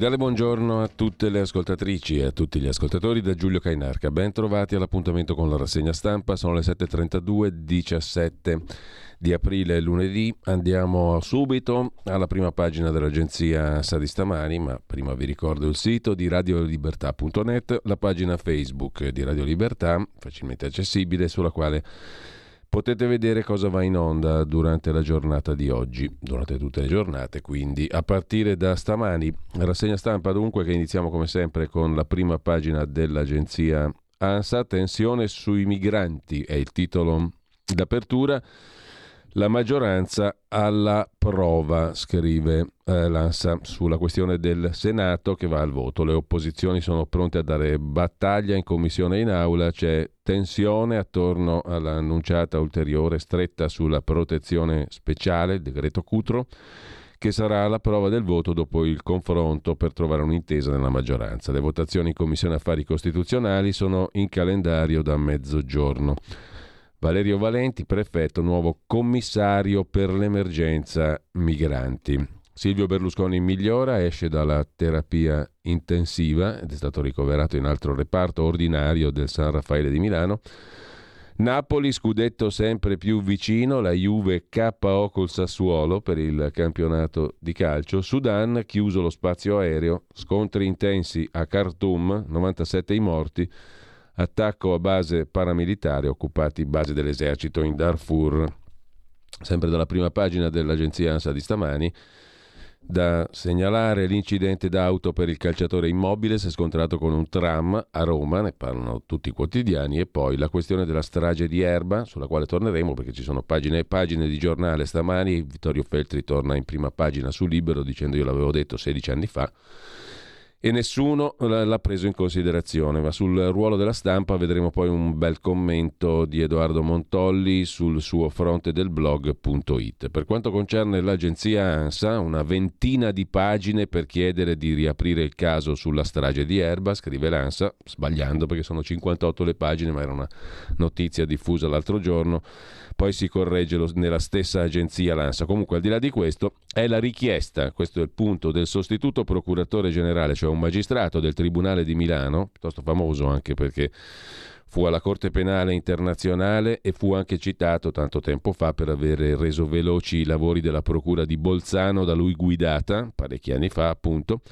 Cordiale buongiorno a tutte le ascoltatrici e a tutti gli ascoltatori da Giulio Cainarca. Ben trovati all'appuntamento con la rassegna stampa. Sono le 7.32, 17 di aprile, lunedì. Andiamo subito alla prima pagina dell'agenzia Sa di stamani, ma prima vi ricordo il sito di radiolibertà.net, la pagina Facebook di Radio Libertà, facilmente accessibile, sulla quale Potete vedere cosa va in onda durante la giornata di oggi, durante tutte le giornate, quindi a partire da stamani. Rassegna stampa dunque che iniziamo come sempre con la prima pagina dell'agenzia ANSA, tensione sui migranti è il titolo d'apertura. La maggioranza alla prova, scrive eh, l'ANSA, sulla questione del Senato che va al voto. Le opposizioni sono pronte a dare battaglia in commissione e in aula, c'è tensione attorno all'annunciata ulteriore stretta sulla protezione speciale, il decreto Cutro, che sarà la prova del voto dopo il confronto per trovare un'intesa nella maggioranza. Le votazioni in commissione affari costituzionali sono in calendario da mezzogiorno. Valerio Valenti, prefetto, nuovo commissario per l'emergenza migranti. Silvio Berlusconi migliora, esce dalla terapia intensiva ed è stato ricoverato in altro reparto ordinario del San Raffaele di Milano. Napoli, scudetto sempre più vicino, la Juve KO col Sassuolo per il campionato di calcio. Sudan, chiuso lo spazio aereo, scontri intensi a Khartoum, 97 i morti attacco a base paramilitare occupati base dell'esercito in Darfur. Sempre dalla prima pagina dell'agenzia ANSA di stamani, da segnalare l'incidente d'auto per il calciatore immobile si è scontrato con un tram a Roma, ne parlano tutti i quotidiani, e poi la questione della strage di Erba, sulla quale torneremo perché ci sono pagine e pagine di giornale stamani. Vittorio Feltri torna in prima pagina su Libero dicendo io l'avevo detto 16 anni fa e nessuno l'ha preso in considerazione. Ma sul ruolo della stampa vedremo poi un bel commento di Edoardo Montolli sul suo fronte del blog.it. Per quanto concerne l'agenzia ANSA, una ventina di pagine per chiedere di riaprire il caso sulla strage di Erba, scrive l'ANSA, sbagliando perché sono 58 le pagine, ma era una notizia diffusa l'altro giorno poi si corregge nella stessa agenzia l'ANSA. Comunque, al di là di questo, è la richiesta, questo è il punto, del sostituto procuratore generale, cioè un magistrato del Tribunale di Milano, piuttosto famoso anche perché fu alla Corte Penale Internazionale e fu anche citato tanto tempo fa per aver reso veloci i lavori della Procura di Bolzano da lui guidata, parecchi anni fa appunto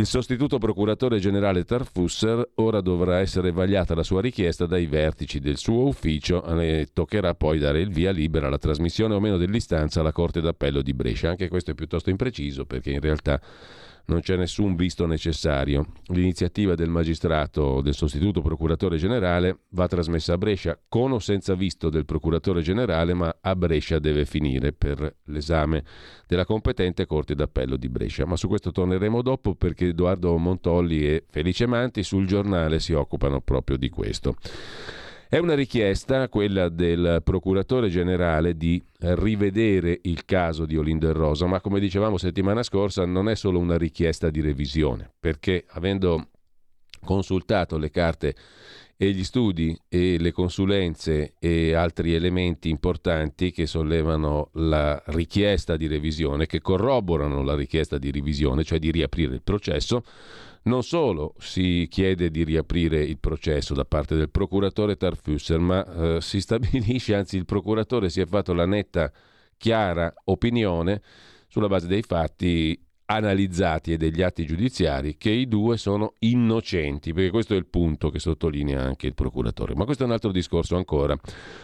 il sostituto procuratore generale Tarfusser ora dovrà essere vagliata la sua richiesta dai vertici del suo ufficio e toccherà poi dare il via libera alla trasmissione o meno dell'istanza alla Corte d'Appello di Brescia. Anche questo è piuttosto impreciso perché in realtà non c'è nessun visto necessario. L'iniziativa del magistrato del sostituto procuratore generale va trasmessa a Brescia con o senza visto del procuratore generale, ma a Brescia deve finire per l'esame della competente Corte d'Appello di Brescia. Ma su questo torneremo dopo perché Edoardo Montolli e Felice Manti sul giornale si occupano proprio di questo. È una richiesta, quella del procuratore generale, di rivedere il caso di Olindo e Rosa, ma come dicevamo settimana scorsa non è solo una richiesta di revisione, perché avendo consultato le carte e gli studi e le consulenze e altri elementi importanti che sollevano la richiesta di revisione, che corroborano la richiesta di revisione, cioè di riaprire il processo, non solo si chiede di riaprire il processo da parte del procuratore Tarfusser, ma eh, si stabilisce, anzi il procuratore si è fatto la netta, chiara opinione sulla base dei fatti analizzati e degli atti giudiziari che i due sono innocenti, perché questo è il punto che sottolinea anche il procuratore. Ma questo è un altro discorso ancora.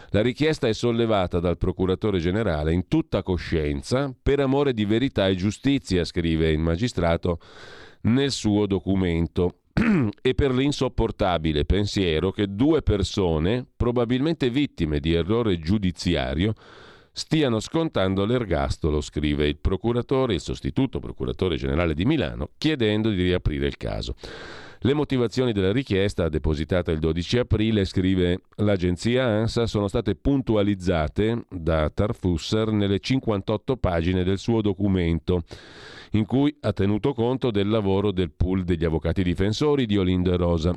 La richiesta è sollevata dal procuratore generale in tutta coscienza per amore di verità e giustizia, scrive il magistrato nel suo documento e per l'insopportabile pensiero che due persone, probabilmente vittime di errore giudiziario, stiano scontando l'ergastolo, scrive il procuratore, il sostituto procuratore generale di Milano, chiedendo di riaprire il caso. Le motivazioni della richiesta, depositata il 12 aprile, scrive l'agenzia ANSA, sono state puntualizzate da Tarfusser nelle 58 pagine del suo documento, in cui ha tenuto conto del lavoro del pool degli avvocati difensori di Olindo e Rosa.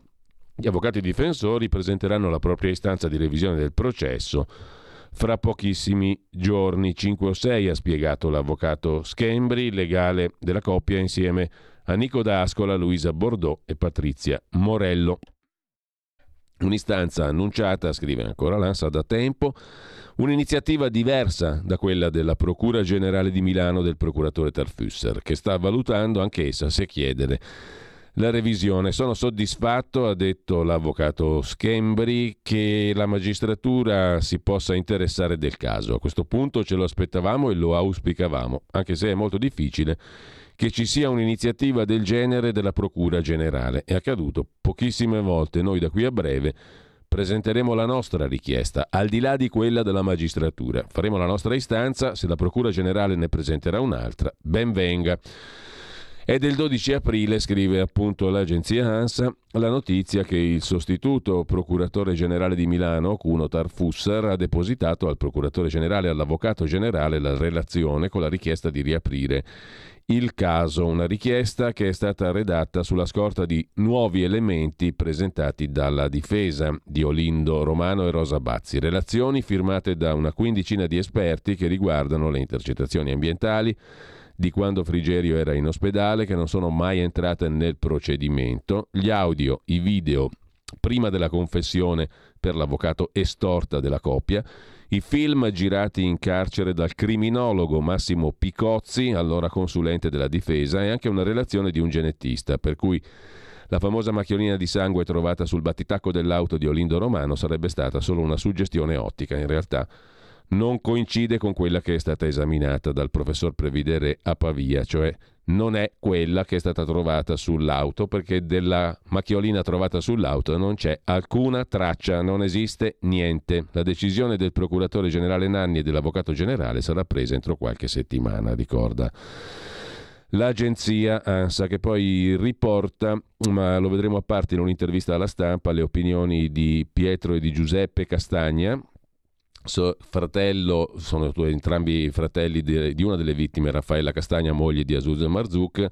Gli avvocati difensori presenteranno la propria istanza di revisione del processo fra pochissimi giorni, 5 o 6, ha spiegato l'avvocato Schembri, legale della coppia, insieme a Nico D'Ascola, Luisa Bordeaux e Patrizia Morello. Un'istanza annunciata, scrive ancora l'ANSA, da tempo, un'iniziativa diversa da quella della Procura Generale di Milano del procuratore Tarfusser, che sta valutando anch'essa se chiedere la revisione. Sono soddisfatto, ha detto l'avvocato Schembri, che la magistratura si possa interessare del caso. A questo punto ce lo aspettavamo e lo auspicavamo, anche se è molto difficile che ci sia un'iniziativa del genere della Procura Generale. È accaduto pochissime volte, noi da qui a breve presenteremo la nostra richiesta, al di là di quella della magistratura. Faremo la nostra istanza, se la Procura Generale ne presenterà un'altra, ben venga. È del 12 aprile, scrive appunto l'agenzia ANSA, la notizia che il sostituto procuratore generale di Milano, Cuno Tarfusser, ha depositato al procuratore generale e all'avvocato generale la relazione con la richiesta di riaprire il caso, una richiesta che è stata redatta sulla scorta di nuovi elementi presentati dalla difesa di Olindo Romano e Rosa Bazzi, relazioni firmate da una quindicina di esperti che riguardano le intercettazioni ambientali, di quando Frigerio era in ospedale che non sono mai entrate nel procedimento, gli audio, i video prima della confessione per l'avvocato estorta della coppia, i film girati in carcere dal criminologo Massimo Picozzi, allora consulente della difesa, e anche una relazione di un genetista, per cui la famosa macchiolina di sangue trovata sul battitacco dell'auto di Olindo Romano sarebbe stata solo una suggestione ottica, in realtà non coincide con quella che è stata esaminata dal professor Previdere a Pavia, cioè non è quella che è stata trovata sull'auto, perché della macchiolina trovata sull'auto non c'è alcuna traccia, non esiste niente. La decisione del procuratore generale Nanni e dell'avvocato generale sarà presa entro qualche settimana, ricorda. L'agenzia ANSA che poi riporta, ma lo vedremo a parte in un'intervista alla stampa, le opinioni di Pietro e di Giuseppe Castagna, fratello, sono entrambi fratelli di, una delle vittime, Raffaella Castagna, moglie di Azuz Marzuk,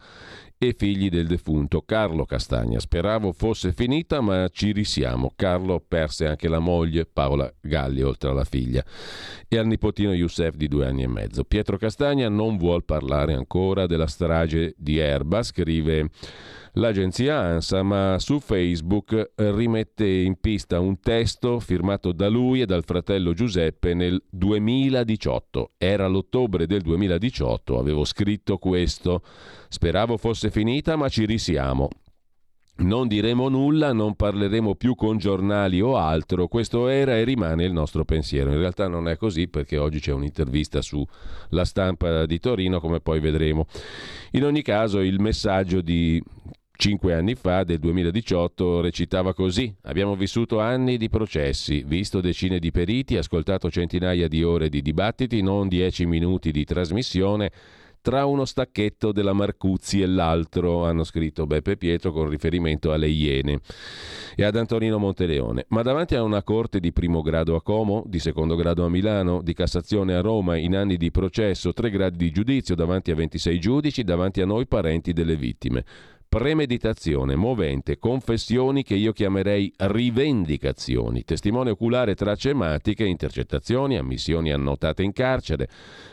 e figli del defunto Carlo Castagna. Speravo fosse finita, ma ci risiamo. Carlo perse anche la moglie, Paola Galli, oltre alla figlia, e al nipotino Youssef di due anni e mezzo. Pietro Castagna non vuol parlare ancora della strage di Erba, scrive l'agenzia ANSA, ma su Facebook rimette in pista un testo firmato da lui e dal fratello Giuseppe nel 2018. Era l'ottobre del 2018, avevo scritto questo. Speravo fosse finita, ma ci risiamo. Non diremo nulla, non parleremo più con giornali o altro, questo era e rimane il nostro pensiero. In realtà non è così perché oggi c'è un'intervista sulla stampa di Torino, come poi vedremo. In ogni caso il messaggio di cinque anni fa, del 2018, recitava così. Abbiamo vissuto anni di processi, visto decine di periti, ascoltato centinaia di ore di dibattiti, non dieci minuti di trasmissione tra uno stacchetto della Marcuzzi e l'altro, hanno scritto Beppe Pietro con riferimento alle Iene e ad Antonino Monteleone. Ma davanti a una corte di primo grado a Como, di secondo grado a Milano, di Cassazione a Roma, in anni di processo, tre gradi di giudizio davanti a 26 giudici, davanti a noi parenti delle vittime premeditazione, movente, confessioni che io chiamerei rivendicazioni, testimone oculare tracce ematiche, intercettazioni, ammissioni annotate in carcere.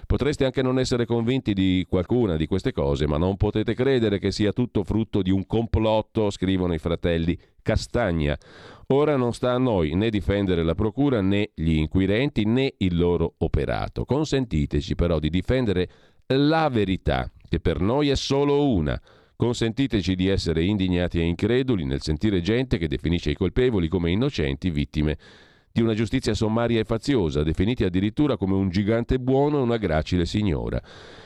Potreste anche non essere convinti di qualcuna di queste cose, ma non potete credere che sia tutto frutto di un complotto, scrivono i fratelli Castagna. Ora non sta a noi né difendere la procura né gli inquirenti né il loro operato. Consentiteci però di difendere la verità, che per noi è solo una Consentiteci di essere indignati e increduli nel sentire gente che definisce i colpevoli come innocenti vittime di una giustizia sommaria e faziosa, definiti addirittura come un gigante buono e una gracile signora.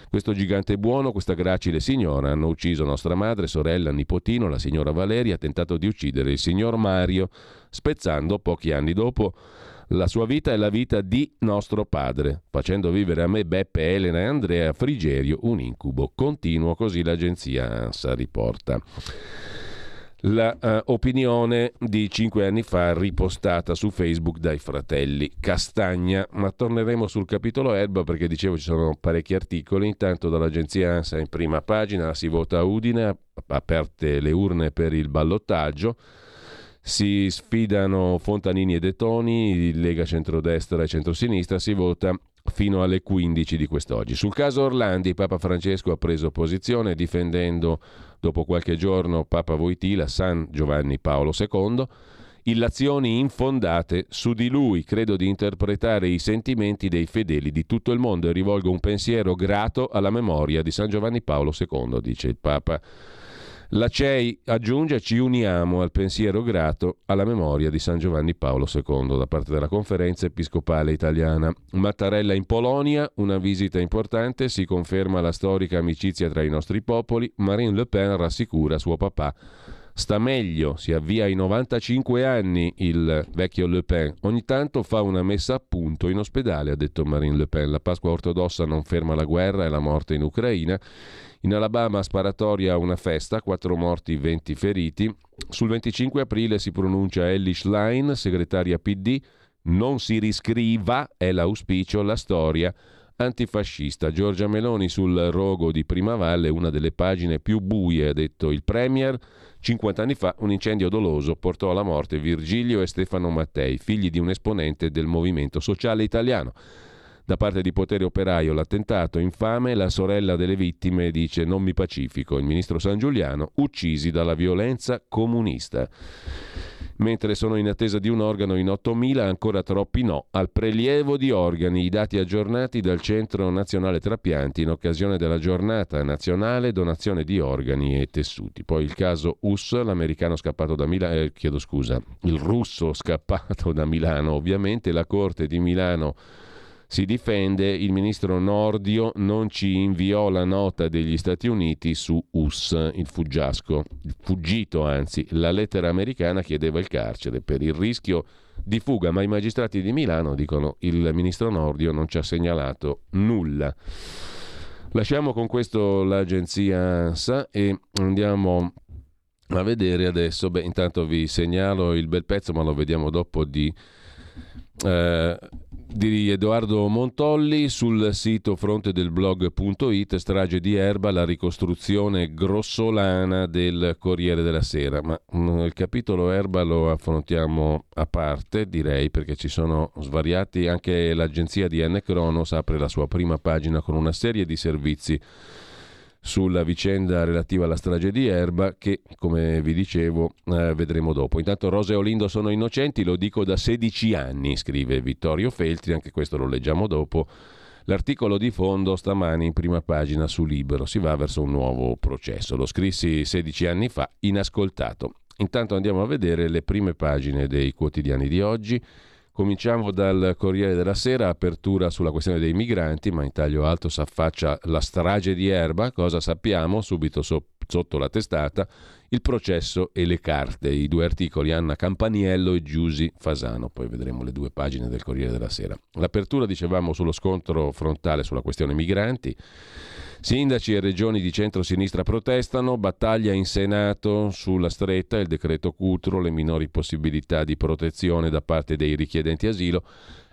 Questo gigante buono, questa gracile signora hanno ucciso nostra madre, sorella, nipotino, la signora Valeria, ha tentato di uccidere il signor Mario, spezzando pochi anni dopo la sua vita è la vita di nostro padre, facendo vivere a me Beppe, Elena e Andrea Frigerio un incubo continuo, così l'agenzia ANSA riporta. la uh, opinione di cinque anni fa ripostata su Facebook dai fratelli Castagna. Ma torneremo sul capitolo erba perché dicevo ci sono parecchi articoli. Intanto dall'agenzia ANSA in prima pagina si vota a Udine, aperte le urne per il ballottaggio. Si sfidano Fontanini e De Toni, Lega centrodestra e centrosinistra, si vota fino alle 15 di quest'oggi. Sul caso Orlandi, Papa Francesco ha preso posizione difendendo dopo qualche giorno Papa Voitila, San Giovanni Paolo II, illazioni infondate su di lui. Credo di interpretare i sentimenti dei fedeli di tutto il mondo e rivolgo un pensiero grato alla memoria di San Giovanni Paolo II, dice il Papa la CEI aggiunge ci uniamo al pensiero grato alla memoria di San Giovanni Paolo II da parte della conferenza episcopale italiana. Mattarella in Polonia, una visita importante, si conferma la storica amicizia tra i nostri popoli, Marine Le Pen rassicura suo papà Sta meglio, si avvia ai 95 anni il vecchio Le Pen. Ogni tanto fa una messa a punto in ospedale, ha detto Marine Le Pen. La Pasqua ortodossa non ferma la guerra e la morte in Ucraina. In Alabama sparatoria una festa, 4 morti, 20 feriti. Sul 25 aprile si pronuncia Ellie Schlein, segretaria PD. Non si riscriva, è l'auspicio, la storia antifascista. Giorgia Meloni sul rogo di Primavalle, una delle pagine più buie, ha detto il Premier. 50 anni fa un incendio doloso portò alla morte Virgilio e Stefano Mattei, figli di un esponente del movimento sociale italiano. Da parte di Potere Operaio l'attentato infame, la sorella delle vittime dice non mi pacifico, il ministro San Giuliano uccisi dalla violenza comunista. Mentre sono in attesa di un organo in 8.000, ancora troppi no. Al prelievo di organi, i dati aggiornati dal Centro Nazionale Trapianti in occasione della giornata nazionale donazione di organi e tessuti. Poi il caso US, l'americano scappato da Milano, eh, chiedo scusa, il russo scappato da Milano, ovviamente la Corte di Milano si difende, il ministro Nordio non ci inviò la nota degli Stati Uniti su US, il fuggiasco, il fuggito anzi, la lettera americana chiedeva il carcere per il rischio di fuga, ma i magistrati di Milano dicono il ministro Nordio non ci ha segnalato nulla. Lasciamo con questo l'agenzia ANSA e andiamo a vedere adesso, beh intanto vi segnalo il bel pezzo ma lo vediamo dopo di... Eh, di Edoardo Montolli sul sito frontedelblog.it strage di Erba la ricostruzione grossolana del Corriere della Sera. Ma mm, il capitolo Erba lo affrontiamo a parte direi perché ci sono svariati anche l'agenzia di N Cronos apre la sua prima pagina con una serie di servizi sulla vicenda relativa alla strage di Erba che, come vi dicevo, eh, vedremo dopo. Intanto Rosa e Olindo sono innocenti, lo dico da 16 anni, scrive Vittorio Feltri, anche questo lo leggiamo dopo. L'articolo di fondo stamani in prima pagina su Libero, si va verso un nuovo processo. Lo scrissi 16 anni fa, inascoltato. Intanto andiamo a vedere le prime pagine dei quotidiani di oggi. Cominciamo dal Corriere della Sera, apertura sulla questione dei migranti, ma in taglio alto si affaccia la strage di Erba, cosa sappiamo subito so- sotto la testata, il processo e le carte, i due articoli Anna Campaniello e Giusi Fasano, poi vedremo le due pagine del Corriere della Sera. L'apertura dicevamo sullo scontro frontale sulla questione migranti. Sindaci e regioni di centro-sinistra protestano, battaglia in Senato sulla stretta, il decreto Cutro, le minori possibilità di protezione da parte dei richiedenti asilo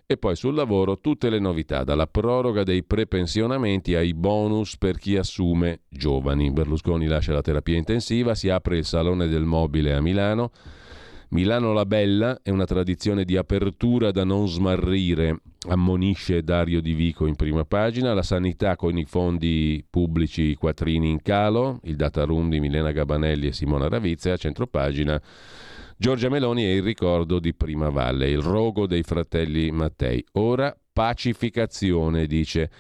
e poi sul lavoro tutte le novità, dalla proroga dei prepensionamenti ai bonus per chi assume giovani. Berlusconi lascia la terapia intensiva, si apre il Salone del Mobile a Milano. Milano la Bella è una tradizione di apertura da non smarrire, ammonisce Dario Di Vico in prima pagina, la sanità con i fondi pubblici quattrini in calo, il data room di Milena Gabanelli e Simona Ravizia, a centropagina Giorgia Meloni e il ricordo di Prima Valle, il rogo dei fratelli Mattei. Ora pacificazione, dice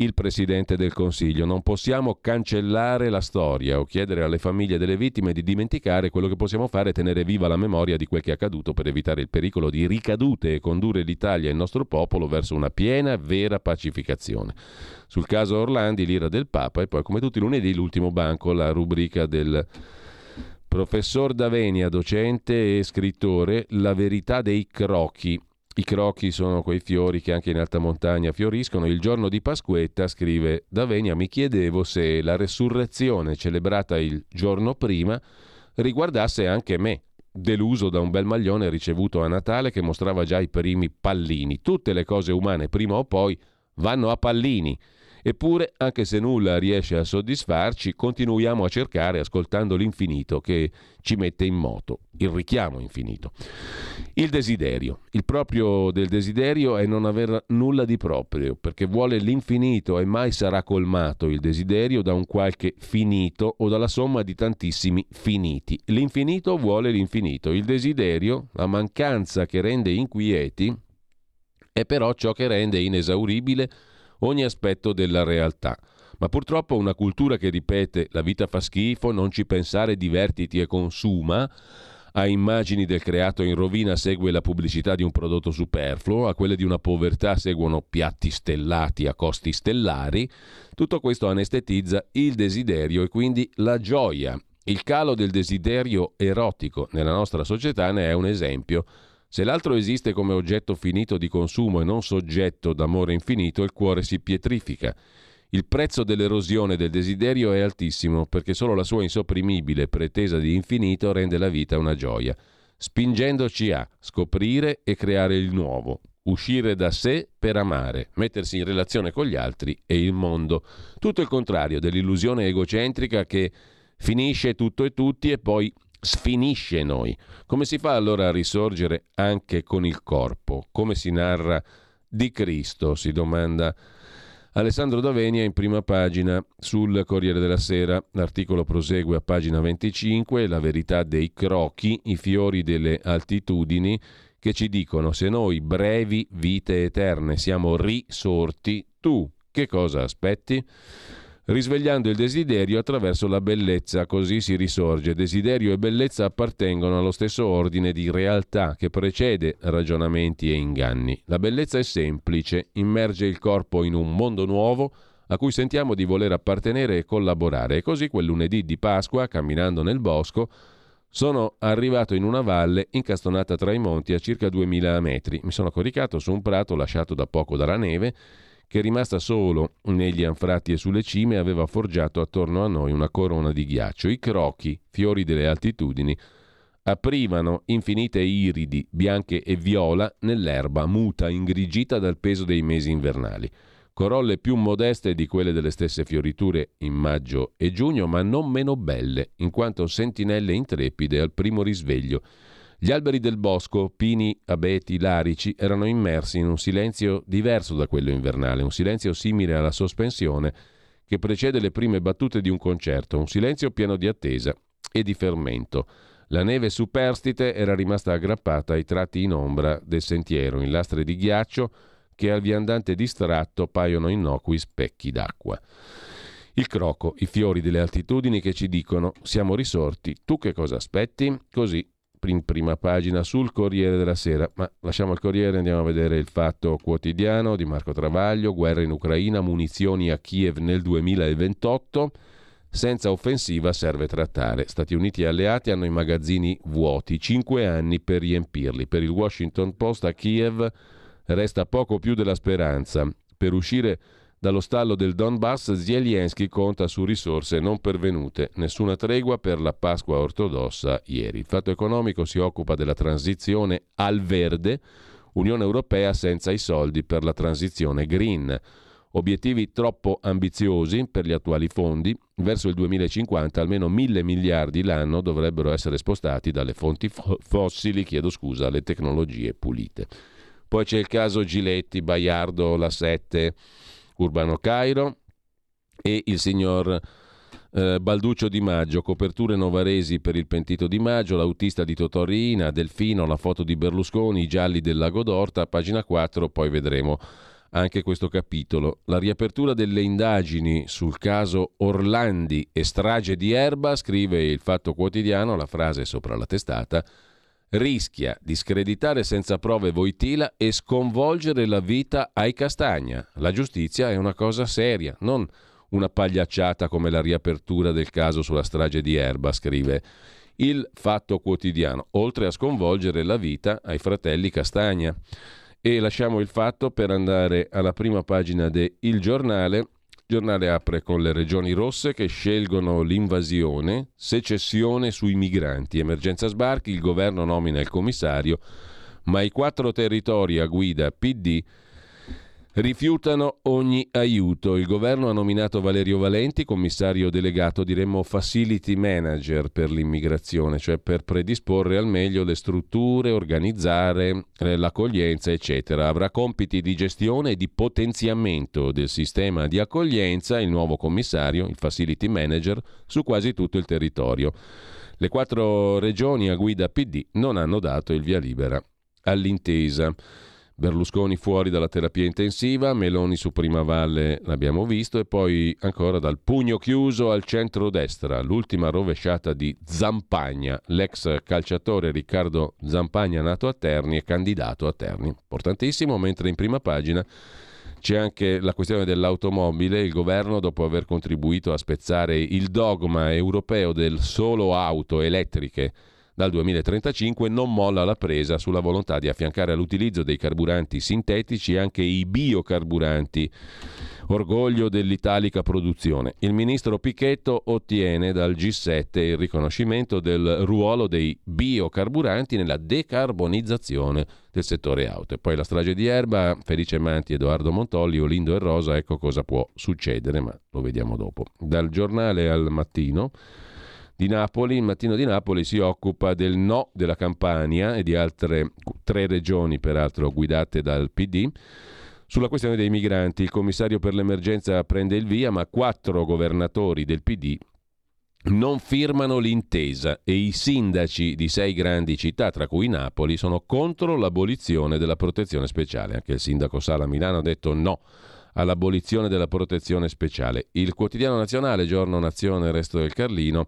il Presidente del Consiglio. Non possiamo cancellare la storia o chiedere alle famiglie delle vittime di dimenticare quello che possiamo fare è tenere viva la memoria di quel che è accaduto per evitare il pericolo di ricadute e condurre l'Italia e il nostro popolo verso una piena vera pacificazione. Sul caso Orlandi, l'ira del Papa e poi come tutti i lunedì l'ultimo banco, la rubrica del professor Davenia, docente e scrittore, La verità dei crochi i crochi sono quei fiori che anche in alta montagna fioriscono. Il giorno di Pasquetta, scrive Davenia, mi chiedevo se la resurrezione celebrata il giorno prima riguardasse anche me, deluso da un bel maglione ricevuto a Natale che mostrava già i primi pallini. Tutte le cose umane prima o poi vanno a pallini. Eppure, anche se nulla riesce a soddisfarci, continuiamo a cercare ascoltando l'infinito che ci mette in moto, il richiamo infinito. Il desiderio. Il proprio del desiderio è non aver nulla di proprio, perché vuole l'infinito e mai sarà colmato il desiderio da un qualche finito o dalla somma di tantissimi finiti. L'infinito vuole l'infinito, il desiderio, la mancanza che rende inquieti, è però ciò che rende inesauribile ogni aspetto della realtà. Ma purtroppo una cultura che ripete la vita fa schifo, non ci pensare, divertiti e consuma, a immagini del creato in rovina segue la pubblicità di un prodotto superfluo, a quelle di una povertà seguono piatti stellati a costi stellari, tutto questo anestetizza il desiderio e quindi la gioia. Il calo del desiderio erotico nella nostra società ne è un esempio se l'altro esiste come oggetto finito di consumo e non soggetto d'amore infinito, il cuore si pietrifica. Il prezzo dell'erosione del desiderio è altissimo perché solo la sua insopprimibile pretesa di infinito rende la vita una gioia, spingendoci a scoprire e creare il nuovo, uscire da sé per amare, mettersi in relazione con gli altri e il mondo. Tutto il contrario dell'illusione egocentrica che finisce tutto e tutti e poi sfinisce noi. Come si fa allora a risorgere anche con il corpo? Come si narra di Cristo? Si domanda Alessandro Davenia in prima pagina sul Corriere della Sera. L'articolo prosegue a pagina 25, la verità dei crochi, i fiori delle altitudini che ci dicono se noi brevi vite eterne siamo risorti, tu che cosa aspetti? Risvegliando il desiderio attraverso la bellezza, così si risorge. Desiderio e bellezza appartengono allo stesso ordine di realtà che precede ragionamenti e inganni. La bellezza è semplice, immerge il corpo in un mondo nuovo a cui sentiamo di voler appartenere e collaborare. E così quel lunedì di Pasqua, camminando nel bosco, sono arrivato in una valle incastonata tra i monti a circa 2000 metri. Mi sono coricato su un prato lasciato da poco dalla neve che rimasta solo negli anfratti e sulle cime aveva forgiato attorno a noi una corona di ghiaccio. I crochi, fiori delle altitudini, aprivano infinite iridi, bianche e viola, nell'erba muta, ingrigita dal peso dei mesi invernali. Corolle più modeste di quelle delle stesse fioriture in maggio e giugno, ma non meno belle, in quanto sentinelle intrepide al primo risveglio gli alberi del bosco, pini, abeti, larici, erano immersi in un silenzio diverso da quello invernale, un silenzio simile alla sospensione che precede le prime battute di un concerto, un silenzio pieno di attesa e di fermento. La neve superstite era rimasta aggrappata ai tratti in ombra del sentiero, in lastre di ghiaccio che al viandante distratto paiono innocui specchi d'acqua. Il croco, i fiori delle altitudini che ci dicono siamo risorti, tu che cosa aspetti? Così in prima pagina sul Corriere della Sera. Ma lasciamo il Corriere e andiamo a vedere il fatto quotidiano di Marco Travaglio, guerra in Ucraina, munizioni a Kiev nel 2028. Senza offensiva serve trattare. Stati Uniti e alleati hanno i magazzini vuoti, cinque anni per riempirli. Per il Washington Post a Kiev resta poco più della speranza. Per uscire dallo stallo del Donbass Zelensky conta su risorse non pervenute, nessuna tregua per la Pasqua ortodossa ieri. Il fatto economico si occupa della transizione al verde, Unione Europea senza i soldi per la transizione green. Obiettivi troppo ambiziosi per gli attuali fondi. Verso il 2050 almeno mille miliardi l'anno dovrebbero essere spostati dalle fonti fossili, chiedo scusa, alle tecnologie pulite. Poi c'è il caso Giletti, Baiardo, La Sette Urbano Cairo e il signor eh, Balduccio Di Maggio, coperture novaresi per il pentito Di Maggio, l'autista di Totorina, Delfino, la foto di Berlusconi, i gialli del lago d'Orta, pagina 4, poi vedremo anche questo capitolo. La riapertura delle indagini sul caso Orlandi e strage di Erba, scrive il Fatto Quotidiano, la frase sopra la testata, rischia di screditare senza prove Voitila e sconvolgere la vita ai Castagna. La giustizia è una cosa seria, non una pagliacciata come la riapertura del caso sulla strage di Erba, scrive il Fatto Quotidiano, oltre a sconvolgere la vita ai fratelli Castagna. E lasciamo il fatto per andare alla prima pagina del Giornale giornale apre con le regioni rosse che scelgono l'invasione, secessione sui migranti, emergenza sbarchi, il governo nomina il commissario, ma i quattro territori a guida PD rifiutano ogni aiuto. Il governo ha nominato Valerio Valenti, commissario delegato, diremmo facility manager per l'immigrazione, cioè per predisporre al meglio le strutture, organizzare eh, l'accoglienza, eccetera. Avrà compiti di gestione e di potenziamento del sistema di accoglienza il nuovo commissario, il facility manager, su quasi tutto il territorio. Le quattro regioni a guida PD non hanno dato il via libera all'intesa. Berlusconi fuori dalla terapia intensiva, Meloni su Prima Valle l'abbiamo visto e poi ancora dal pugno chiuso al centro-destra, l'ultima rovesciata di Zampagna, l'ex calciatore Riccardo Zampagna nato a Terni e candidato a Terni. Importantissimo, mentre in prima pagina c'è anche la questione dell'automobile, il governo dopo aver contribuito a spezzare il dogma europeo del solo auto elettriche dal 2035 non molla la presa sulla volontà di affiancare all'utilizzo dei carburanti sintetici anche i biocarburanti, orgoglio dell'italica produzione. Il ministro Pichetto ottiene dal G7 il riconoscimento del ruolo dei biocarburanti nella decarbonizzazione del settore auto. E poi la strage di Erba, Felice Manti, Edoardo Montolli, Olindo e Rosa, ecco cosa può succedere, ma lo vediamo dopo. Dal giornale al mattino di Napoli, il mattino di Napoli si occupa del no della Campania e di altre tre regioni, peraltro guidate dal PD. Sulla questione dei migranti, il commissario per l'emergenza prende il via, ma quattro governatori del PD non firmano l'intesa e i sindaci di sei grandi città, tra cui Napoli, sono contro l'abolizione della protezione speciale. Anche il sindaco Sala Milano ha detto no all'abolizione della protezione speciale. Il quotidiano nazionale, giorno nazione, resto del Carlino.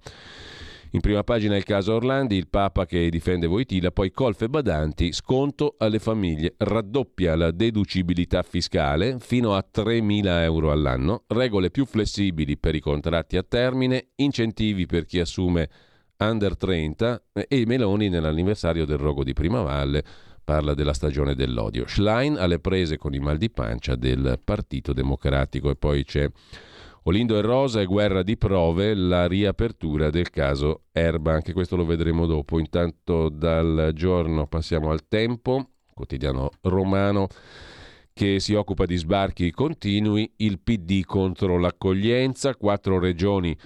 In prima pagina il caso Orlandi, il Papa che difende Voitila, poi colfe badanti, sconto alle famiglie, raddoppia la deducibilità fiscale fino a 3.000 euro all'anno, regole più flessibili per i contratti a termine, incentivi per chi assume under 30 e Meloni nell'anniversario del rogo di Primavalle parla della stagione dell'odio. Schlein alle prese con i mal di pancia del Partito Democratico e poi c'è Olindo e Rosa e guerra di prove, la riapertura del caso Erba, anche questo lo vedremo dopo. Intanto dal giorno passiamo al tempo, quotidiano romano che si occupa di sbarchi continui, il PD contro l'accoglienza, quattro regioni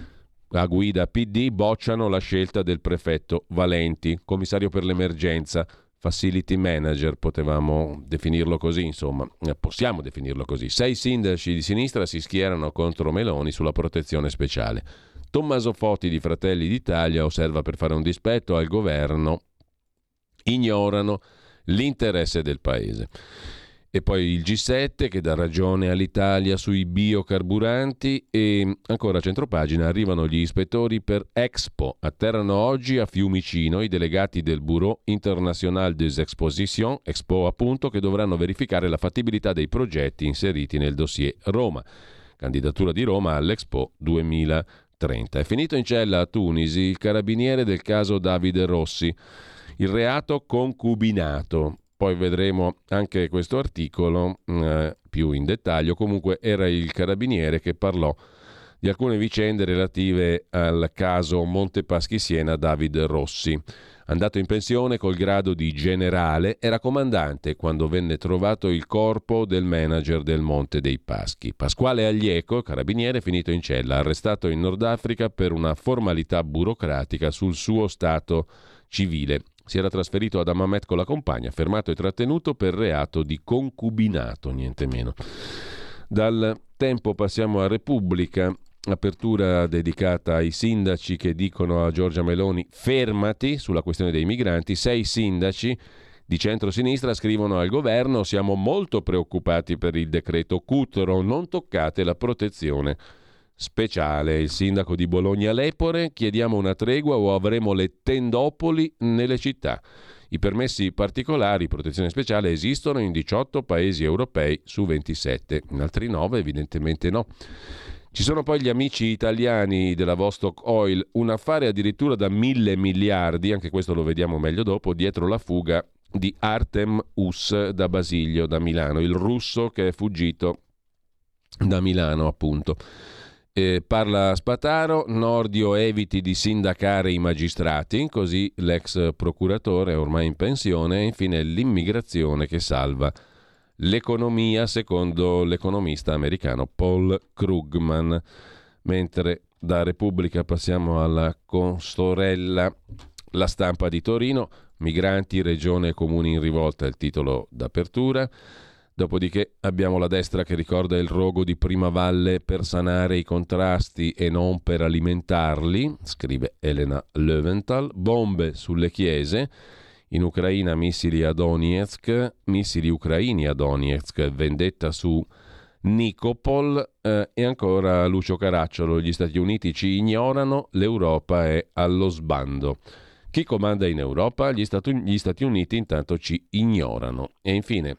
a guida PD bocciano la scelta del prefetto Valenti, commissario per l'emergenza facility manager, potevamo definirlo così, insomma, eh, possiamo definirlo così. Sei sindaci di sinistra si schierano contro Meloni sulla protezione speciale. Tommaso Foti di Fratelli d'Italia osserva per fare un dispetto al governo, ignorano l'interesse del paese. E poi il G7 che dà ragione all'Italia sui biocarburanti e ancora a centropagina arrivano gli ispettori per Expo. Atterrano oggi a Fiumicino i delegati del Bureau International des Expositions, Expo appunto, che dovranno verificare la fattibilità dei progetti inseriti nel dossier Roma. Candidatura di Roma all'Expo 2030. È finito in cella a Tunisi il carabiniere del caso Davide Rossi. Il reato concubinato poi vedremo anche questo articolo mm, eh, più in dettaglio. Comunque era il carabiniere che parlò di alcune vicende relative al caso Montepaschi Siena David Rossi. Andato in pensione col grado di generale, era comandante quando venne trovato il corpo del manager del Monte dei Paschi. Pasquale Aglieco, carabiniere, finito in cella, arrestato in Nord Africa per una formalità burocratica sul suo stato civile si era trasferito ad Amamet con la compagna, fermato e trattenuto per reato di concubinato, niente meno. Dal tempo passiamo a Repubblica, apertura dedicata ai sindaci che dicono a Giorgia Meloni fermati sulla questione dei migranti, sei sindaci di centrosinistra scrivono al governo siamo molto preoccupati per il decreto Cutro, non toccate la protezione speciale. Il sindaco di Bologna Lepore, chiediamo una tregua o avremo le tendopoli nelle città. I permessi particolari, protezione speciale, esistono in 18 paesi europei su 27, in altri 9 evidentemente no. Ci sono poi gli amici italiani della Vostok Oil, un affare addirittura da mille miliardi, anche questo lo vediamo meglio dopo, dietro la fuga di Artem Us da Basilio, da Milano, il russo che è fuggito da Milano appunto. Eh, parla Spataro, Nordio eviti di sindacare i magistrati, così l'ex procuratore è ormai in pensione, e infine l'immigrazione che salva l'economia secondo l'economista americano Paul Krugman. Mentre da Repubblica passiamo alla Constorella, la stampa di Torino, migranti, regione e comuni in rivolta, il titolo d'apertura. Dopodiché abbiamo la destra che ricorda il rogo di Primavalle per sanare i contrasti e non per alimentarli, scrive Elena Löwenthal, bombe sulle chiese, in Ucraina missili a Donetsk, missili ucraini a Donetsk, vendetta su Nicopol eh, e ancora Lucio Caracciolo, gli Stati Uniti ci ignorano, l'Europa è allo sbando. Chi comanda in Europa? Gli Stati, gli Stati Uniti intanto ci ignorano. E infine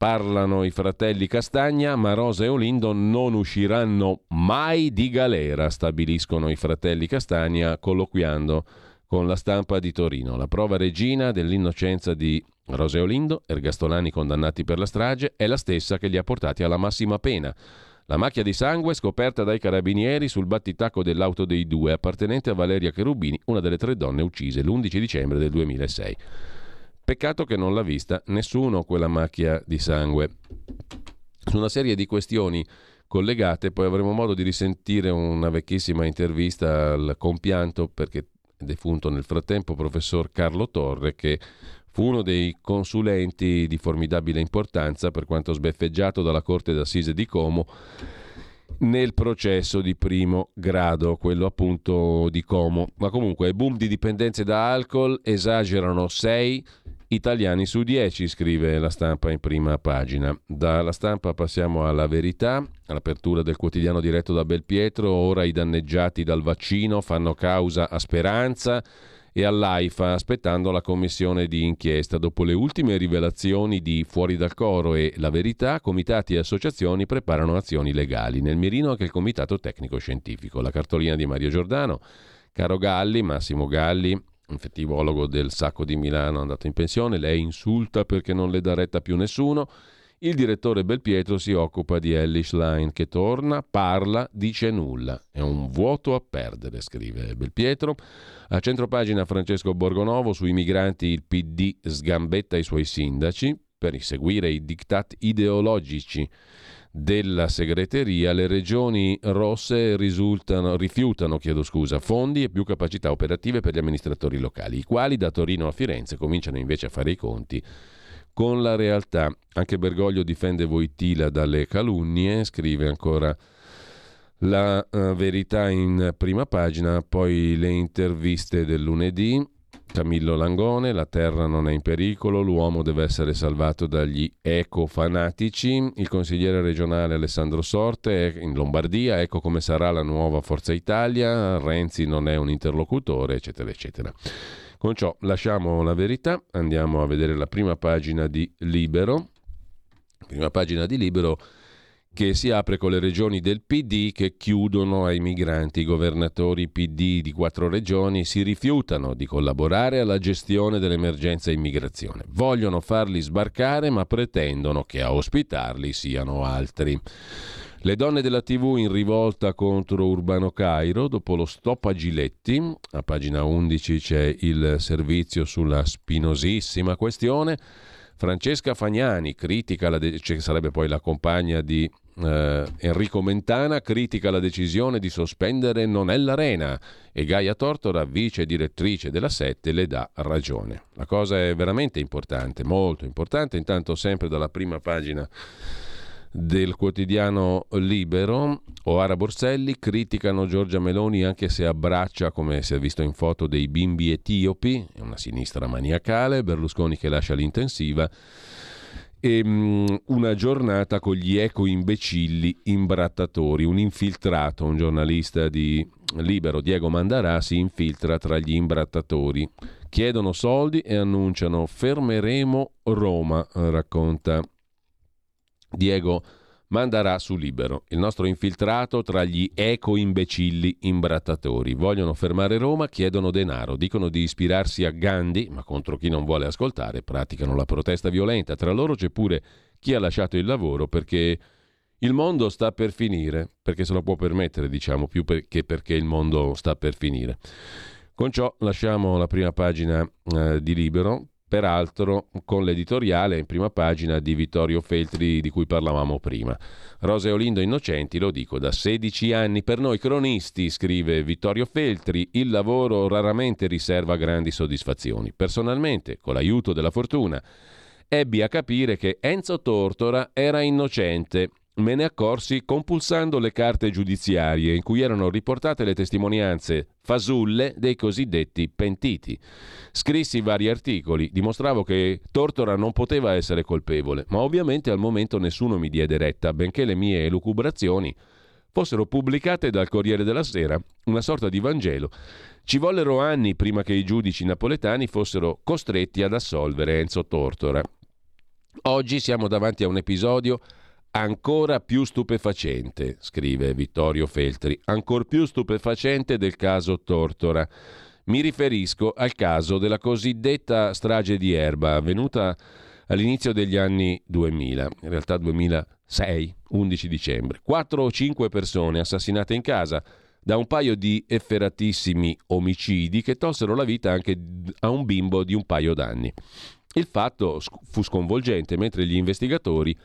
Parlano i fratelli Castagna, ma Rosa e Olindo non usciranno mai di galera, stabiliscono i fratelli Castagna colloquiando con la stampa di Torino. La prova regina dell'innocenza di Rosa e Olindo, ergastolani condannati per la strage, è la stessa che li ha portati alla massima pena. La macchia di sangue scoperta dai carabinieri sul battitacco dell'auto dei due, appartenente a Valeria Cherubini, una delle tre donne uccise l'11 dicembre del 2006. Peccato che non l'ha vista nessuno quella macchia di sangue. Su una serie di questioni collegate, poi avremo modo di risentire una vecchissima intervista al compianto, perché è defunto nel frattempo, professor Carlo Torre, che fu uno dei consulenti di formidabile importanza per quanto sbeffeggiato dalla Corte d'Assise di Como nel processo di primo grado, quello appunto di Como. Ma comunque, boom di dipendenze da alcol esagerano 6 italiani su 10, scrive la stampa in prima pagina. Dalla stampa passiamo alla verità, all'apertura del quotidiano diretto da Belpietro, ora i danneggiati dal vaccino fanno causa a Speranza e all'AIFA aspettando la commissione di inchiesta. Dopo le ultime rivelazioni di Fuori dal Coro e La Verità, comitati e associazioni preparano azioni legali. Nel mirino anche il Comitato Tecnico Scientifico. La cartolina di Mario Giordano, Caro Galli, Massimo Galli, infettivologo del Sacco di Milano, andato in pensione, lei insulta perché non le dà retta più nessuno. Il direttore Belpietro si occupa di Ellis Line che torna, parla, dice nulla. È un vuoto a perdere, scrive Belpietro. A centropagina Francesco Borgonovo sui migranti il PD sgambetta i suoi sindaci per inseguire i diktat ideologici della segreteria, le regioni rosse rifiutano scusa, fondi e più capacità operative per gli amministratori locali, i quali da Torino a Firenze cominciano invece a fare i conti con la realtà. Anche Bergoglio difende Voitila dalle calunnie, scrive ancora la uh, verità in prima pagina, poi le interviste del lunedì Camillo Langone, la terra non è in pericolo, l'uomo deve essere salvato dagli ecofanatici, il consigliere regionale Alessandro Sorte in Lombardia, ecco come sarà la nuova Forza Italia, Renzi non è un interlocutore, eccetera, eccetera. Con ciò lasciamo la verità, andiamo a vedere la prima pagina di Libero. Prima pagina di Libero che si apre con le regioni del PD che chiudono ai migranti. I governatori PD di quattro regioni si rifiutano di collaborare alla gestione dell'emergenza immigrazione. Vogliono farli sbarcare ma pretendono che a ospitarli siano altri. Le donne della TV in rivolta contro Urbano Cairo dopo lo stop a Giletti. A pagina 11 c'è il servizio sulla spinosissima questione. Francesca Fagnani critica la de- cioè sarebbe poi la compagna di eh, Enrico Mentana critica la decisione di sospendere Non è l'Arena e Gaia Tortora, vice direttrice della Sette, le dà ragione. La cosa è veramente importante, molto importante, intanto sempre dalla prima pagina del quotidiano Libero, Oara Borselli criticano Giorgia Meloni anche se abbraccia, come si è visto in foto, dei bimbi etiopi, è una sinistra maniacale, Berlusconi che lascia l'intensiva e um, una giornata con gli eco-imbecilli imbrattatori. Un infiltrato, un giornalista di Libero, Diego Mandarà, si infiltra tra gli imbrattatori. Chiedono soldi e annunciano fermeremo Roma, racconta Diego manderà su Libero, il nostro infiltrato tra gli eco-imbecilli imbrattatori. Vogliono fermare Roma, chiedono denaro, dicono di ispirarsi a Gandhi, ma contro chi non vuole ascoltare praticano la protesta violenta. Tra loro c'è pure chi ha lasciato il lavoro perché Il mondo sta per finire, perché se lo può permettere, diciamo, più che perché il mondo sta per finire. Con ciò lasciamo la prima pagina eh, di Libero, peraltro con l'editoriale in prima pagina di Vittorio Feltri di cui parlavamo prima. Rosa e Olindo innocenti, lo dico da 16 anni. Per noi cronisti, scrive Vittorio Feltri, il lavoro raramente riserva grandi soddisfazioni. Personalmente, con l'aiuto della fortuna, ebbi a capire che Enzo Tortora era innocente me ne accorsi compulsando le carte giudiziarie in cui erano riportate le testimonianze fasulle dei cosiddetti pentiti. Scrissi vari articoli, dimostravo che Tortora non poteva essere colpevole, ma ovviamente al momento nessuno mi diede retta, benché le mie elucubrazioni fossero pubblicate dal Corriere della Sera, una sorta di Vangelo. Ci vollero anni prima che i giudici napoletani fossero costretti ad assolvere Enzo Tortora. Oggi siamo davanti a un episodio Ancora più stupefacente, scrive Vittorio Feltri, ancor più stupefacente del caso Tortora. Mi riferisco al caso della cosiddetta strage di Erba, avvenuta all'inizio degli anni 2000, in realtà 2006, 11 dicembre. Quattro o cinque persone assassinate in casa da un paio di efferatissimi omicidi che tolsero la vita anche a un bimbo di un paio d'anni. Il fatto fu sconvolgente mentre gli investigatori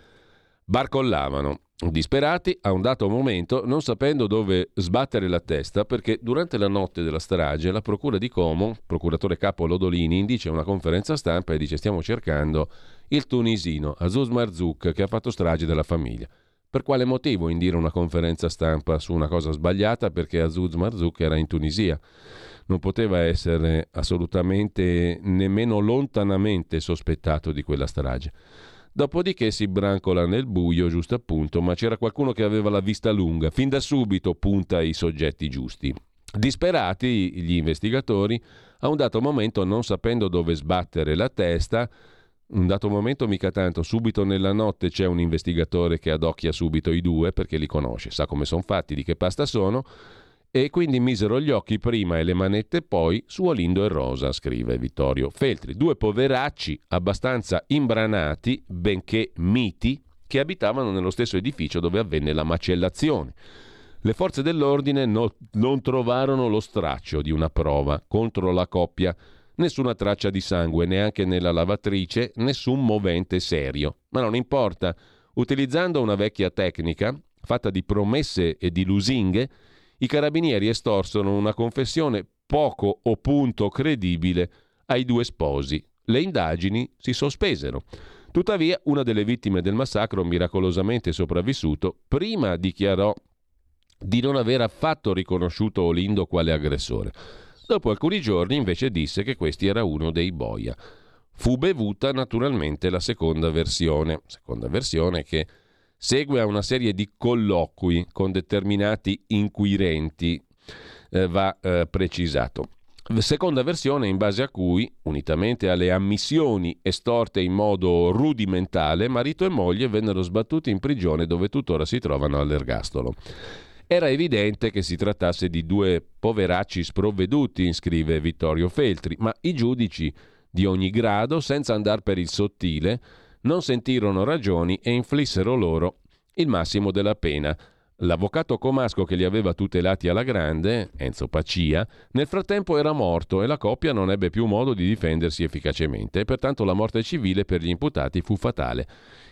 barcollavano, disperati a un dato momento, non sapendo dove sbattere la testa, perché durante la notte della strage la Procura di Como, procuratore capo Lodolini, indice una conferenza stampa e dice stiamo cercando il tunisino Azuz Marzouk che ha fatto strage della famiglia. Per quale motivo indire una conferenza stampa su una cosa sbagliata? Perché Azuz Marzouk era in Tunisia. Non poteva essere assolutamente nemmeno lontanamente sospettato di quella strage. Dopodiché si brancola nel buio, giusto appunto, ma c'era qualcuno che aveva la vista lunga, fin da subito punta ai soggetti giusti. Disperati gli investigatori, a un dato momento, non sapendo dove sbattere la testa, un dato momento mica tanto, subito nella notte c'è un investigatore che adocchia subito i due perché li conosce, sa come sono fatti, di che pasta sono, e quindi misero gli occhi prima e le manette poi su Olindo e Rosa, scrive Vittorio Feltri. Due poveracci abbastanza imbranati, benché miti, che abitavano nello stesso edificio dove avvenne la macellazione. Le forze dell'ordine no, non trovarono lo straccio di una prova contro la coppia, nessuna traccia di sangue neanche nella lavatrice, nessun movente serio. Ma non importa, utilizzando una vecchia tecnica, fatta di promesse e di lusinghe, i carabinieri estorsero una confessione poco o punto credibile ai due sposi. Le indagini si sospesero. Tuttavia, una delle vittime del massacro, miracolosamente sopravvissuto, prima dichiarò di non aver affatto riconosciuto Olindo quale aggressore. Dopo alcuni giorni invece disse che questi era uno dei boia. Fu bevuta naturalmente la seconda versione, seconda versione che segue a una serie di colloqui con determinati inquirenti, eh, va eh, precisato. Seconda versione in base a cui, unitamente alle ammissioni estorte in modo rudimentale, marito e moglie vennero sbattuti in prigione dove tuttora si trovano all'ergastolo. Era evidente che si trattasse di due poveracci sprovveduti, scrive Vittorio Feltri, ma i giudici di ogni grado, senza andare per il sottile, non sentirono ragioni e inflissero loro il massimo della pena. L'avvocato comasco che li aveva tutelati alla grande, Enzo Pacia, nel frattempo era morto e la coppia non ebbe più modo di difendersi efficacemente e pertanto la morte civile per gli imputati fu fatale.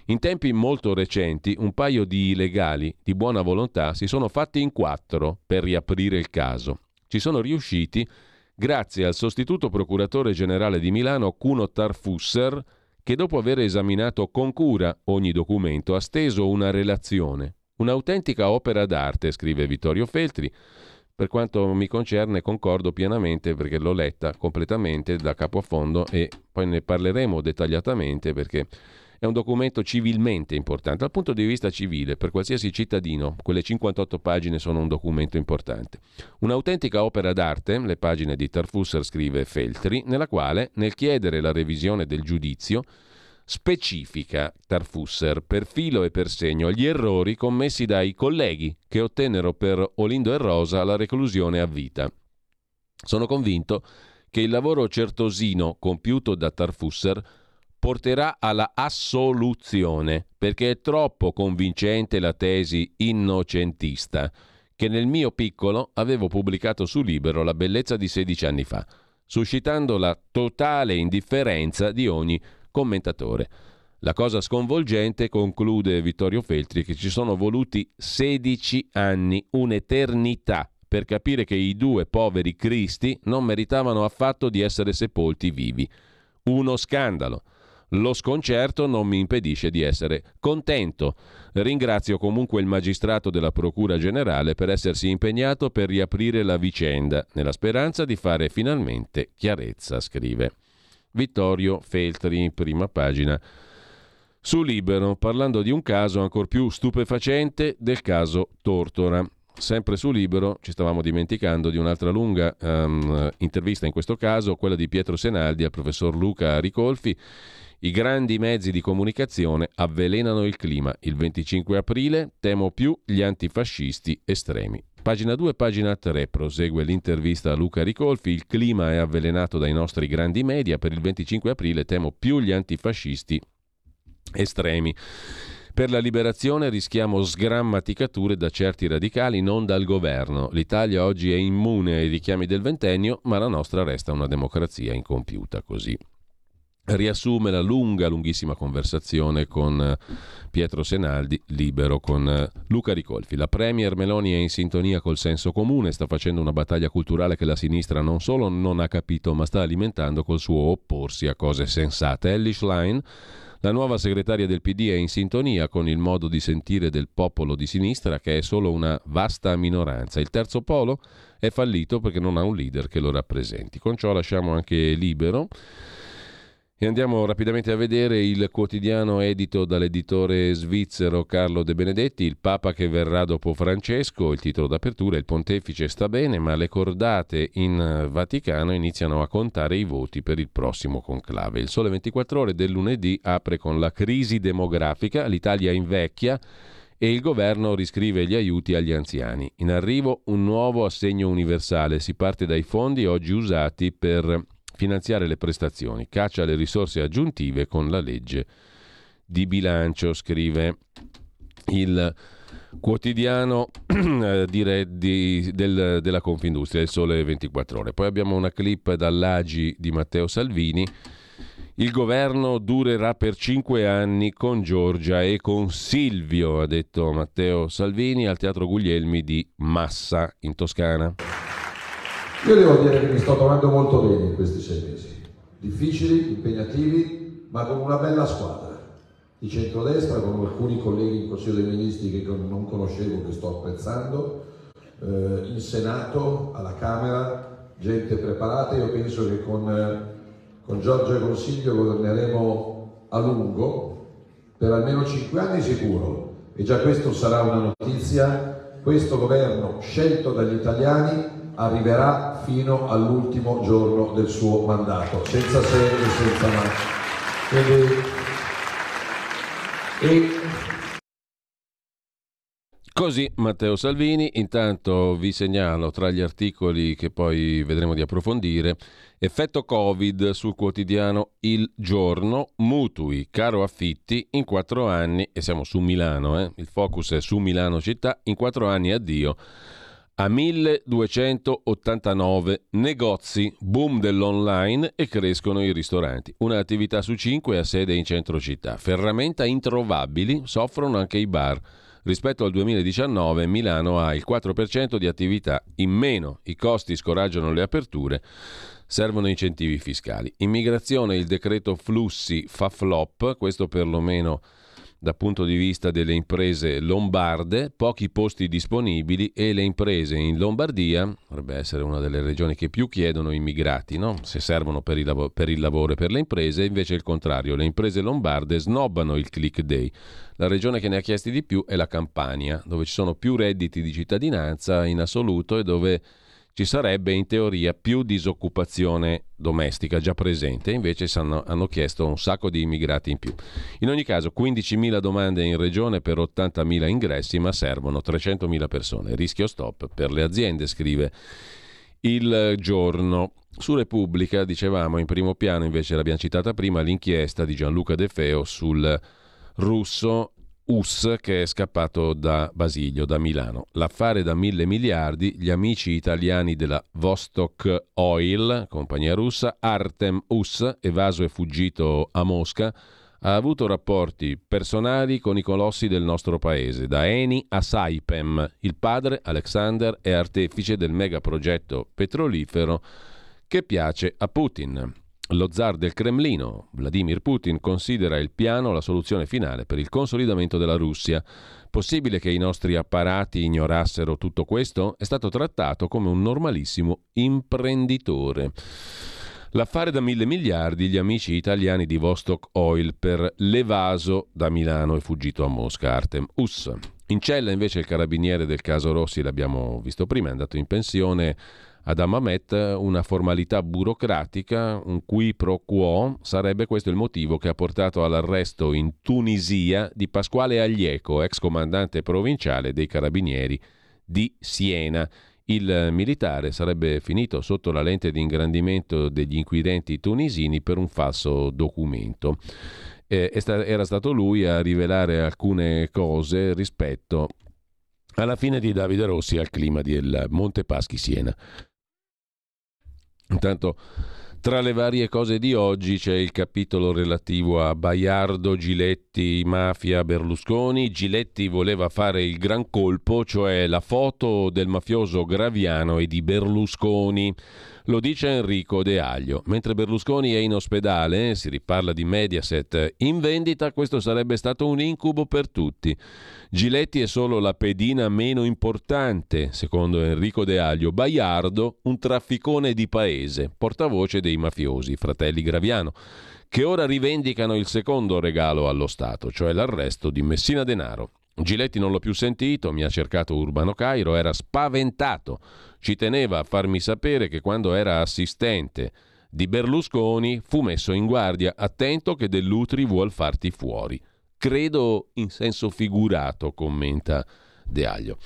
In tempi molto recenti un paio di illegali di buona volontà si sono fatti in quattro per riaprire il caso. Ci sono riusciti grazie al sostituto procuratore generale di Milano Cuno Tarfusser, che dopo aver esaminato con cura ogni documento ha steso una relazione, un'autentica opera d'arte, scrive Vittorio Feltri. Per quanto mi concerne concordo pienamente perché l'ho letta completamente da capo a fondo e poi ne parleremo dettagliatamente perché è un documento civilmente importante, dal punto di vista civile, per qualsiasi cittadino, quelle 58 pagine sono un documento importante. Un'autentica opera d'arte, le pagine di Tarfusser scrive Feltri, nella quale, nel chiedere la revisione del giudizio, specifica Tarfusser per filo e per segno gli errori commessi dai colleghi che ottennero per Olindo e Rosa la reclusione a vita. Sono convinto che il lavoro certosino compiuto da Tarfusser porterà alla assoluzione, perché è troppo convincente la tesi innocentista che nel mio piccolo avevo pubblicato su Libero La bellezza di 16 anni fa, suscitando la totale indifferenza di ogni commentatore. La cosa sconvolgente, conclude Vittorio Feltri, che ci sono voluti 16 anni, un'eternità, per capire che i due poveri Cristi non meritavano affatto di essere sepolti vivi. Uno scandalo. Lo sconcerto non mi impedisce di essere contento. Ringrazio comunque il magistrato della Procura Generale per essersi impegnato per riaprire la vicenda, nella speranza di fare finalmente chiarezza, scrive. Vittorio Feltri, prima pagina. Su Libero, parlando di un caso ancora più stupefacente del caso Tortora. Sempre su Libero ci stavamo dimenticando di un'altra lunga um, intervista, in questo caso quella di Pietro Senaldi al professor Luca Ricolfi, i grandi mezzi di comunicazione avvelenano il clima. Il 25 aprile temo più gli antifascisti estremi. Pagina 2, pagina 3, prosegue l'intervista a Luca Ricolfi. Il clima è avvelenato dai nostri grandi media. Per il 25 aprile temo più gli antifascisti estremi. Per la liberazione rischiamo sgrammaticature da certi radicali, non dal governo. L'Italia oggi è immune ai richiami del ventennio, ma la nostra resta una democrazia incompiuta così riassume la lunga, lunghissima conversazione con eh, Pietro Senaldi, libero con eh, Luca Ricolfi. La Premier Meloni è in sintonia col senso comune, sta facendo una battaglia culturale che la sinistra non solo non ha capito, ma sta alimentando col suo opporsi a cose sensate. Ellie Schlein, la nuova segretaria del PD, è in sintonia con il modo di sentire del popolo di sinistra, che è solo una vasta minoranza. Il terzo polo è fallito perché non ha un leader che lo rappresenti. Con ciò lasciamo anche libero e andiamo rapidamente a vedere il quotidiano edito dall'editore svizzero Carlo De Benedetti, Il Papa che verrà dopo Francesco, il titolo d'apertura, il pontefice sta bene, ma le cordate in Vaticano iniziano a contare i voti per il prossimo conclave. Il Sole 24 ore del lunedì apre con la crisi demografica, l'Italia invecchia e il governo riscrive gli aiuti agli anziani. In arrivo un nuovo assegno universale, si parte dai fondi oggi usati per finanziare le prestazioni, caccia le risorse aggiuntive con la legge di bilancio, scrive il quotidiano eh, di, del, della Confindustria, il Sole 24 ore. Poi abbiamo una clip dall'Agi di Matteo Salvini. Il governo durerà per cinque anni con Giorgia e con Silvio, ha detto Matteo Salvini al Teatro Guglielmi di Massa in Toscana. Io devo dire che mi sto trovando molto bene in questi sei mesi, difficili, impegnativi, ma con una bella squadra. Di centrodestra, con alcuni colleghi in Consiglio dei Ministri che non conoscevo, che sto apprezzando, eh, in Senato, alla Camera, gente preparata. Io penso che con, eh, con Giorgio e Consiglio governeremo a lungo, per almeno cinque anni sicuro, e già questo sarà una notizia. Questo governo scelto dagli italiani arriverà fino all'ultimo giorno del suo mandato, senza se e senza ma. Quindi, e... Così Matteo Salvini, intanto vi segnalo tra gli articoli che poi vedremo di approfondire, effetto Covid sul quotidiano Il Giorno, mutui, caro affitti in quattro anni, e siamo su Milano, eh? il focus è su Milano città, in quattro anni addio a 1289 negozi, boom dell'online e crescono i ristoranti. Un'attività su cinque ha sede in centro città. Ferramenta introvabili soffrono anche i bar. Rispetto al 2019 Milano ha il 4% di attività in meno, i costi scoraggiano le aperture, servono incentivi fiscali. Immigrazione, il decreto flussi fa flop, questo perlomeno dal punto di vista delle imprese lombarde, pochi posti disponibili e le imprese in Lombardia, dovrebbe essere una delle regioni che più chiedono immigrati, no? se servono per il, lav- per il lavoro e per le imprese, invece il contrario, le imprese lombarde snobbano il click day. La regione che ne ha chiesti di più è la Campania, dove ci sono più redditi di cittadinanza in assoluto e dove ci sarebbe in teoria più disoccupazione domestica già presente, invece hanno, hanno chiesto un sacco di immigrati in più. In ogni caso 15.000 domande in regione per 80.000 ingressi, ma servono 300.000 persone. Rischio stop per le aziende, scrive il giorno. Su Repubblica, dicevamo, in primo piano invece l'abbiamo citata prima, l'inchiesta di Gianluca De Feo sul russo US che è scappato da Basilio, da Milano. L'affare da mille miliardi, gli amici italiani della Vostok Oil, compagnia russa, Artem US, evaso e fuggito a Mosca, ha avuto rapporti personali con i colossi del nostro paese, da Eni a Saipem. Il padre, Alexander, è artefice del megaprogetto petrolifero che piace a Putin. Lo zar del Cremlino, Vladimir Putin, considera il piano la soluzione finale per il consolidamento della Russia. Possibile che i nostri apparati ignorassero tutto questo? È stato trattato come un normalissimo imprenditore. L'affare da mille miliardi, gli amici italiani di Vostok Oil per l'evaso da Milano e fuggito a Mosca, Artem Us. In cella invece il carabiniere del caso Rossi, l'abbiamo visto prima, è andato in pensione ad Amamet una formalità burocratica, un qui pro quo, sarebbe questo il motivo che ha portato all'arresto in Tunisia di Pasquale Aglieco, ex comandante provinciale dei carabinieri di Siena. Il militare sarebbe finito sotto la lente di ingrandimento degli inquirenti tunisini per un falso documento. Eh, era stato lui a rivelare alcune cose rispetto alla fine di Davide Rossi al clima del Monte Paschi Siena. Intanto tra le varie cose di oggi c'è il capitolo relativo a Baiardo, Giletti, Mafia, Berlusconi. Giletti voleva fare il gran colpo, cioè la foto del mafioso Graviano e di Berlusconi. Lo dice Enrico De Aglio. Mentre Berlusconi è in ospedale, si riparla di Mediaset, in vendita questo sarebbe stato un incubo per tutti. Giletti è solo la pedina meno importante, secondo Enrico De Aglio. Baiardo, un trafficone di paese, portavoce dei mafiosi, fratelli Graviano che ora rivendicano il secondo regalo allo Stato, cioè l'arresto di Messina Denaro. Giletti non l'ho più sentito, mi ha cercato Urbano Cairo, era spaventato. Ci teneva a farmi sapere che quando era assistente di Berlusconi fu messo in guardia, attento che Dell'Utri vuol farti fuori. Credo in senso figurato, commenta De Aglio.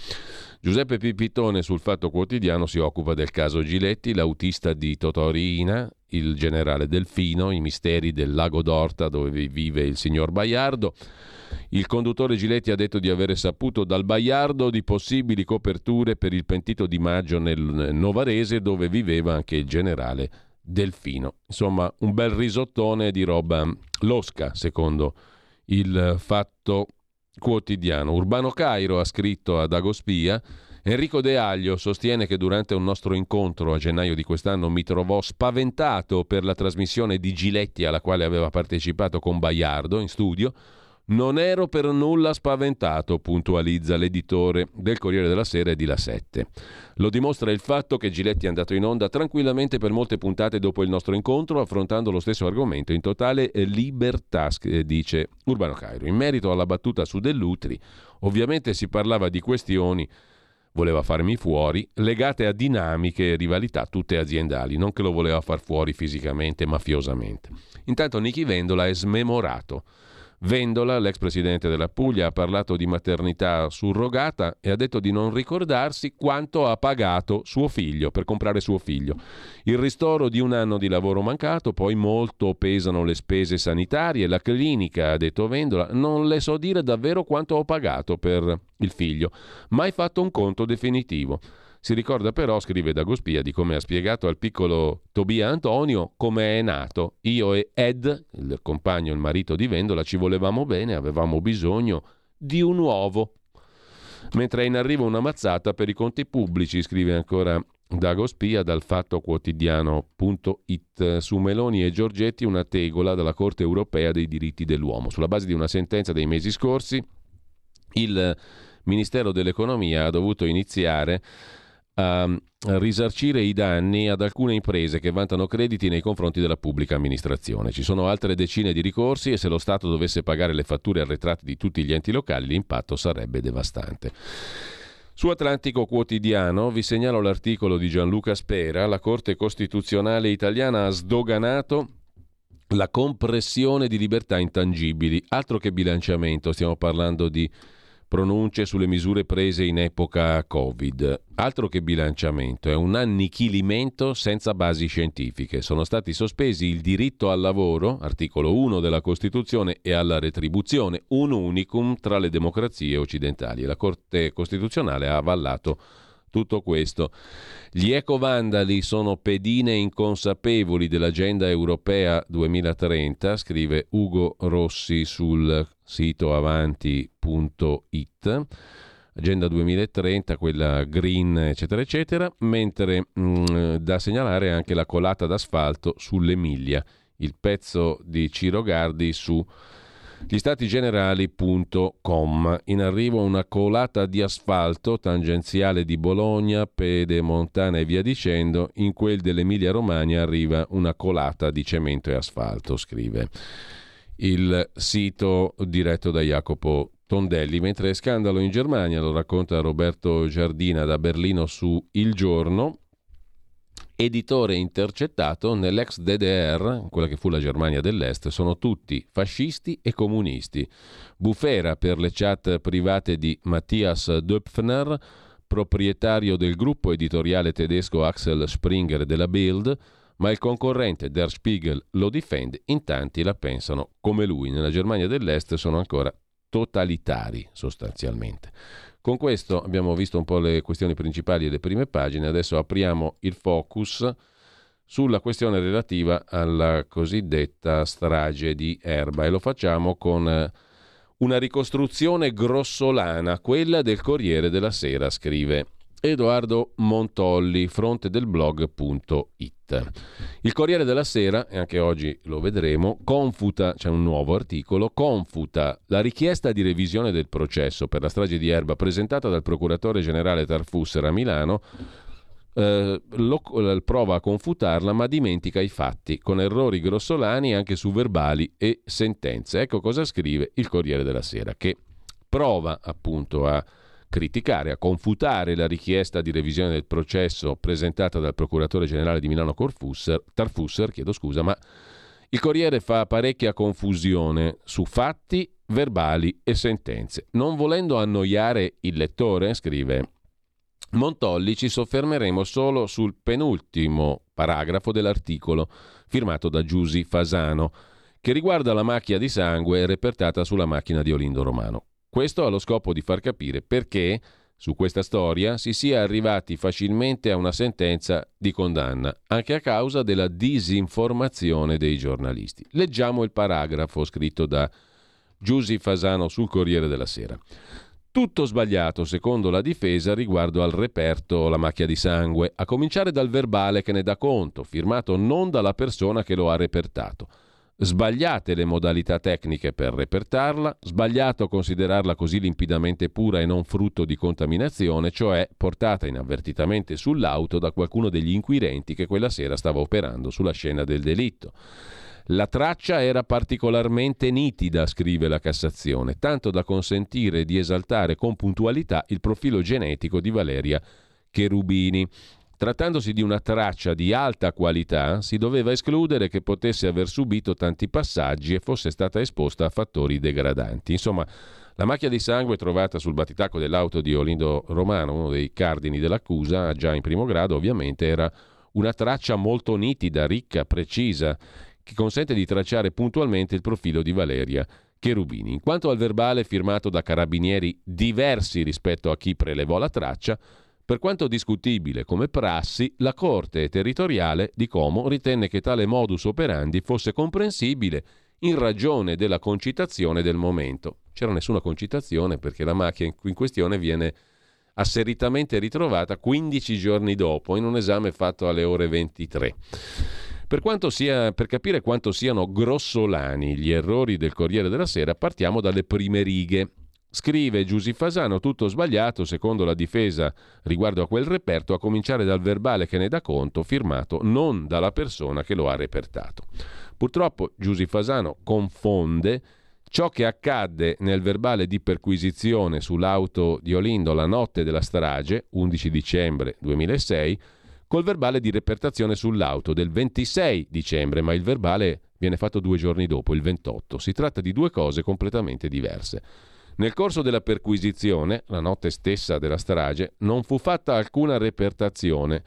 Giuseppe Pipitone sul Fatto Quotidiano si occupa del caso Giletti, l'autista di Totorina, il generale Delfino, i misteri del lago d'Orta dove vive il signor Baiardo. Il conduttore Giletti ha detto di avere saputo dal Baiardo di possibili coperture per il pentito di maggio nel Novarese dove viveva anche il generale Delfino. Insomma, un bel risottone di roba losca, secondo il fatto quotidiano. Urbano Cairo ha scritto ad Agospia Enrico De Aglio sostiene che durante un nostro incontro a gennaio di quest'anno mi trovò spaventato per la trasmissione di Giletti alla quale aveva partecipato con Baiardo in studio non ero per nulla spaventato, puntualizza l'editore del Corriere della Sera e di La 7. Lo dimostra il fatto che Giletti è andato in onda tranquillamente per molte puntate dopo il nostro incontro, affrontando lo stesso argomento in totale libertà, eh, dice Urbano Cairo. In merito alla battuta su Dell'Utri, ovviamente si parlava di questioni voleva farmi fuori, legate a dinamiche e rivalità tutte aziendali, non che lo voleva far fuori fisicamente, mafiosamente. Intanto Nichi Vendola è smemorato. Vendola, l'ex presidente della Puglia, ha parlato di maternità surrogata e ha detto di non ricordarsi quanto ha pagato suo figlio per comprare suo figlio. Il ristoro di un anno di lavoro mancato, poi molto pesano le spese sanitarie, la clinica, ha detto Vendola, non le so dire davvero quanto ho pagato per il figlio, mai fatto un conto definitivo. Si ricorda però, scrive Dagospia, di come ha spiegato al piccolo Tobia Antonio come è nato. Io e Ed, il compagno, il marito di Vendola, ci volevamo bene, avevamo bisogno di un uovo. Mentre è in arrivo una mazzata per i conti pubblici, scrive ancora Dagospia dal fatto quotidiano.it su Meloni e Giorgetti una tegola dalla Corte europea dei diritti dell'uomo. Sulla base di una sentenza dei mesi scorsi, il Ministero dell'Economia ha dovuto iniziare a risarcire i danni ad alcune imprese che vantano crediti nei confronti della pubblica amministrazione. Ci sono altre decine di ricorsi e se lo Stato dovesse pagare le fatture arretrate di tutti gli enti locali l'impatto sarebbe devastante. Su Atlantico Quotidiano vi segnalo l'articolo di Gianluca Spera, la Corte Costituzionale italiana ha sdoganato la compressione di libertà intangibili, altro che bilanciamento, stiamo parlando di pronunce sulle misure prese in epoca Covid. Altro che bilanciamento, è un annichilimento senza basi scientifiche. Sono stati sospesi il diritto al lavoro, articolo 1 della Costituzione, e alla retribuzione, un unicum tra le democrazie occidentali. La Corte Costituzionale ha avallato tutto questo. Gli ecovandali sono pedine inconsapevoli dell'agenda europea 2030, scrive Ugo Rossi sul sito avanti.it. Agenda 2030, quella green, eccetera, eccetera, mentre mh, mm, da segnalare anche la colata d'asfalto sull'Emilia, il pezzo di Ciro Gardi su gli stati generali.com. In arrivo una colata di asfalto tangenziale di Bologna, Pedemontana e via dicendo. In quel dell'Emilia Romagna arriva una colata di cemento e asfalto, scrive il sito diretto da Jacopo Tondelli. Mentre è scandalo in Germania, lo racconta Roberto Giardina da Berlino su Il Giorno editore intercettato nell'ex DDR, quella che fu la Germania dell'Est, sono tutti fascisti e comunisti. Bufera per le chat private di Matthias Döpfner, proprietario del gruppo editoriale tedesco Axel Springer della Bild, ma il concorrente Der Spiegel lo difende, in tanti la pensano come lui. Nella Germania dell'Est sono ancora totalitari sostanzialmente. Con questo abbiamo visto un po' le questioni principali e le prime pagine, adesso apriamo il focus sulla questione relativa alla cosiddetta strage di Erba e lo facciamo con eh, una ricostruzione grossolana, quella del Corriere della Sera, scrive Edoardo Montolli, fronte del blog.it. Il Corriere della Sera, e anche oggi lo vedremo, confuta, c'è un nuovo articolo, confuta la richiesta di revisione del processo per la strage di Erba presentata dal procuratore generale Tarfusser a Milano, eh, lo, prova a confutarla ma dimentica i fatti, con errori grossolani anche su verbali e sentenze. Ecco cosa scrive il Corriere della Sera, che prova appunto a criticare, a confutare la richiesta di revisione del processo presentata dal procuratore generale di Milano Corfusser, Tarfusser, chiedo scusa, ma il Corriere fa parecchia confusione su fatti, verbali e sentenze. Non volendo annoiare il lettore, scrive Montolli, ci soffermeremo solo sul penultimo paragrafo dell'articolo firmato da Giusi Fasano, che riguarda la macchia di sangue repertata sulla macchina di Olindo Romano. Questo allo scopo di far capire perché su questa storia si sia arrivati facilmente a una sentenza di condanna, anche a causa della disinformazione dei giornalisti. Leggiamo il paragrafo scritto da Giusy Fasano sul Corriere della Sera. Tutto sbagliato, secondo la difesa, riguardo al reperto La macchia di sangue, a cominciare dal verbale che ne dà conto, firmato non dalla persona che lo ha repertato. Sbagliate le modalità tecniche per repertarla, sbagliato considerarla così limpidamente pura e non frutto di contaminazione, cioè portata inavvertitamente sull'auto da qualcuno degli inquirenti che quella sera stava operando sulla scena del delitto. La traccia era particolarmente nitida, scrive la Cassazione, tanto da consentire di esaltare con puntualità il profilo genetico di Valeria Cherubini. Trattandosi di una traccia di alta qualità, si doveva escludere che potesse aver subito tanti passaggi e fosse stata esposta a fattori degradanti. Insomma, la macchia di sangue trovata sul battitacco dell'auto di Olindo Romano, uno dei cardini dell'accusa, già in primo grado ovviamente, era una traccia molto nitida, ricca, precisa, che consente di tracciare puntualmente il profilo di Valeria Cherubini. In quanto al verbale firmato da carabinieri diversi rispetto a chi prelevò la traccia, per quanto discutibile come prassi, la Corte territoriale di Como ritenne che tale modus operandi fosse comprensibile in ragione della concitazione del momento. C'era nessuna concitazione perché la macchina in questione viene asseritamente ritrovata 15 giorni dopo in un esame fatto alle ore 23. Per, sia, per, capire quanto siano grossolani gli errori del Corriere della Sera, partiamo dalle prime righe. Scrive Giusy Fasano, tutto sbagliato secondo la difesa riguardo a quel reperto, a cominciare dal verbale che ne dà conto, firmato non dalla persona che lo ha repertato. Purtroppo Giusy Fasano confonde ciò che accadde nel verbale di perquisizione sull'auto di Olindo la notte della strage, 11 dicembre 2006, col verbale di repertazione sull'auto del 26 dicembre, ma il verbale viene fatto due giorni dopo, il 28. Si tratta di due cose completamente diverse. Nel corso della perquisizione, la notte stessa della strage, non fu fatta alcuna repertazione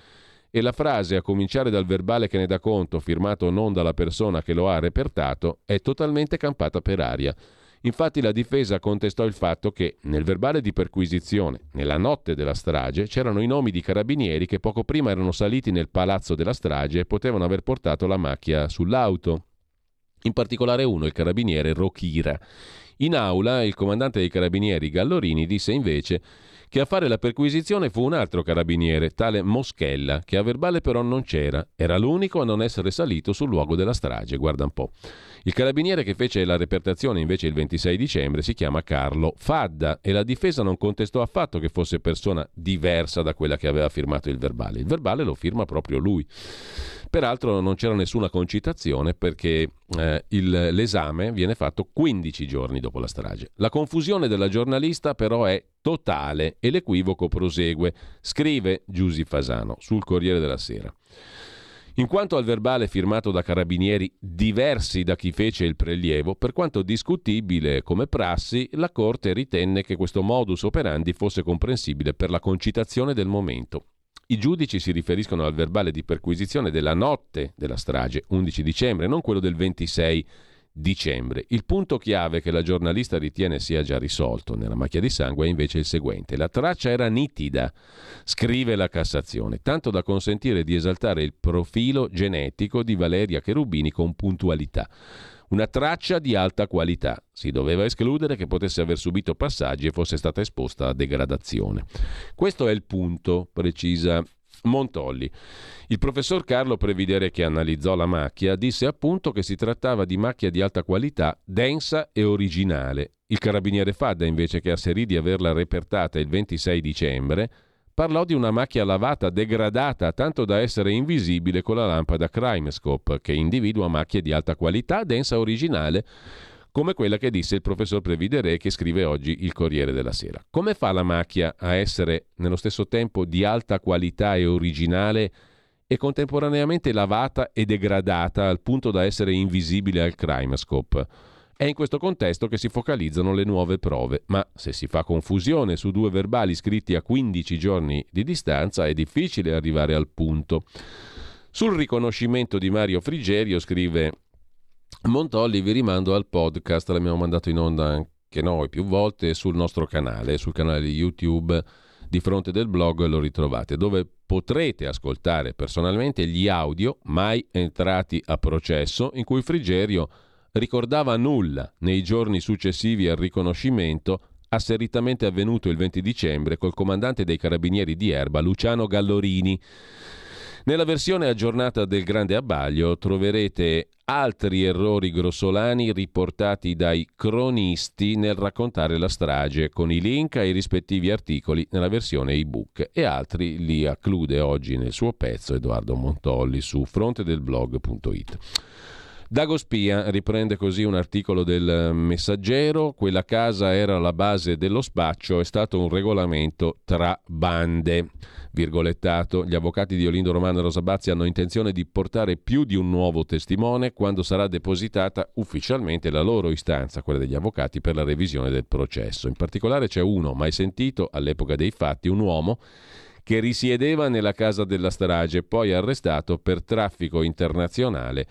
e la frase, a cominciare dal verbale che ne dà conto, firmato non dalla persona che lo ha repertato, è totalmente campata per aria. Infatti la difesa contestò il fatto che nel verbale di perquisizione, nella notte della strage, c'erano i nomi di carabinieri che poco prima erano saliti nel palazzo della strage e potevano aver portato la macchia sull'auto. In particolare uno, il carabiniere Rochira. In aula il comandante dei carabinieri Gallorini disse invece che a fare la perquisizione fu un altro carabiniere, tale Moschella, che a verbale però non c'era. Era l'unico a non essere salito sul luogo della strage, guarda un po'. Il carabiniere che fece la repertazione invece il 26 dicembre si chiama Carlo Fadda e la difesa non contestò affatto che fosse persona diversa da quella che aveva firmato il verbale. Il verbale lo firma proprio lui. Peraltro non c'era nessuna concitazione perché eh, il, l'esame viene fatto 15 giorni dopo la strage. La confusione della giornalista però è totale e l'equivoco prosegue, scrive Giusy Fasano sul Corriere della Sera. In quanto al verbale firmato da carabinieri diversi da chi fece il prelievo, per quanto discutibile come prassi, la Corte ritenne che questo modus operandi fosse comprensibile per la concitazione del momento i giudici si riferiscono al verbale di perquisizione della notte della strage, 11 dicembre, non quello del 26 dicembre. Il punto chiave che la giornalista ritiene sia già risolto nella macchia di sangue è invece il seguente. La traccia era nitida, scrive la Cassazione, tanto da consentire di esaltare il profilo genetico di Valeria Cherubini con puntualità una traccia di alta qualità. Si doveva escludere che potesse aver subito passaggi e fosse stata esposta a degradazione. Questo è il punto, precisa Montolli. Il professor Carlo Previdere, che analizzò la macchia, disse appunto che si trattava di macchia di alta qualità, densa e originale. Il carabiniere Fadda, invece, che asserì di averla repertata il 26 dicembre, parlò di una macchia lavata degradata tanto da essere invisibile con la lampada CrimeScope, che individua macchie di alta qualità, densa originale, come quella che disse il professor Previdere che scrive oggi il Corriere della Sera. Come fa la macchia a essere nello stesso tempo di alta qualità e originale e contemporaneamente lavata e degradata al punto da essere invisibile al CrimeScope? È in questo contesto che si focalizzano le nuove prove, ma se si fa confusione su due verbali scritti a 15 giorni di distanza è difficile arrivare al punto. Sul riconoscimento di Mario Frigerio scrive Montolli, vi rimando al podcast, l'abbiamo mandato in onda anche noi più volte sul nostro canale, sul canale di YouTube di fronte del blog lo ritrovate, dove potrete ascoltare personalmente gli audio mai entrati a processo in cui Frigerio ricordava nulla nei giorni successivi al riconoscimento asseritamente avvenuto il 20 dicembre col comandante dei carabinieri di Erba, Luciano Gallorini. Nella versione aggiornata del Grande Abbaglio troverete altri errori grossolani riportati dai cronisti nel raccontare la strage, con i link ai rispettivi articoli nella versione ebook e altri li acclude oggi nel suo pezzo Edoardo Montolli su frontedelblog.it. Dago Spia riprende così un articolo del Messaggero, quella casa era la base dello spaccio, è stato un regolamento tra bande. Virgolettato, gli avvocati di Olindo Romano e Rosabazzi hanno intenzione di portare più di un nuovo testimone quando sarà depositata ufficialmente la loro istanza, quella degli avvocati, per la revisione del processo. In particolare c'è uno, mai sentito all'epoca dei fatti, un uomo che risiedeva nella casa della strage, poi arrestato per traffico internazionale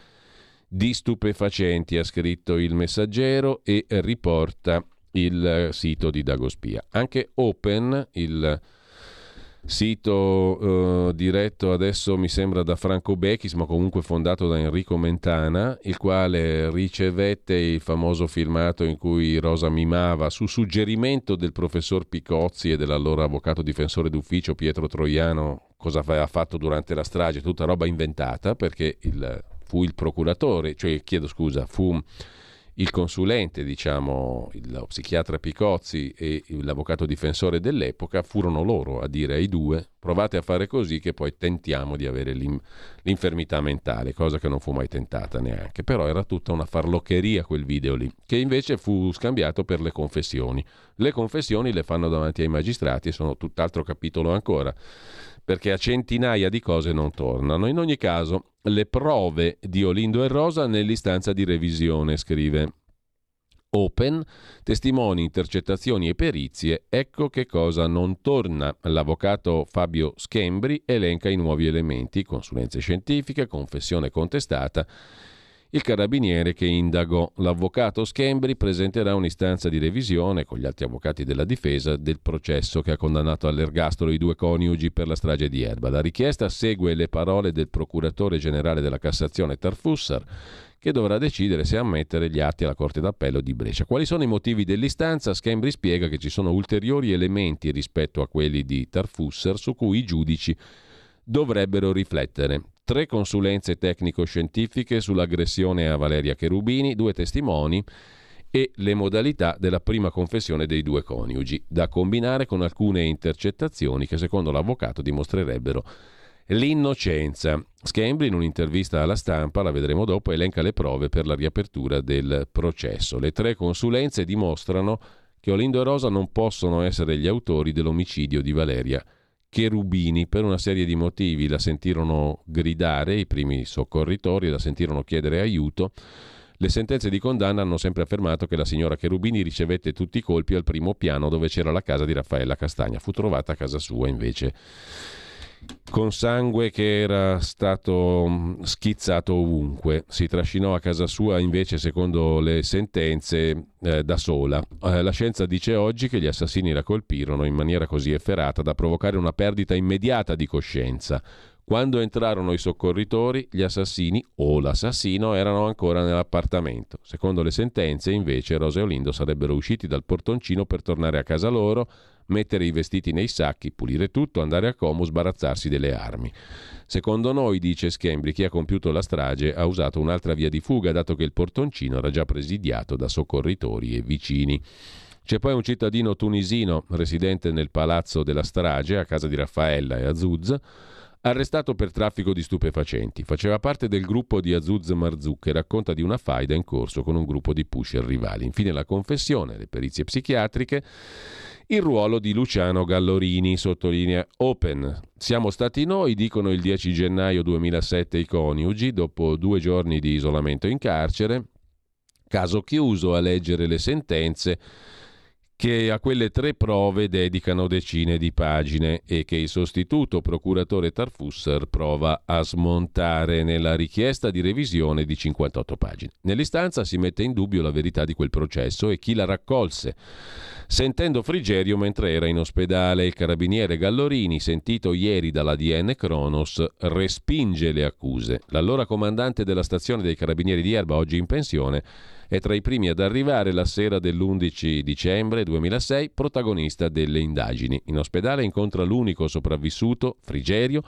di stupefacenti, ha scritto il messaggero e riporta il sito di Dagospia. Anche Open, il sito uh, diretto adesso mi sembra da Franco Bechis, ma comunque fondato da Enrico Mentana, il quale ricevette il famoso filmato in cui Rosa mimava su suggerimento del professor Picozzi e dell'allora avvocato difensore d'ufficio Pietro Troiano cosa aveva fatto durante la strage, tutta roba inventata perché il fu il procuratore, cioè chiedo scusa, fu il consulente, diciamo, lo psichiatra Picozzi e l'avvocato difensore dell'epoca, furono loro a dire ai due provate a fare così che poi tentiamo di avere l'infermità mentale, cosa che non fu mai tentata neanche. Però era tutta una farloccheria quel video lì, che invece fu scambiato per le confessioni. Le confessioni le fanno davanti ai magistrati e sono tutt'altro capitolo ancora perché a centinaia di cose non tornano. In ogni caso, le prove di Olindo e Rosa nell'istanza di revisione, scrive Open, testimoni, intercettazioni e perizie, ecco che cosa non torna. L'avvocato Fabio Schembri elenca i nuovi elementi, consulenze scientifiche, confessione contestata il carabiniere che indagò. L'avvocato Schembri presenterà un'istanza di revisione con gli altri avvocati della difesa del processo che ha condannato all'ergastolo i due coniugi per la strage di Erba. La richiesta segue le parole del procuratore generale della Cassazione Tarfussar che dovrà decidere se ammettere gli atti alla Corte d'Appello di Brescia. Quali sono i motivi dell'istanza? Schembri spiega che ci sono ulteriori elementi rispetto a quelli di Tarfusser su cui i giudici dovrebbero riflettere. Tre consulenze tecnico-scientifiche sull'aggressione a Valeria Cherubini, due testimoni e le modalità della prima confessione dei due coniugi, da combinare con alcune intercettazioni che secondo l'avvocato dimostrerebbero l'innocenza. Schembri in un'intervista alla stampa, la vedremo dopo, elenca le prove per la riapertura del processo. Le tre consulenze dimostrano che Olindo e Rosa non possono essere gli autori dell'omicidio di Valeria Cherubini per una serie di motivi. La sentirono gridare i primi soccorritori, la sentirono chiedere aiuto. Le sentenze di condanna hanno sempre affermato che la signora Cherubini ricevette tutti i colpi al primo piano dove c'era la casa di Raffaella Castagna. Fu trovata a casa sua invece con sangue che era stato mm, schizzato ovunque. Si trascinò a casa sua invece, secondo le sentenze, eh, da sola. Eh, la scienza dice oggi che gli assassini la colpirono in maniera così efferata da provocare una perdita immediata di coscienza. Quando entrarono i soccorritori, gli assassini o l'assassino erano ancora nell'appartamento. Secondo le sentenze, invece, Rosa e Olindo sarebbero usciti dal portoncino per tornare a casa loro mettere i vestiti nei sacchi, pulire tutto, andare a Como, sbarazzarsi delle armi. Secondo noi, dice Schembri, chi ha compiuto la strage ha usato un'altra via di fuga, dato che il portoncino era già presidiato da soccorritori e vicini. C'è poi un cittadino tunisino residente nel palazzo della strage, a casa di Raffaella e Azuz, arrestato per traffico di stupefacenti. Faceva parte del gruppo di Azuz Marzouk che racconta di una faida in corso con un gruppo di pusher rivali. Infine la confessione, le perizie psichiatriche il ruolo di Luciano Gallorini, sottolinea Open. Siamo stati noi, dicono il 10 gennaio 2007 i coniugi, dopo due giorni di isolamento in carcere. Caso chiuso a leggere le sentenze che a quelle tre prove dedicano decine di pagine e che il sostituto procuratore Tarfusser prova a smontare nella richiesta di revisione di 58 pagine. Nell'istanza si mette in dubbio la verità di quel processo e chi la raccolse. Sentendo Frigerio mentre era in ospedale, il carabiniere Gallorini, sentito ieri dall'ADN Kronos, respinge le accuse. L'allora comandante della stazione dei carabinieri di Erba, oggi in pensione, è tra i primi ad arrivare la sera dell'11 dicembre 2006, protagonista delle indagini. In ospedale incontra l'unico sopravvissuto, Frigerio,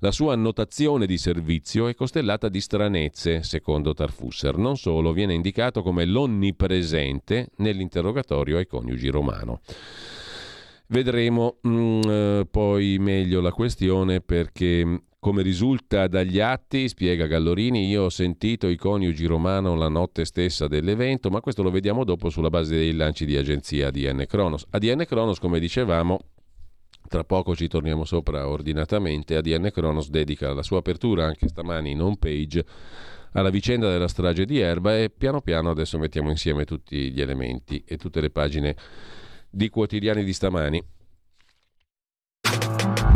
la sua annotazione di servizio è costellata di stranezze, secondo Tarfusser. Non solo, viene indicato come l'onnipresente nell'interrogatorio ai coniugi romano. Vedremo mh, mm, eh, poi meglio la questione perché come risulta dagli atti, spiega Gallorini, io ho sentito i coniugi romano la notte stessa dell'evento, ma questo lo vediamo dopo sulla base dei lanci di agenzia ADN Kronos. ADN Kronos, come dicevamo, tra poco ci torniamo sopra ordinatamente, ADN Kronos dedica la sua apertura anche stamani in home page alla vicenda della strage di Erba e piano piano adesso mettiamo insieme tutti gli elementi e tutte le pagine di quotidiani di stamani.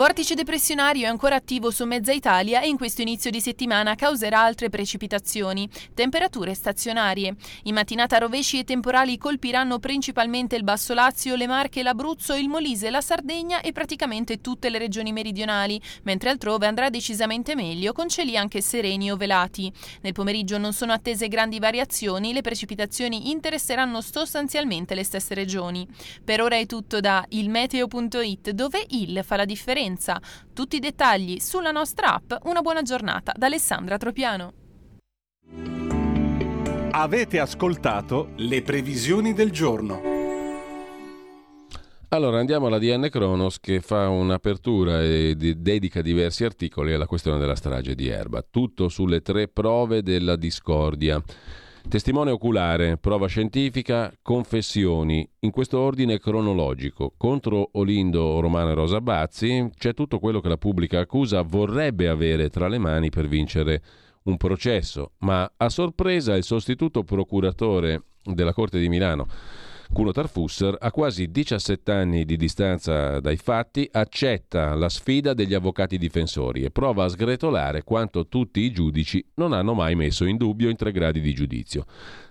Vortice depressionario è ancora attivo su mezza Italia e in questo inizio di settimana causerà altre precipitazioni. Temperature stazionarie. In mattinata rovesci e temporali colpiranno principalmente il Basso Lazio, le Marche, l'Abruzzo, il Molise, la Sardegna e praticamente tutte le regioni meridionali, mentre altrove andrà decisamente meglio, con cieli anche sereni o velati. Nel pomeriggio non sono attese grandi variazioni, le precipitazioni interesseranno sostanzialmente le stesse regioni. Per ora è tutto da ilmeteo.it, dove il fa la differenza differenza. Tutti i dettagli sulla nostra app. Una buona giornata da Alessandra Tropiano. Avete ascoltato le previsioni del giorno. Allora andiamo alla DN Kronos che fa un'apertura e dedica diversi articoli alla questione della strage di Erba. Tutto sulle tre prove della discordia. Testimone oculare, prova scientifica, confessioni. In questo ordine cronologico, contro Olindo, Romano e Rosa Bazzi c'è tutto quello che la pubblica accusa vorrebbe avere tra le mani per vincere un processo, ma a sorpresa il sostituto procuratore della Corte di Milano Cuno Tarfusser, a quasi 17 anni di distanza dai fatti, accetta la sfida degli avvocati difensori e prova a sgretolare quanto tutti i giudici non hanno mai messo in dubbio in tre gradi di giudizio.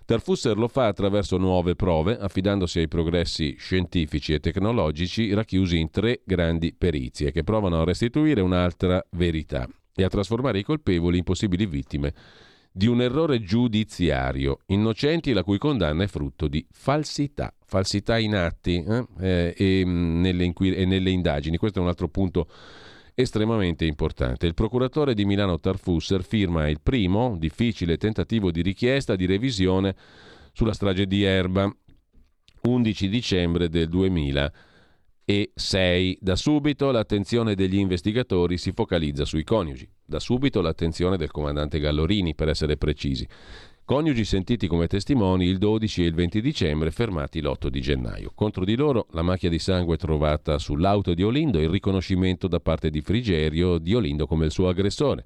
Tarfusser lo fa attraverso nuove prove, affidandosi ai progressi scientifici e tecnologici racchiusi in tre grandi perizie che provano a restituire un'altra verità e a trasformare i colpevoli in possibili vittime di un errore giudiziario, innocenti la cui condanna è frutto di falsità, falsità in atti eh? Eh, e, mm, nelle inquir- e nelle indagini. Questo è un altro punto estremamente importante. Il procuratore di Milano Tarfusser firma il primo difficile tentativo di richiesta di revisione sulla strage di Erba, 11 dicembre del 2000 e 6. Da subito l'attenzione degli investigatori si focalizza sui coniugi. Da subito l'attenzione del comandante Gallorini, per essere precisi. Coniugi sentiti come testimoni il 12 e il 20 dicembre, fermati l'8 di gennaio. Contro di loro la macchia di sangue trovata sull'auto di Olindo e il riconoscimento da parte di Frigerio di Olindo come il suo aggressore.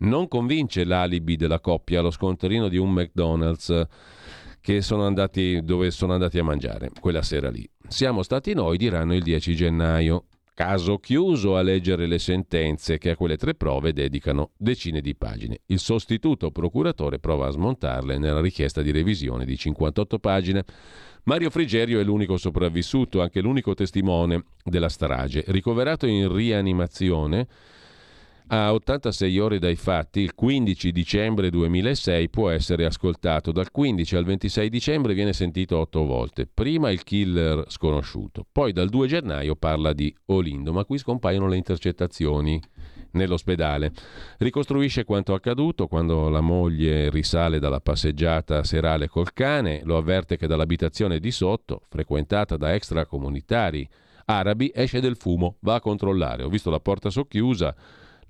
Non convince l'alibi della coppia lo scontrino di un McDonald's che sono andati dove sono andati a mangiare quella sera lì. Siamo stati noi, diranno il 10 gennaio. Caso chiuso a leggere le sentenze che a quelle tre prove dedicano decine di pagine. Il sostituto procuratore prova a smontarle nella richiesta di revisione di 58 pagine. Mario Frigerio è l'unico sopravvissuto, anche l'unico testimone della strage. Ricoverato in rianimazione, a 86 ore dai fatti, il 15 dicembre 2006 può essere ascoltato. Dal 15 al 26 dicembre viene sentito otto volte. Prima il killer sconosciuto, poi dal 2 gennaio parla di Olindo, ma qui scompaiono le intercettazioni nell'ospedale. Ricostruisce quanto accaduto quando la moglie risale dalla passeggiata serale col cane, lo avverte che dall'abitazione di sotto, frequentata da extracomunitari arabi, esce del fumo, va a controllare. Ho visto la porta socchiusa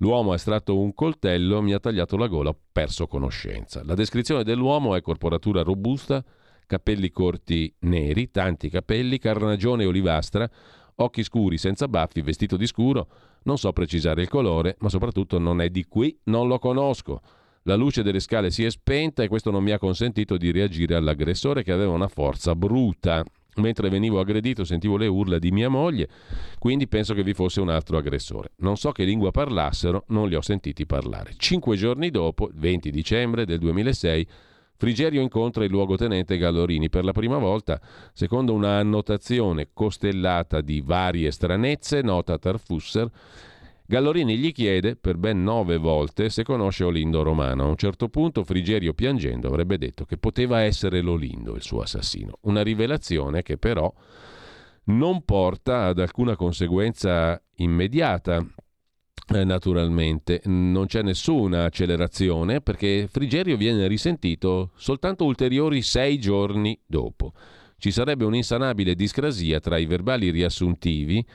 L'uomo ha estratto un coltello, mi ha tagliato la gola, ho perso conoscenza. La descrizione dell'uomo è corporatura robusta, capelli corti neri, tanti capelli, carnagione olivastra, occhi scuri senza baffi, vestito di scuro. Non so precisare il colore, ma soprattutto non è di qui, non lo conosco. La luce delle scale si è spenta e questo non mi ha consentito di reagire all'aggressore che aveva una forza bruta. Mentre venivo aggredito sentivo le urla di mia moglie, quindi penso che vi fosse un altro aggressore. Non so che lingua parlassero, non li ho sentiti parlare. Cinque giorni dopo, il 20 dicembre del 2006, Frigerio incontra il luogotenente Gallorini per la prima volta, secondo una annotazione costellata di varie stranezze, nota Tarfusser, Gallorini gli chiede per ben nove volte se conosce Olindo Romano. A un certo punto Frigerio piangendo avrebbe detto che poteva essere l'Olindo il suo assassino. Una rivelazione che però non porta ad alcuna conseguenza immediata. Eh, naturalmente non c'è nessuna accelerazione perché Frigerio viene risentito soltanto ulteriori sei giorni dopo. Ci sarebbe un'insanabile discrasia tra i verbali riassuntivi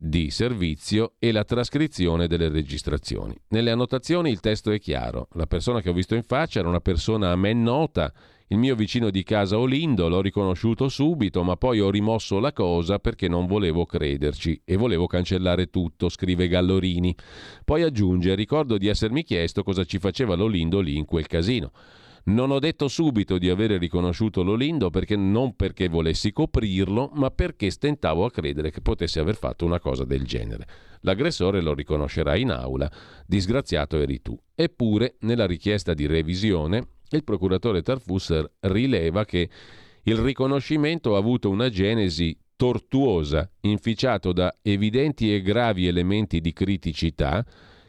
di servizio e la trascrizione delle registrazioni. Nelle annotazioni il testo è chiaro. La persona che ho visto in faccia era una persona a me nota. Il mio vicino di casa Olindo l'ho riconosciuto subito, ma poi ho rimosso la cosa perché non volevo crederci e volevo cancellare tutto, scrive Gallorini. Poi aggiunge: Ricordo di essermi chiesto cosa ci faceva l'Olindo lì in quel casino. Non ho detto subito di avere riconosciuto Lolindo perché non perché volessi coprirlo, ma perché stentavo a credere che potesse aver fatto una cosa del genere. L'aggressore lo riconoscerà in aula, disgraziato eri tu. Eppure, nella richiesta di revisione, il procuratore Tarfusser rileva che il riconoscimento ha avuto una genesi tortuosa, inficiato da evidenti e gravi elementi di criticità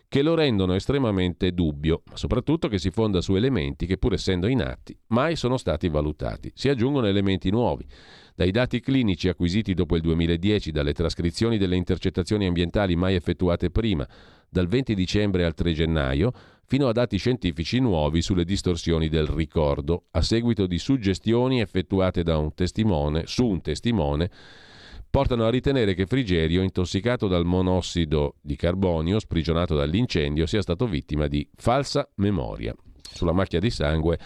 che lo rendono estremamente dubbio, ma soprattutto che si fonda su elementi che pur essendo inatti mai sono stati valutati. Si aggiungono elementi nuovi. Dai dati clinici acquisiti dopo il 2010, dalle trascrizioni delle intercettazioni ambientali mai effettuate prima, dal 20 dicembre al 3 gennaio, fino a dati scientifici nuovi sulle distorsioni del ricordo, a seguito di suggestioni effettuate da un testimone, su un testimone, portano a ritenere che Frigerio, intossicato dal monossido di carbonio sprigionato dall'incendio, sia stato vittima di falsa memoria. Sulla macchia di sangue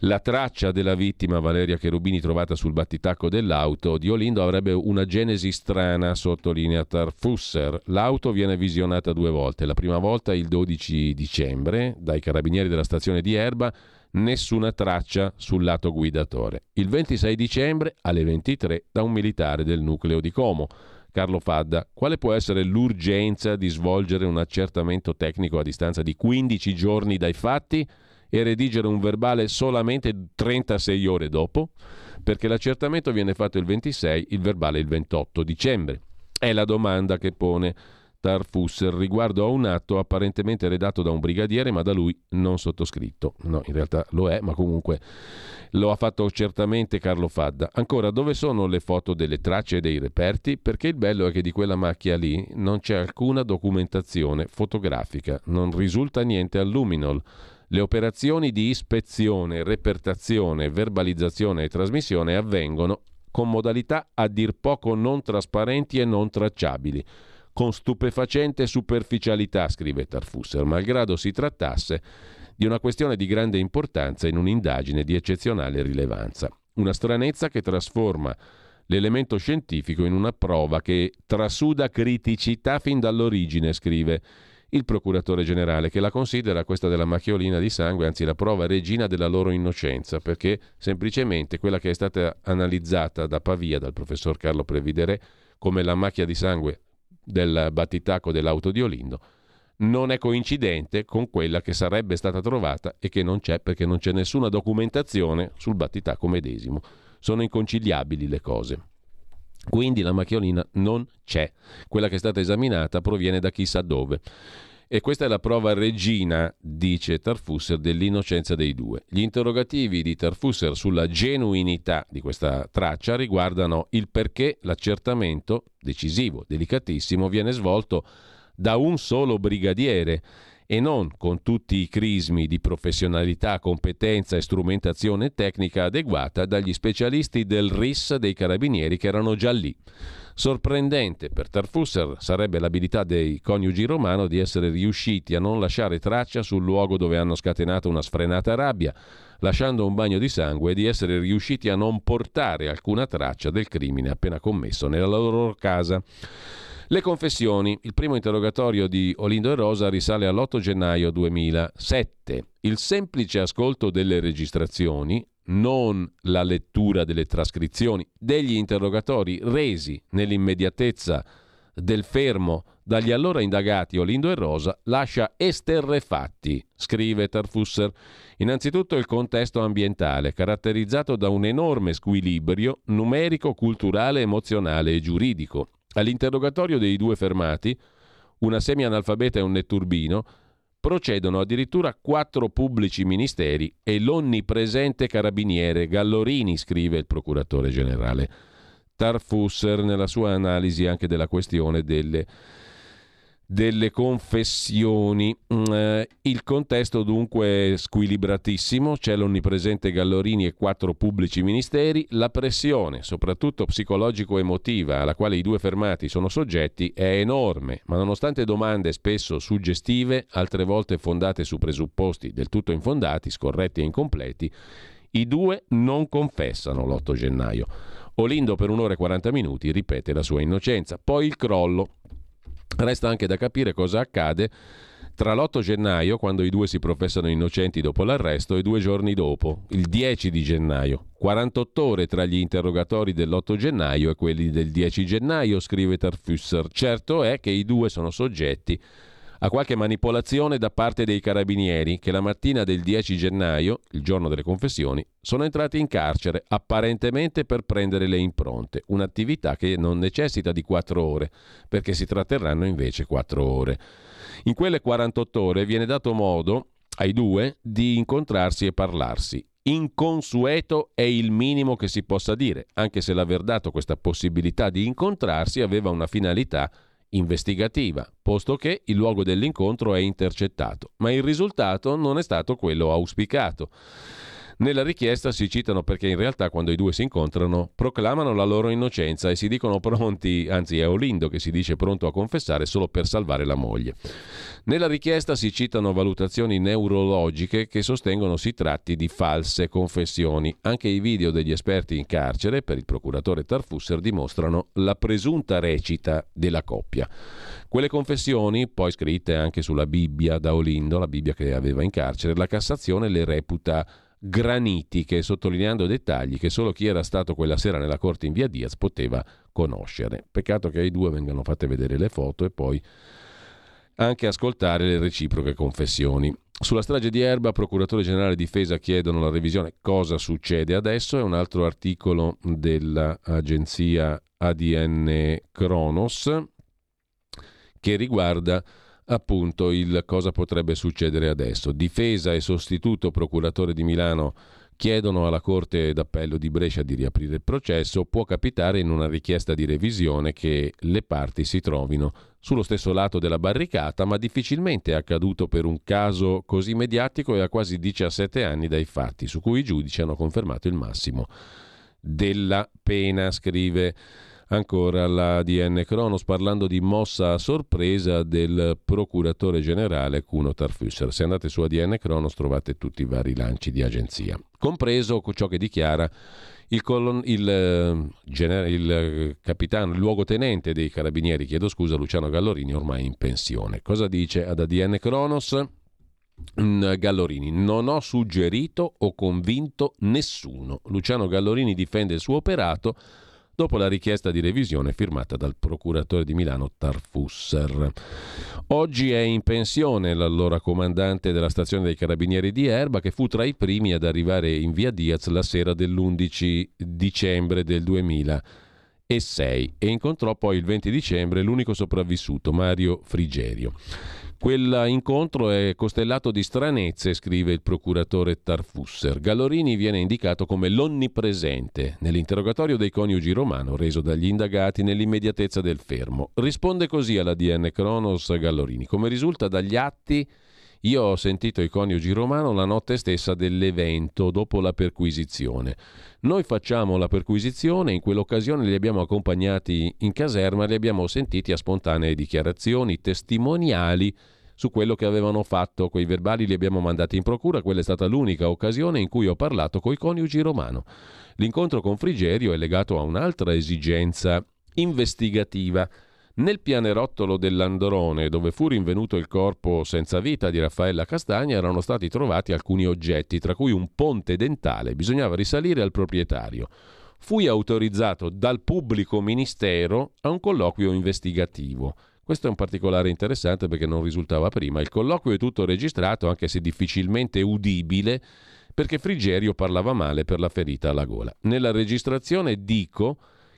la traccia della vittima Valeria Cherubini trovata sul battitacco dell'auto di Olindo avrebbe una genesi strana, sottolinea Tarfusser. L'auto viene visionata due volte. La prima volta il 12 dicembre dai carabinieri della stazione di Erba, nessuna traccia sul lato guidatore. Il 26 dicembre alle 23 da un militare del nucleo di Como. Carlo Fadda, quale può essere l'urgenza di svolgere un accertamento tecnico a distanza di 15 giorni dai fatti? e redigere un verbale solamente 36 ore dopo, perché l'accertamento viene fatto il 26, il verbale il 28 dicembre. È la domanda che pone Tarfusser riguardo a un atto apparentemente redatto da un brigadiere ma da lui non sottoscritto. No, in realtà lo è, ma comunque lo ha fatto certamente Carlo Fadda. Ancora, dove sono le foto delle tracce e dei reperti? Perché il bello è che di quella macchia lì non c'è alcuna documentazione fotografica, non risulta niente al luminol. Le operazioni di ispezione, repertazione, verbalizzazione e trasmissione avvengono con modalità a dir poco non trasparenti e non tracciabili, con stupefacente superficialità, scrive Tarfusser, malgrado si trattasse di una questione di grande importanza in un'indagine di eccezionale rilevanza. Una stranezza che trasforma l'elemento scientifico in una prova che trasuda criticità fin dall'origine, scrive il procuratore generale, che la considera questa della macchiolina di sangue, anzi la prova regina della loro innocenza, perché semplicemente quella che è stata analizzata da Pavia, dal professor Carlo Previdere, come la macchia di sangue del battitacco dell'auto di Olindo, non è coincidente con quella che sarebbe stata trovata e che non c'è perché non c'è nessuna documentazione sul battitacco medesimo. Sono inconciliabili le cose. Quindi la macchiolina non c'è. Quella che è stata esaminata proviene da chissà dove. E questa è la prova regina, dice Tarfusser, dell'innocenza dei due. Gli interrogativi di Tarfusser sulla genuinità di questa traccia riguardano il perché l'accertamento decisivo, delicatissimo, viene svolto da un solo brigadiere e non con tutti i crismi di professionalità, competenza e strumentazione tecnica adeguata dagli specialisti del RIS dei carabinieri che erano già lì. Sorprendente per Tarfusser sarebbe l'abilità dei coniugi romano di essere riusciti a non lasciare traccia sul luogo dove hanno scatenato una sfrenata rabbia, lasciando un bagno di sangue e di essere riusciti a non portare alcuna traccia del crimine appena commesso nella loro casa. Le confessioni. Il primo interrogatorio di Olindo e Rosa risale all'8 gennaio 2007. Il semplice ascolto delle registrazioni, non la lettura delle trascrizioni, degli interrogatori resi nell'immediatezza del fermo dagli allora indagati Olindo e Rosa lascia esterrefatti, scrive Tarfusser. Innanzitutto il contesto ambientale, caratterizzato da un enorme squilibrio numerico, culturale, emozionale e giuridico. All'interrogatorio dei due fermati, una semi-analfabeta e un netturbino, procedono addirittura quattro pubblici ministeri e l'onnipresente carabiniere Gallorini, scrive il procuratore generale. Tarfusser nella sua analisi anche della questione delle delle confessioni. Mm, eh, il contesto dunque è squilibratissimo, c'è l'onnipresente Gallorini e quattro pubblici ministeri, la pressione, soprattutto psicologico-emotiva, alla quale i due fermati sono soggetti, è enorme, ma nonostante domande spesso suggestive, altre volte fondate su presupposti del tutto infondati, scorretti e incompleti, i due non confessano l'8 gennaio. Olindo per un'ora e 40 minuti ripete la sua innocenza, poi il crollo, Resta anche da capire cosa accade tra l'8 gennaio, quando i due si professano innocenti dopo l'arresto, e due giorni dopo, il 10 di gennaio. 48 ore tra gli interrogatori dell'8 gennaio e quelli del 10 gennaio, scrive Tarfusser. Certo è che i due sono soggetti a qualche manipolazione da parte dei carabinieri che la mattina del 10 gennaio, il giorno delle confessioni, sono entrati in carcere apparentemente per prendere le impronte, un'attività che non necessita di quattro ore, perché si tratterranno invece quattro ore. In quelle 48 ore viene dato modo ai due di incontrarsi e parlarsi. Inconsueto è il minimo che si possa dire, anche se l'aver dato questa possibilità di incontrarsi aveva una finalità investigativa, posto che il luogo dell'incontro è intercettato, ma il risultato non è stato quello auspicato. Nella richiesta si citano perché in realtà quando i due si incontrano proclamano la loro innocenza e si dicono pronti, anzi è Olindo che si dice pronto a confessare solo per salvare la moglie. Nella richiesta si citano valutazioni neurologiche che sostengono si tratti di false confessioni. Anche i video degli esperti in carcere per il procuratore Tarfusser dimostrano la presunta recita della coppia. Quelle confessioni, poi scritte anche sulla Bibbia da Olindo, la Bibbia che aveva in carcere, la Cassazione le reputa granitiche, sottolineando dettagli che solo chi era stato quella sera nella corte in via Diaz poteva conoscere. Peccato che ai due vengano fatte vedere le foto e poi anche ascoltare le reciproche confessioni. Sulla strage di Erba, procuratore generale di difesa chiedono la revisione cosa succede adesso, è un altro articolo dell'agenzia ADN Kronos che riguarda appunto il cosa potrebbe succedere adesso. Difesa e sostituto procuratore di Milano chiedono alla Corte d'Appello di Brescia di riaprire il processo, può capitare in una richiesta di revisione che le parti si trovino sullo stesso lato della barricata, ma difficilmente è accaduto per un caso così mediatico e a quasi 17 anni dai fatti, su cui i giudici hanno confermato il massimo della pena, scrive Ancora la DN Kronos parlando di mossa a sorpresa del procuratore generale Kuno Tarfusser. Se andate su ADN Kronos trovate tutti i vari lanci di agenzia, compreso ciò che dichiara il, colon, il, eh, il eh, capitano, il luogotenente dei carabinieri, chiedo scusa, Luciano Gallorini, ormai in pensione. Cosa dice ad ADN Kronos? Mm, Gallorini, non ho suggerito o convinto nessuno. Luciano Gallorini difende il suo operato dopo la richiesta di revisione firmata dal procuratore di Milano Tarfusser. Oggi è in pensione l'allora comandante della stazione dei carabinieri di Erba che fu tra i primi ad arrivare in via Diaz la sera dell'11 dicembre del 2006 e incontrò poi il 20 dicembre l'unico sopravvissuto, Mario Frigerio. Quell'incontro è costellato di stranezze, scrive il procuratore Tarfusser. Gallorini viene indicato come l'onnipresente nell'interrogatorio dei coniugi romano reso dagli indagati nell'immediatezza del fermo. Risponde così alla DN Cronos Gallorini. Come risulta dagli atti, io ho sentito i coniugi romano la notte stessa dell'evento, dopo la perquisizione. Noi facciamo la perquisizione, in quell'occasione li abbiamo accompagnati in caserma, li abbiamo sentiti a spontanee dichiarazioni testimoniali su quello che avevano fatto. Quei verbali li abbiamo mandati in procura, quella è stata l'unica occasione in cui ho parlato coi coniugi romano. L'incontro con Frigerio è legato a un'altra esigenza investigativa. Nel pianerottolo dell'Androne, dove fu rinvenuto il corpo senza vita di Raffaella Castagna, erano stati trovati alcuni oggetti, tra cui un ponte dentale. Bisognava risalire al proprietario. Fui autorizzato dal pubblico ministero a un colloquio investigativo. Questo è un particolare interessante perché non risultava prima. Il colloquio è tutto registrato, anche se difficilmente udibile, perché Frigerio parlava male per la ferita alla gola. Nella registrazione dico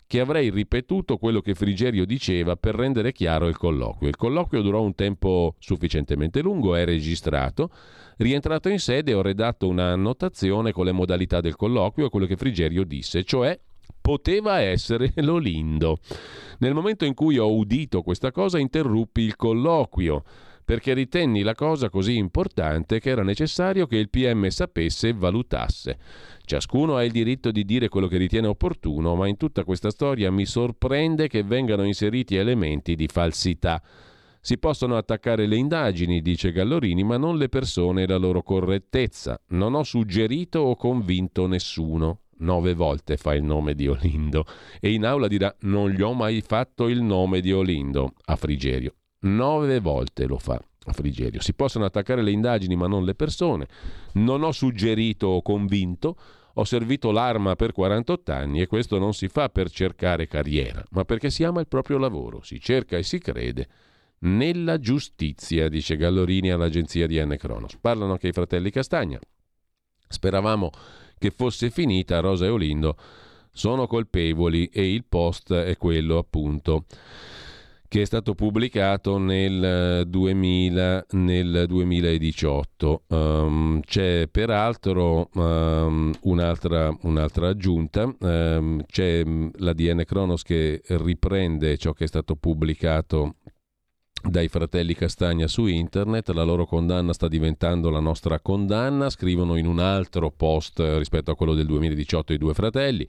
che avrei ripetuto quello che Frigerio diceva per rendere chiaro il colloquio. Il colloquio durò un tempo sufficientemente lungo, è registrato. Rientrato in sede ho redatto una annotazione con le modalità del colloquio e quello che Frigerio disse, cioè poteva essere Lolindo. Nel momento in cui ho udito questa cosa interruppi il colloquio perché ritenni la cosa così importante che era necessario che il PM sapesse e valutasse. Ciascuno ha il diritto di dire quello che ritiene opportuno, ma in tutta questa storia mi sorprende che vengano inseriti elementi di falsità. Si possono attaccare le indagini, dice Gallorini, ma non le persone e la loro correttezza. Non ho suggerito o convinto nessuno. Nove volte fa il nome di Olindo e in aula dirà non gli ho mai fatto il nome di Olindo a Frigerio. Nove volte lo fa. Frigerio. Si possono attaccare le indagini ma non le persone. Non ho suggerito o convinto, ho servito l'arma per 48 anni e questo non si fa per cercare carriera, ma perché si ama il proprio lavoro, si cerca e si crede nella giustizia, dice Gallorini all'agenzia di N. Cronos. Parlano anche i fratelli Castagna. Speravamo che fosse finita, Rosa e Olindo sono colpevoli e il post è quello appunto che è stato pubblicato nel, 2000, nel 2018. Um, c'è peraltro um, un'altra, un'altra, aggiunta, um, c'è la DN Cronos che riprende ciò che è stato pubblicato dai fratelli Castagna su internet, la loro condanna sta diventando la nostra condanna, scrivono in un altro post rispetto a quello del 2018 i due fratelli.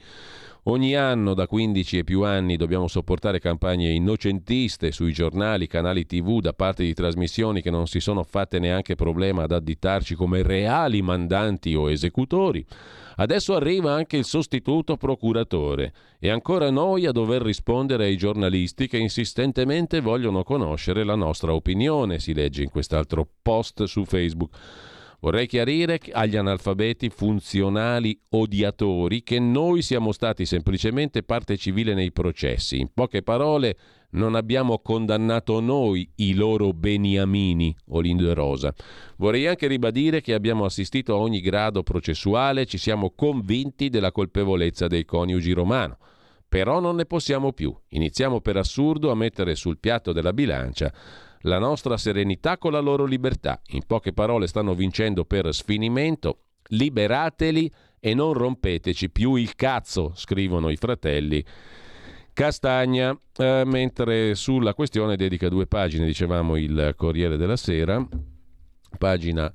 Ogni anno da 15 e più anni dobbiamo sopportare campagne innocentiste sui giornali, canali tv da parte di trasmissioni che non si sono fatte neanche problema ad additarci come reali mandanti o esecutori. Adesso arriva anche il sostituto procuratore e ancora noi a dover rispondere ai giornalisti che insistentemente vogliono conoscere la nostra opinione, si legge in quest'altro post su Facebook. Vorrei chiarire agli analfabeti funzionali odiatori che noi siamo stati semplicemente parte civile nei processi. In poche parole, non abbiamo condannato noi i loro beniamini, Olindo e Rosa. Vorrei anche ribadire che abbiamo assistito a ogni grado processuale, ci siamo convinti della colpevolezza dei coniugi romano. Però non ne possiamo più. Iniziamo per assurdo a mettere sul piatto della bilancia la nostra serenità con la loro libertà. In poche parole stanno vincendo per sfinimento. Liberateli e non rompeteci più il cazzo, scrivono i fratelli Castagna, eh, mentre sulla questione dedica due pagine, dicevamo il Corriere della Sera, pagina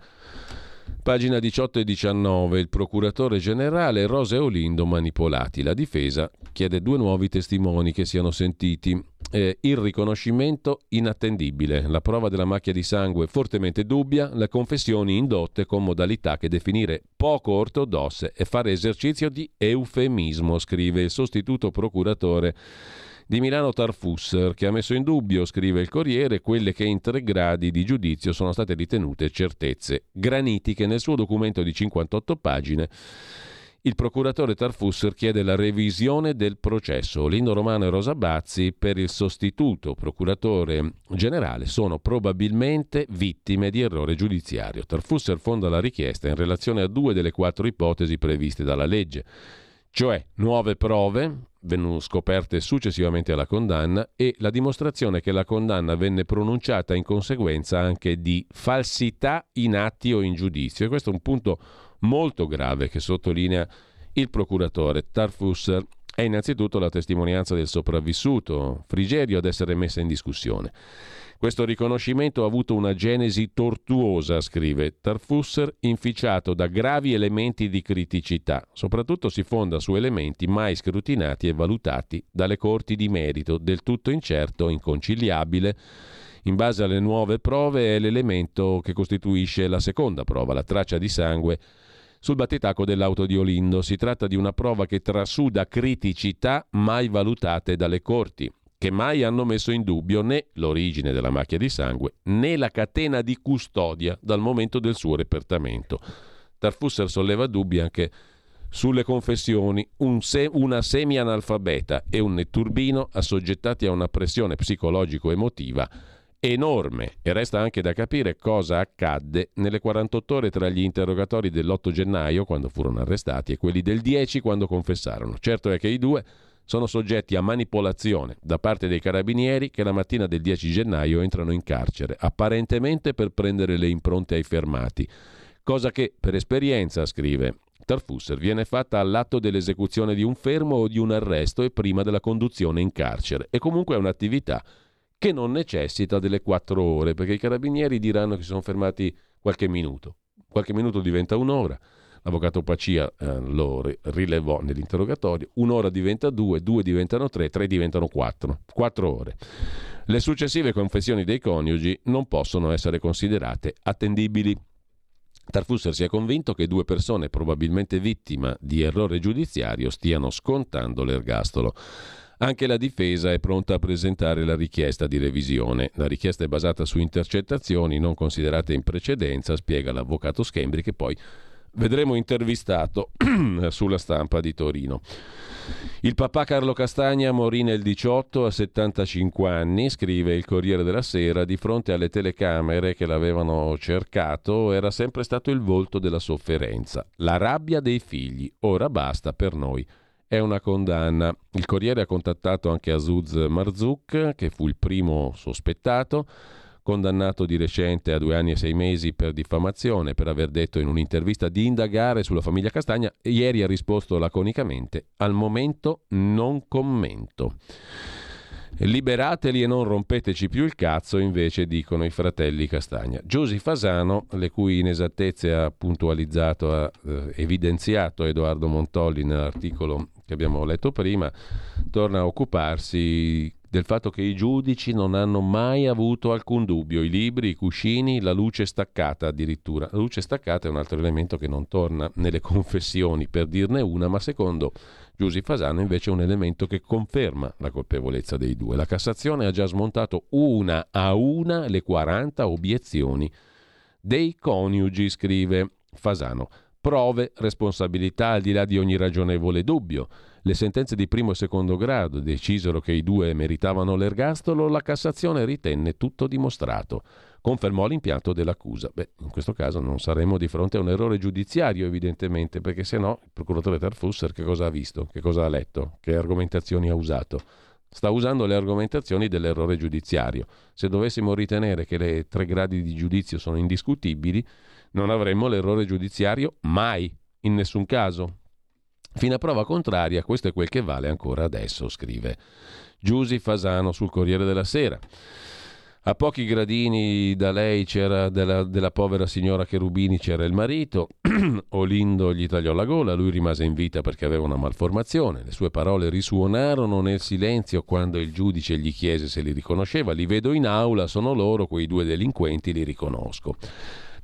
Pagina 18 e 19. Il procuratore generale Rosa e Olindo manipolati. La difesa chiede due nuovi testimoni che siano sentiti. Eh, il riconoscimento inattendibile, la prova della macchia di sangue fortemente dubbia, le confessioni indotte con modalità che definire poco ortodosse e fare esercizio di eufemismo, scrive il sostituto procuratore di Milano Tarfusser, che ha messo in dubbio, scrive il Corriere, quelle che in tre gradi di giudizio sono state ritenute certezze granitiche nel suo documento di 58 pagine. Il procuratore Tarfusser chiede la revisione del processo. Lindo Romano e Rosa Bazzi per il sostituto procuratore generale sono probabilmente vittime di errore giudiziario. Tarfusser fonda la richiesta in relazione a due delle quattro ipotesi previste dalla legge, cioè nuove prove, vengono scoperte successivamente alla condanna e la dimostrazione che la condanna venne pronunciata in conseguenza anche di falsità in atti o in giudizio. E questo è un punto molto grave che sottolinea il procuratore Tarfusser. È innanzitutto la testimonianza del sopravvissuto, Frigerio, ad essere messa in discussione. Questo riconoscimento ha avuto una genesi tortuosa, scrive Tarfusser, inficiato da gravi elementi di criticità. Soprattutto si fonda su elementi mai scrutinati e valutati dalle corti di merito, del tutto incerto, inconciliabile. In base alle nuove prove è l'elemento che costituisce la seconda prova, la traccia di sangue sul battitacco dell'auto di Olindo. Si tratta di una prova che trasuda criticità mai valutate dalle corti che mai hanno messo in dubbio né l'origine della macchia di sangue né la catena di custodia dal momento del suo repertamento. Tarfusser solleva dubbi anche sulle confessioni, un se- una semi-analfabeta e un netturbino assoggettati a una pressione psicologico-emotiva enorme e resta anche da capire cosa accadde nelle 48 ore tra gli interrogatori dell'8 gennaio, quando furono arrestati, e quelli del 10 quando confessarono. Certo è che i due sono soggetti a manipolazione da parte dei carabinieri che la mattina del 10 gennaio entrano in carcere, apparentemente per prendere le impronte ai fermati, cosa che per esperienza, scrive Tarfusser, viene fatta all'atto dell'esecuzione di un fermo o di un arresto e prima della conduzione in carcere. E comunque è un'attività che non necessita delle quattro ore, perché i carabinieri diranno che si sono fermati qualche minuto. Qualche minuto diventa un'ora L'avvocato Pacia eh, lo rilevò nell'interrogatorio. Un'ora diventa due, due diventano tre, tre diventano quattro. Quattro ore. Le successive confessioni dei coniugi non possono essere considerate attendibili. Tarfusser si è convinto che due persone probabilmente vittime di errore giudiziario stiano scontando l'ergastolo. Anche la difesa è pronta a presentare la richiesta di revisione. La richiesta è basata su intercettazioni non considerate in precedenza, spiega l'avvocato Schembri, che poi vedremo intervistato sulla stampa di Torino. Il papà Carlo Castagna morì nel 18 a 75 anni, scrive il Corriere della Sera, di fronte alle telecamere che l'avevano cercato era sempre stato il volto della sofferenza, la rabbia dei figli, ora basta per noi. È una condanna. Il Corriere ha contattato anche Azuz Marzouk, che fu il primo sospettato condannato di recente a due anni e sei mesi per diffamazione per aver detto in un'intervista di indagare sulla famiglia Castagna, ieri ha risposto laconicamente al momento non commento. Liberateli e non rompeteci più il cazzo, invece dicono i fratelli Castagna. Giusy Fasano, le cui inesattezze ha puntualizzato, ha eh, evidenziato Edoardo Montolli nell'articolo che abbiamo letto prima, torna a occuparsi del fatto che i giudici non hanno mai avuto alcun dubbio. I libri, i cuscini, la luce staccata addirittura. La luce staccata è un altro elemento che non torna nelle confessioni, per dirne una, ma secondo Giusy Fasano invece è un elemento che conferma la colpevolezza dei due. La Cassazione ha già smontato una a una le 40 obiezioni dei coniugi, scrive Fasano. Prove, responsabilità al di là di ogni ragionevole dubbio. Le sentenze di primo e secondo grado decisero che i due meritavano l'ergastolo, la Cassazione ritenne tutto dimostrato. Confermò l'impianto dell'accusa. Beh, in questo caso non saremmo di fronte a un errore giudiziario, evidentemente, perché se no il procuratore Tarfusser che cosa ha visto, che cosa ha letto, che argomentazioni ha usato? sta usando le argomentazioni dell'errore giudiziario. Se dovessimo ritenere che le tre gradi di giudizio sono indiscutibili, non avremmo l'errore giudiziario mai, in nessun caso. Fino a prova contraria, questo è quel che vale ancora adesso, scrive Giusi Fasano sul Corriere della Sera. A pochi gradini da lei c'era della, della povera signora Cherubini c'era il marito, Olindo gli tagliò la gola, lui rimase in vita perché aveva una malformazione, le sue parole risuonarono nel silenzio quando il giudice gli chiese se li riconosceva, li vedo in aula, sono loro, quei due delinquenti, li riconosco.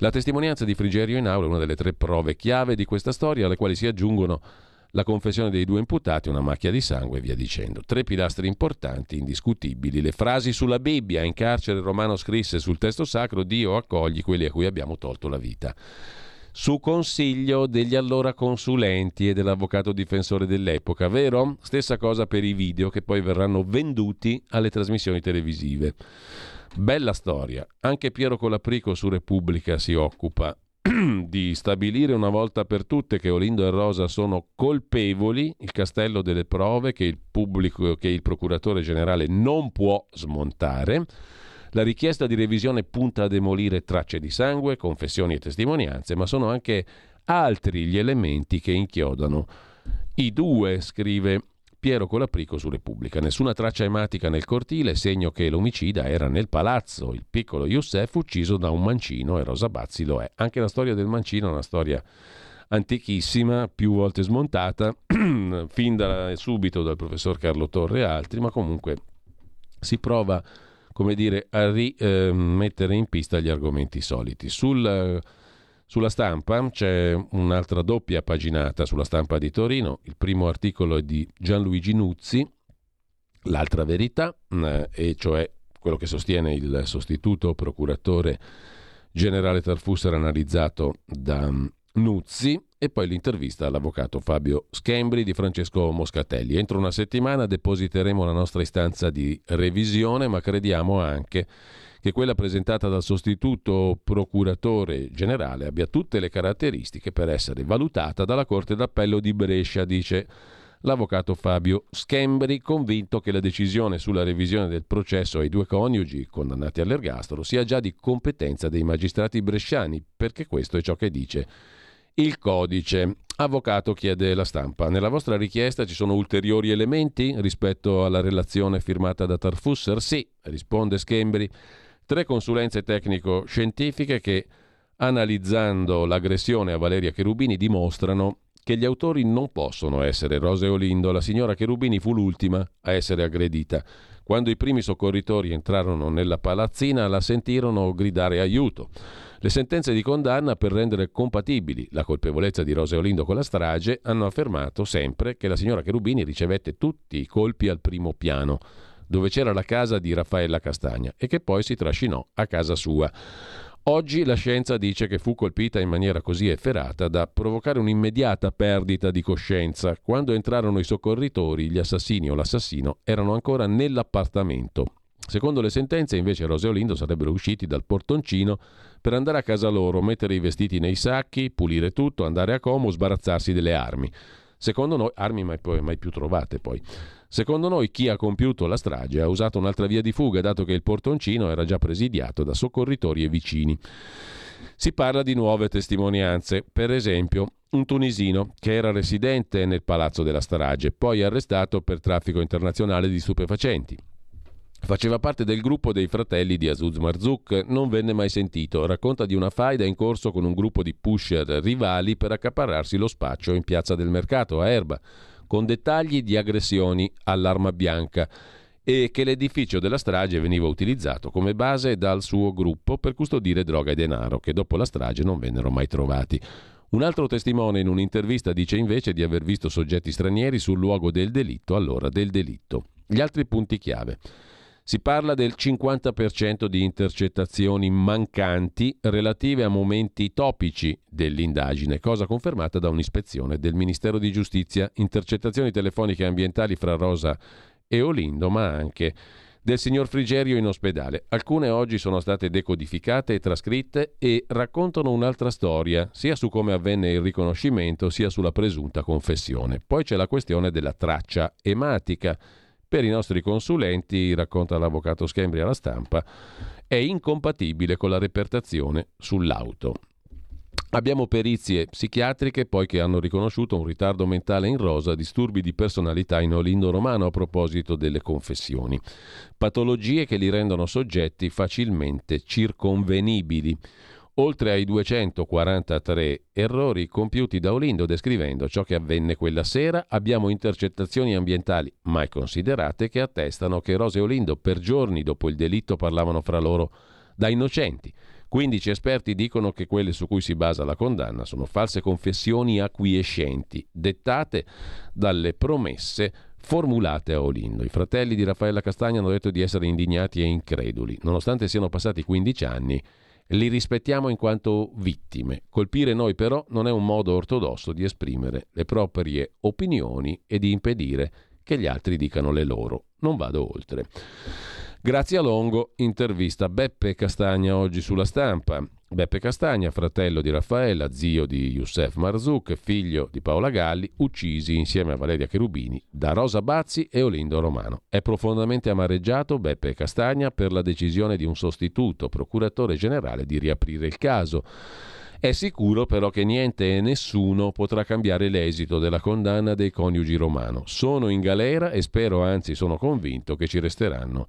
La testimonianza di Frigerio in aula è una delle tre prove chiave di questa storia alle quali si aggiungono la confessione dei due imputati, una macchia di sangue e via dicendo. Tre pilastri importanti, indiscutibili. Le frasi sulla Bibbia. In carcere Romano scrisse sul testo sacro Dio accogli quelli a cui abbiamo tolto la vita. Su consiglio degli allora consulenti e dell'avvocato difensore dell'epoca, vero? Stessa cosa per i video che poi verranno venduti alle trasmissioni televisive. Bella storia. Anche Piero Colaprico su Repubblica si occupa di stabilire una volta per tutte che Olindo e Rosa sono colpevoli, il castello delle prove che il pubblico, che il procuratore generale non può smontare. La richiesta di revisione punta a demolire tracce di sangue, confessioni e testimonianze, ma sono anche altri gli elementi che inchiodano. I due, scrive Piero Colaprico su Repubblica. Nessuna traccia ematica nel cortile, segno che l'omicida era nel palazzo. Il piccolo Youssef ucciso da un mancino e Rosa Bazzi lo è. Anche la storia del mancino è una storia antichissima, più volte smontata, fin da subito dal professor Carlo Torre e altri, ma comunque si prova, come dire, a rimettere eh, in pista gli argomenti soliti. Sul sulla stampa c'è un'altra doppia paginata sulla stampa di Torino. Il primo articolo è di Gianluigi Nuzzi, l'altra verità, eh, e cioè quello che sostiene il sostituto procuratore generale Tarfusser analizzato da mm, Nuzzi e poi l'intervista all'avvocato Fabio Schembri di Francesco Moscatelli. Entro una settimana depositeremo la nostra istanza di revisione, ma crediamo anche che quella presentata dal sostituto procuratore generale abbia tutte le caratteristiche per essere valutata dalla Corte d'Appello di Brescia, dice l'avvocato Fabio Schembri, convinto che la decisione sulla revisione del processo ai due coniugi condannati all'ergastolo sia già di competenza dei magistrati bresciani, perché questo è ciò che dice il codice. Avvocato chiede la stampa. Nella vostra richiesta ci sono ulteriori elementi rispetto alla relazione firmata da Tarfusser? Sì, risponde Schembri tre consulenze tecnico-scientifiche che, analizzando l'aggressione a Valeria Cherubini, dimostrano che gli autori non possono essere Rose Olindo. La signora Cherubini fu l'ultima a essere aggredita. Quando i primi soccorritori entrarono nella palazzina la sentirono gridare aiuto. Le sentenze di condanna per rendere compatibili la colpevolezza di Rosa Olindo con la strage hanno affermato sempre che la signora Cherubini ricevette tutti i colpi al primo piano, dove c'era la casa di Raffaella Castagna, e che poi si trascinò a casa sua. Oggi la scienza dice che fu colpita in maniera così efferata da provocare un'immediata perdita di coscienza. Quando entrarono i soccorritori, gli assassini o l'assassino erano ancora nell'appartamento. Secondo le sentenze, invece, Rose e Olindo sarebbero usciti dal portoncino per andare a casa loro, mettere i vestiti nei sacchi, pulire tutto, andare a Como, sbarazzarsi delle armi. Secondo noi, armi mai, mai più trovate poi. Secondo noi chi ha compiuto la strage ha usato un'altra via di fuga, dato che il portoncino era già presidiato da soccorritori e vicini. Si parla di nuove testimonianze, per esempio un tunisino che era residente nel palazzo della strage, poi arrestato per traffico internazionale di stupefacenti. Faceva parte del gruppo dei fratelli di Azuz Marzouk, non venne mai sentito. Racconta di una faida in corso con un gruppo di pusher rivali per accaparrarsi lo spaccio in piazza del mercato a Erba con dettagli di aggressioni all'arma bianca e che l'edificio della strage veniva utilizzato come base dal suo gruppo per custodire droga e denaro, che dopo la strage non vennero mai trovati. Un altro testimone in un'intervista dice invece di aver visto soggetti stranieri sul luogo del delitto, allora del delitto. Gli altri punti chiave. Si parla del 50% di intercettazioni mancanti relative a momenti topici dell'indagine, cosa confermata da un'ispezione del Ministero di Giustizia, intercettazioni telefoniche ambientali fra Rosa e Olindo, ma anche del signor Frigerio in ospedale. Alcune oggi sono state decodificate e trascritte e raccontano un'altra storia, sia su come avvenne il riconoscimento, sia sulla presunta confessione. Poi c'è la questione della traccia ematica per i nostri consulenti, racconta l'avvocato Schembri alla stampa, è incompatibile con la repertazione sull'auto. Abbiamo perizie psichiatriche poi che hanno riconosciuto un ritardo mentale in rosa, disturbi di personalità in Olindo Romano a proposito delle confessioni. Patologie che li rendono soggetti facilmente circonvenibili oltre ai 243 errori compiuti da Olindo descrivendo ciò che avvenne quella sera, abbiamo intercettazioni ambientali mai considerate che attestano che Rose e Olindo per giorni dopo il delitto parlavano fra loro da innocenti. 15 esperti dicono che quelle su cui si basa la condanna sono false confessioni acquiescenti, dettate dalle promesse formulate a Olindo. I fratelli di Raffaella Castagna hanno detto di essere indignati e increduli, nonostante siano passati 15 anni li rispettiamo in quanto vittime. Colpire noi però non è un modo ortodosso di esprimere le proprie opinioni e di impedire che gli altri dicano le loro. Non vado oltre. Grazie a Longo, intervista Beppe Castagna oggi sulla stampa. Beppe Castagna, fratello di Raffaella, zio di Youssef Marzouk, figlio di Paola Galli, uccisi insieme a Valeria Cherubini da Rosa Bazzi e Olindo Romano. È profondamente amareggiato Beppe Castagna per la decisione di un sostituto procuratore generale di riaprire il caso. È sicuro però che niente e nessuno potrà cambiare l'esito della condanna dei coniugi Romano. Sono in galera e spero, anzi sono convinto, che ci resteranno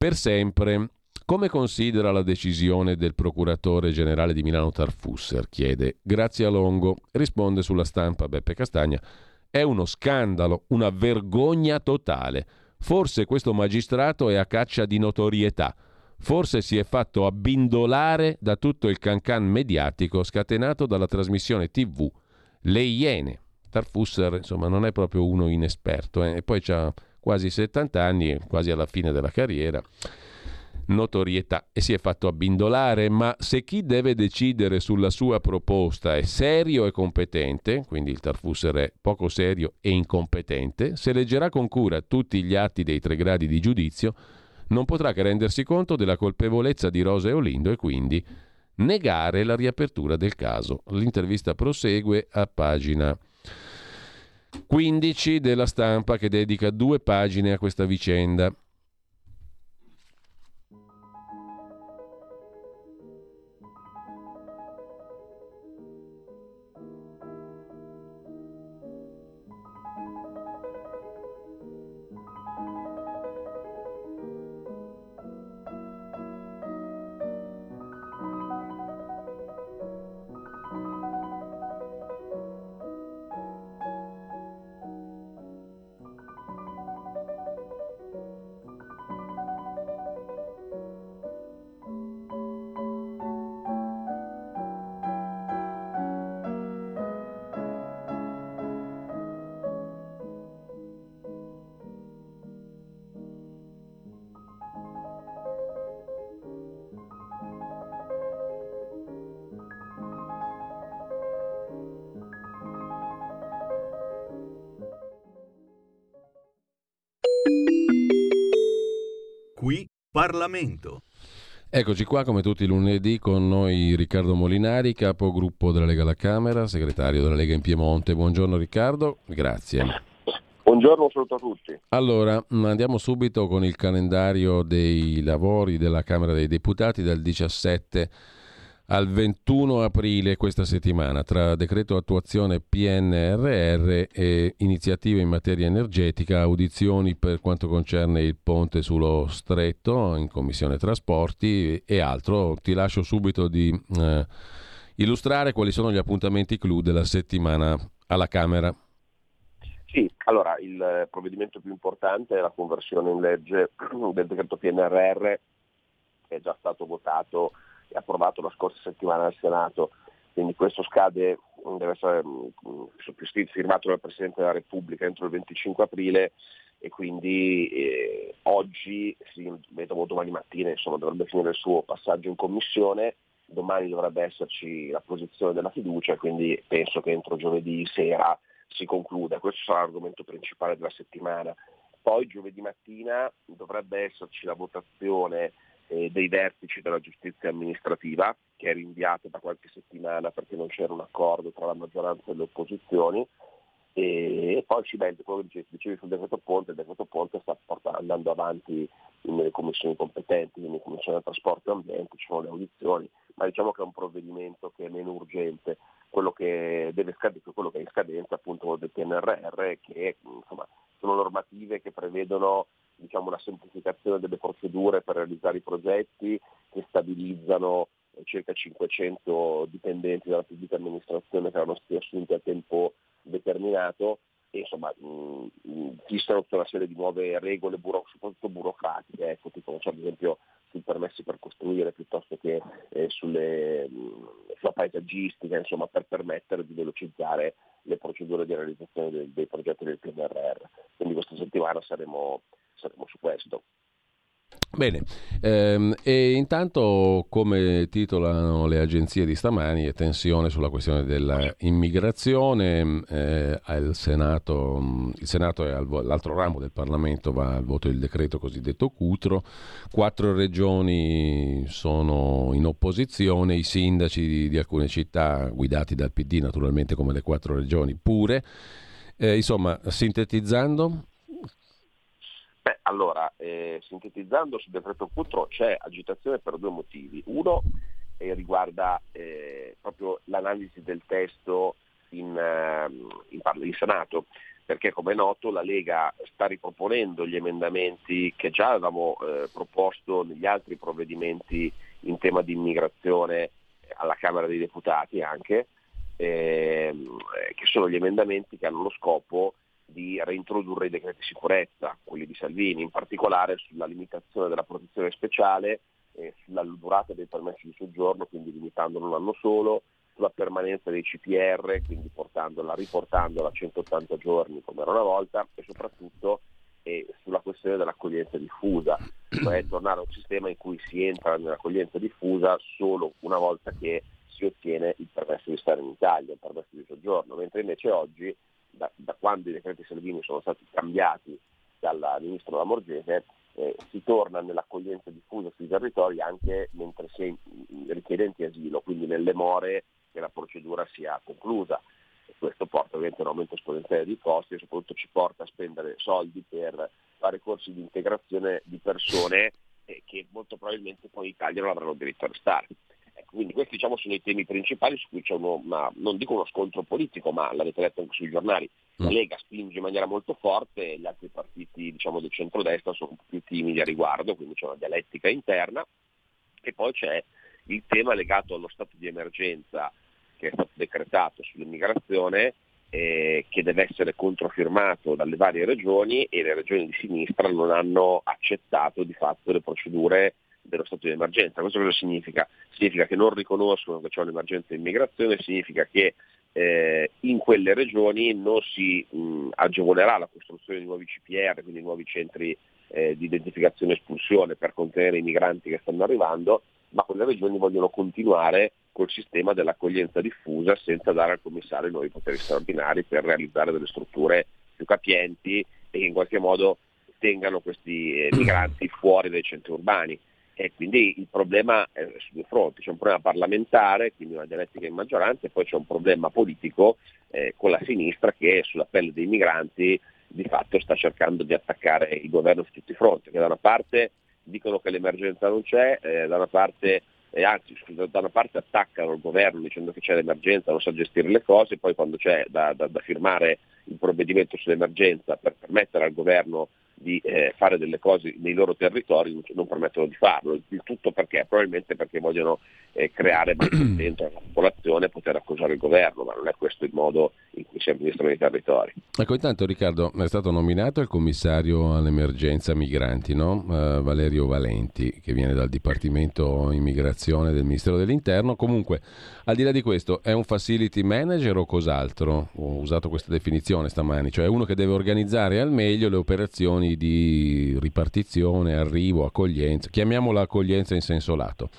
per sempre come considera la decisione del procuratore generale di Milano Tarfusser? chiede. Grazie a Longo. Risponde sulla stampa Beppe Castagna. È uno scandalo, una vergogna totale. Forse questo magistrato è a caccia di notorietà. Forse si è fatto abbindolare da tutto il cancan mediatico scatenato dalla trasmissione TV Le Iene. Tarfusser, insomma, non è proprio uno inesperto, eh? e poi ha quasi 70 anni, quasi alla fine della carriera notorietà e si è fatto abbindolare, ma se chi deve decidere sulla sua proposta è serio e competente, quindi il Tarfusser è poco serio e incompetente, se leggerà con cura tutti gli atti dei tre gradi di giudizio, non potrà che rendersi conto della colpevolezza di Rosa e Olindo e quindi negare la riapertura del caso. L'intervista prosegue a pagina 15 della stampa che dedica due pagine a questa vicenda. Parlamento. Eccoci qua come tutti i lunedì con noi Riccardo Molinari, capogruppo della Lega alla Camera, segretario della Lega in Piemonte. Buongiorno Riccardo, grazie. Buongiorno, saluto a tutti. Allora, andiamo subito con il calendario dei lavori della Camera dei Deputati dal 17 al 21 aprile questa settimana tra decreto attuazione PNRR e iniziative in materia energetica, audizioni per quanto concerne il ponte sullo stretto in Commissione Trasporti e altro. Ti lascio subito di eh, illustrare quali sono gli appuntamenti clou della settimana alla Camera. Sì, allora il provvedimento più importante è la conversione in legge del decreto PNRR che è già stato votato approvato la scorsa settimana al Senato, quindi questo scade, deve essere mm, firmato dal Presidente della Repubblica entro il 25 aprile e quindi eh, oggi, vedo domani mattina, insomma, dovrebbe finire il suo passaggio in commissione, domani dovrebbe esserci la posizione della fiducia, quindi penso che entro giovedì sera si concluda. Questo sarà l'argomento principale della settimana. Poi giovedì mattina dovrebbe esserci la votazione eh, dei vertici della giustizia amministrativa, che è rinviata da qualche settimana perché non c'era un accordo tra la maggioranza e le opposizioni. E poi ci vende quello che dicevi sul decreto Ponte, il decreto Ponte sta portando, andando avanti nelle commissioni competenti, quindi in commissione trasporto e ambiente, ci sono le audizioni, ma diciamo che è un provvedimento che è meno urgente, quello che deve scadere, quello che è in scadenza appunto del PNRR, che insomma, sono normative che prevedono diciamo, una semplificazione delle procedure per realizzare i progetti che stabilizzano eh, circa 500 dipendenti della pubblica amministrazione che erano stati assunti a tempo determinato. E insomma fissano tutta una serie di nuove regole, buro, soprattutto burocratiche, ecco, tipo ad esempio sui permessi per costruire piuttosto che eh, sulle, sulla paesaggistica, insomma, per permettere di velocizzare le procedure di realizzazione dei, dei progetti del PNRR. Quindi questa settimana saremo saremo su questo. Bene, ehm, e intanto come titolano le agenzie di stamani è tensione sulla questione dell'immigrazione, eh, Senato, il Senato e l'altro ramo del Parlamento va al voto il decreto cosiddetto Cutro, quattro regioni sono in opposizione, i sindaci di, di alcune città guidati dal PD naturalmente come le quattro regioni pure, eh, insomma sintetizzando Beh, allora, eh, sintetizzando sul decreto Cutro c'è agitazione per due motivi. Uno eh, riguarda eh, proprio l'analisi del testo in, ehm, in, in, Senato, perché come è noto la Lega sta riproponendo gli emendamenti che già avevamo eh, proposto negli altri provvedimenti in tema di immigrazione alla Camera dei Deputati anche, ehm, che sono gli emendamenti che hanno lo scopo reintrodurre i decreti sicurezza, quelli di Salvini, in particolare sulla limitazione della protezione speciale, eh, sulla durata dei permessi di soggiorno, quindi limitandolo un anno solo, sulla permanenza dei CPR, quindi portandola, riportandola a 180 giorni come era una volta e soprattutto eh, sulla questione dell'accoglienza diffusa, cioè tornare a un sistema in cui si entra nell'accoglienza diffusa solo una volta che si ottiene il permesso di stare in Italia, il permesso di soggiorno, mentre invece oggi da, da, quando i decreti Salvini sono stati cambiati dal ministro Lamorgese, eh, si torna nell'accoglienza diffusa sui territori anche mentre si è richiedenti asilo, quindi nelle more che la procedura sia conclusa. Questo porta ovviamente a un aumento esponenziale dei costi e soprattutto ci porta a spendere soldi per fare corsi di integrazione di persone eh, che molto probabilmente poi in Italia non avranno diritto a restare. Quindi questi diciamo, sono i temi principali su cui c'è uno, una, non dico uno scontro politico, ma l'avete letto anche sui giornali. La mm. Lega spinge in maniera molto forte, gli altri partiti diciamo, del centrodestra sono più timidi a riguardo, quindi c'è una dialettica interna. E poi c'è il tema legato allo stato di emergenza che è stato decretato sull'immigrazione eh, che deve essere controfirmato dalle varie regioni e le regioni di sinistra non hanno accettato di fatto le procedure dello stato di emergenza. Questo cosa significa? Significa che non riconoscono che c'è un'emergenza di immigrazione, significa che eh, in quelle regioni non si mh, agevolerà la costruzione di nuovi CPR, quindi nuovi centri eh, di identificazione e espulsione per contenere i migranti che stanno arrivando, ma quelle regioni vogliono continuare col sistema dell'accoglienza diffusa senza dare al commissario nuovi poteri straordinari per realizzare delle strutture più capienti e che in qualche modo tengano questi eh, migranti fuori dai centri urbani. E quindi il problema è su due fronti, c'è un problema parlamentare, quindi una dialettica in maggioranza, e poi c'è un problema politico eh, con la sinistra che sulla pelle dei migranti di fatto sta cercando di attaccare il governo su tutti i fronti, che da una parte dicono che l'emergenza non c'è, eh, da una parte e anzi scusa, da una parte attaccano il governo dicendo che c'è l'emergenza, non sa gestire le cose, poi quando c'è da, da, da firmare il provvedimento sull'emergenza per permettere al governo di eh, fare delle cose nei loro territori non, permettono di farlo. Il tutto perché? Probabilmente perché vogliono eh, creare malcontento alla popolazione e poter accusare il governo, ma non è questo il modo in cui si amministrano i territori. Ecco, intanto Riccardo è stato nominato il commissario all'emergenza migranti, no? uh, Valerio Valenti, che viene dal Dipartimento Immigrazione del Ministero dell'Interno. Comunque, al di là di questo, è un facility manager o cos'altro? Ho usato questa definizione stamani, cioè uno che deve organizzare al meglio le operazioni di ripartizione, arrivo, accoglienza, chiamiamola accoglienza in senso lato.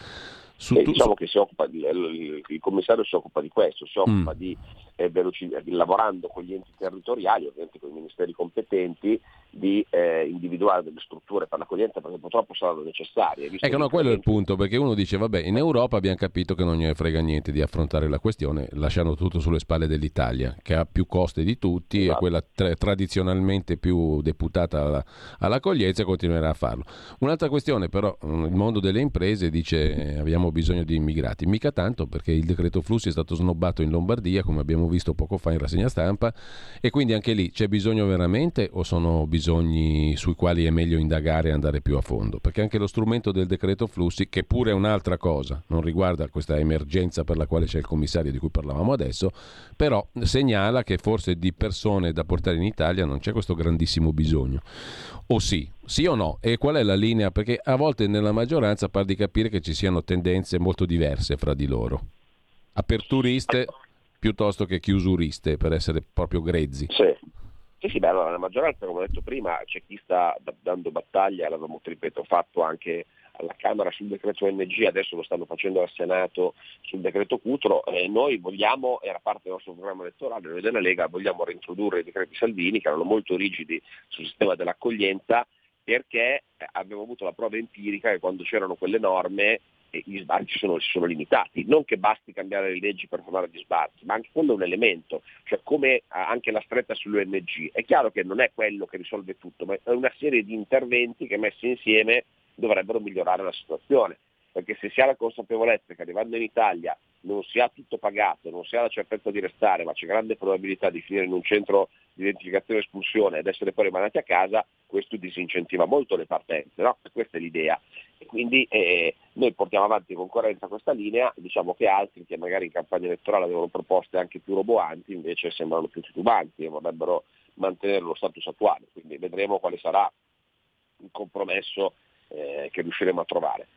Su, eh, diciamo che di, il, il, commissario si occupa di questo, si occupa mm. di eh, veloci- lavorando con gli enti territoriali, ovviamente con i ministeri competenti, di eh, individuare delle strutture per l'accoglienza perché purtroppo saranno necessarie. Ecco, no, quello è il punto, perché uno dice, vabbè, in Europa abbiamo capito che non ne frega niente di affrontare la questione, lasciando tutto sulle spalle dell'Italia, che ha più costi di tutti, esatto. è quella tra- tradizionalmente più deputata alla- all'accoglienza e continuerà a farlo. Un'altra questione però, mm, il mondo delle imprese dice eh, abbiamo bisogno di immigrati, mica tanto perché il decreto flussi è stato snobbato in Lombardia, come abbiamo visto poco fa in rassegna stampa, e quindi anche lì c'è bisogno veramente o sono bisogni sui quali è meglio indagare e andare più a fondo, perché anche lo strumento del decreto flussi, che pure è un'altra cosa, non riguarda questa emergenza per la quale c'è il commissario di cui parlavamo adesso, però segnala che forse di persone da portare in Italia non c'è questo grandissimo bisogno. O sì, sì o no? E qual è la linea? Perché a volte nella maggioranza pare di capire che ci siano tendenze molto diverse fra di loro. Aperturiste piuttosto che chiusuriste, per essere proprio grezzi. Sì. Sì, sì, beh, allora la maggioranza, come ho detto prima, c'è chi sta dando battaglia, l'avevamo, ripeto, fatto anche alla Camera sul decreto ONG, adesso lo stanno facendo al Senato sul decreto Cutro, eh, noi vogliamo, era parte del nostro programma elettorale, noi della Lega vogliamo reintrodurre i decreti Salvini che erano molto rigidi sul sistema dell'accoglienza perché abbiamo avuto la prova empirica che quando c'erano quelle norme gli sbarchi sono, sono, limitati, non che basti cambiare le leggi per fermare gli sbarchi, ma anche quello è un elemento, cioè come anche la stretta sull'ONG. È chiaro che non è quello che risolve tutto, ma è una serie di interventi che messi insieme dovrebbero migliorare la situazione, perché se si ha la consapevolezza che arrivando in Italia non si ha tutto pagato, non si ha la certezza di restare, ma c'è grande probabilità di finire in un centro di identificazione e espulsione ed essere poi rimandati a casa, questo disincentiva molto le partenze, no? questa è l'idea. E quindi eh, noi portiamo avanti con coerenza questa linea, diciamo che altri che magari in campagna elettorale avevano proposte anche più roboanti invece sembrano più titubanti e vorrebbero mantenere lo status attuale, quindi vedremo quale sarà il compromesso eh, che riusciremo a trovare.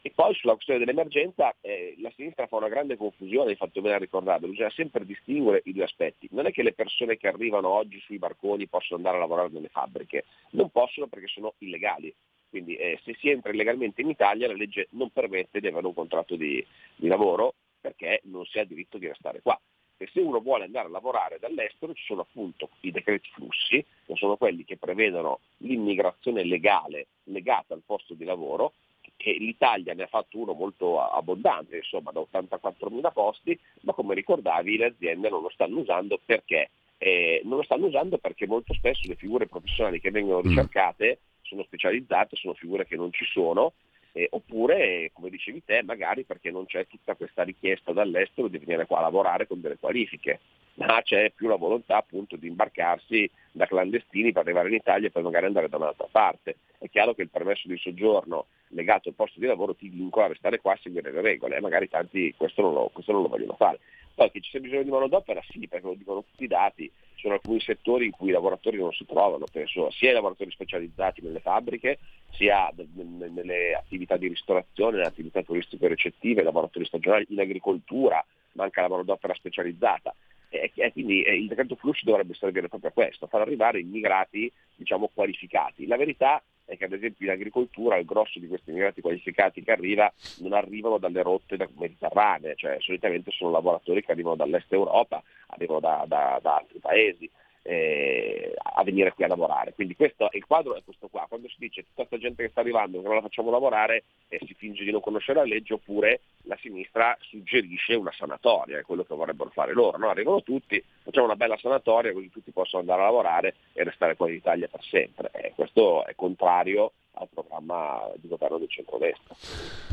E poi sulla questione dell'emergenza eh, la sinistra fa una grande confusione, hai fatto bene a ricordarlo, bisogna sempre distinguere i due aspetti. Non è che le persone che arrivano oggi sui barconi possono andare a lavorare nelle fabbriche, non possono perché sono illegali. Quindi eh, se si entra illegalmente in Italia la legge non permette di avere un contratto di, di lavoro perché non si ha diritto di restare qua. E se uno vuole andare a lavorare dall'estero ci sono appunto i decreti flussi, che sono quelli che prevedono l'immigrazione legale legata al posto di lavoro, che l'Italia ne ha fatto uno molto abbondante, insomma da 84.000 posti, ma come ricordavi le aziende non lo stanno usando perché? Eh, non lo stanno usando perché molto spesso le figure professionali che vengono mm. ricercate sono specializzate, sono figure che non ci sono, eh, oppure, come dicevi te, magari perché non c'è tutta questa richiesta dall'estero di venire qua a lavorare con delle qualifiche, ma c'è più la volontà appunto di imbarcarsi da clandestini per arrivare in Italia e poi magari andare da un'altra parte. È chiaro che il permesso di soggiorno legato al posto di lavoro ti vincola a restare qua a seguire le regole e magari tanti questo non, lo, questo non lo vogliono fare. Poi che ci sia bisogno di manodopera sì, perché lo dicono tutti i dati, ci sono alcuni settori in cui i lavoratori non si trovano, penso sia i lavoratori specializzati nelle fabbriche, sia nelle attività di ristorazione, nelle attività turistiche ricettive, lavoratori stagionali, in agricoltura, manca la manodopera specializzata. E, quindi eh, il decreto flussi dovrebbe servire proprio a questo, far arrivare immigrati diciamo, qualificati. La verità è che ad esempio in agricoltura il grosso di questi immigrati qualificati che arriva non arrivano dalle rotte mediterranee, cioè solitamente sono lavoratori che arrivano dall'est Europa, arrivano da, da, da altri paesi. Eh, a venire qui a lavorare. Quindi questo, il quadro è questo qua. Quando si dice tutta questa gente che sta arrivando che non la facciamo lavorare e si finge di non conoscere la legge, oppure la sinistra suggerisce una sanatoria, è quello che vorrebbero fare loro. No? Arrivano tutti, facciamo una bella sanatoria così tutti possono andare a lavorare e restare qua in Italia per sempre. Eh, questo è contrario al programma di governo del centrodestra.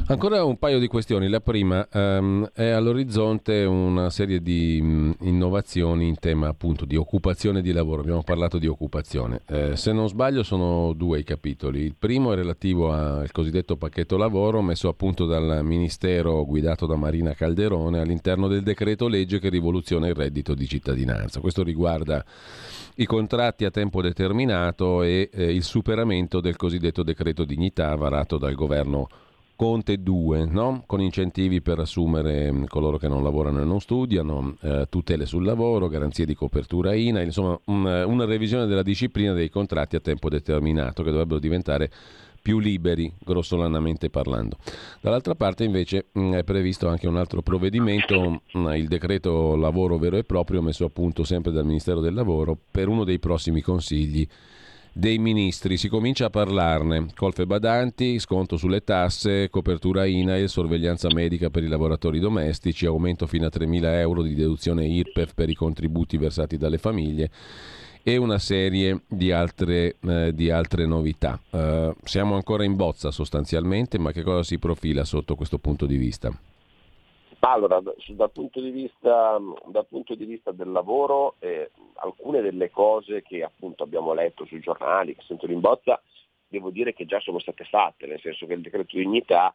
Ancora un paio di questioni. La prima um, è all'orizzonte una serie di um, innovazioni in tema appunto di occupazione di lavoro. Abbiamo parlato di occupazione. Eh, se non sbaglio sono due i capitoli. Il primo è relativo al cosiddetto pacchetto lavoro messo a punto dal Ministero guidato da Marina Calderone all'interno del decreto legge che rivoluziona il reddito di cittadinanza. Questo riguarda i contratti a tempo determinato e eh, il superamento del cosiddetto decreto dignità varato dal governo Conte 2, no? con incentivi per assumere mm, coloro che non lavorano e non studiano, eh, tutele sul lavoro, garanzie di copertura INA, insomma un, una revisione della disciplina dei contratti a tempo determinato che dovrebbero diventare più liberi, grossolanamente parlando. Dall'altra parte invece mm, è previsto anche un altro provvedimento, mm, il decreto lavoro vero e proprio messo a punto sempre dal Ministero del Lavoro per uno dei prossimi consigli dei ministri. Si comincia a parlarne. Colfe badanti, sconto sulle tasse, copertura INAIL, sorveglianza medica per i lavoratori domestici, aumento fino a 3.000 euro di deduzione IRPEF per i contributi versati dalle famiglie e una serie di altre, eh, di altre novità. Uh, siamo ancora in bozza sostanzialmente, ma che cosa si profila sotto questo punto di vista? Allora, dal punto di vista, punto di vista del lavoro, eh, alcune delle cose che appunto abbiamo letto sui giornali, che sentono in bozza, devo dire che già sono state fatte, nel senso che il decreto dignità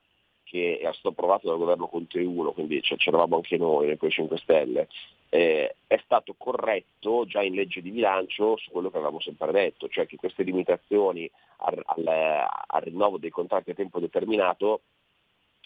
che è stato approvato dal governo Conte 1, quindi c'eravamo anche noi nel 5 Stelle, eh, è stato corretto già in legge di bilancio su quello che avevamo sempre detto, cioè che queste limitazioni al, al, al rinnovo dei contratti a tempo determinato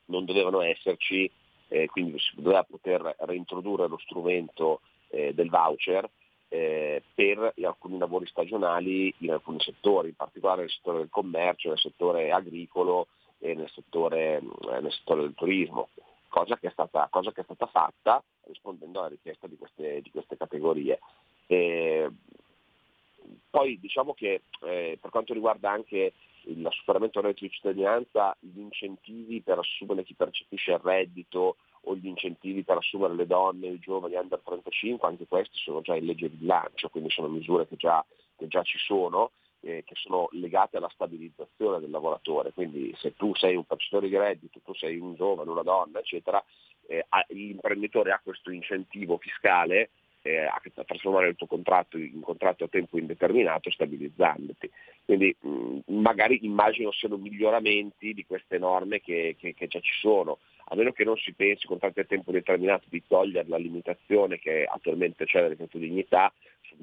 non dovevano esserci, eh, quindi si doveva poter reintrodurre lo strumento eh, del voucher eh, per alcuni lavori stagionali in alcuni settori, in particolare nel settore del commercio, nel settore agricolo e nel settore, eh, nel settore del turismo cosa che, stata, cosa che è stata, fatta rispondendo alla richiesta di queste, di queste categorie. E poi diciamo che eh, per quanto riguarda anche il superamento del reddito di cittadinanza, gli incentivi per assumere chi percepisce il reddito o gli incentivi per assumere le donne, i giovani under 35, anche questi sono già in legge di bilancio, quindi sono misure che già, che già ci sono eh, che sono legate alla stabilizzazione del lavoratore, quindi se tu sei un percettore di reddito, tu sei un giovane, una donna, eccetera, eh, l'imprenditore ha questo incentivo fiscale eh, a trasformare il tuo contratto in contratto a tempo indeterminato stabilizzandoti. Quindi mh, magari immagino siano miglioramenti di queste norme che, che, che già ci sono, a meno che non si pensi contratti a tempo determinato di togliere la limitazione che attualmente c'è nel decreto dignità,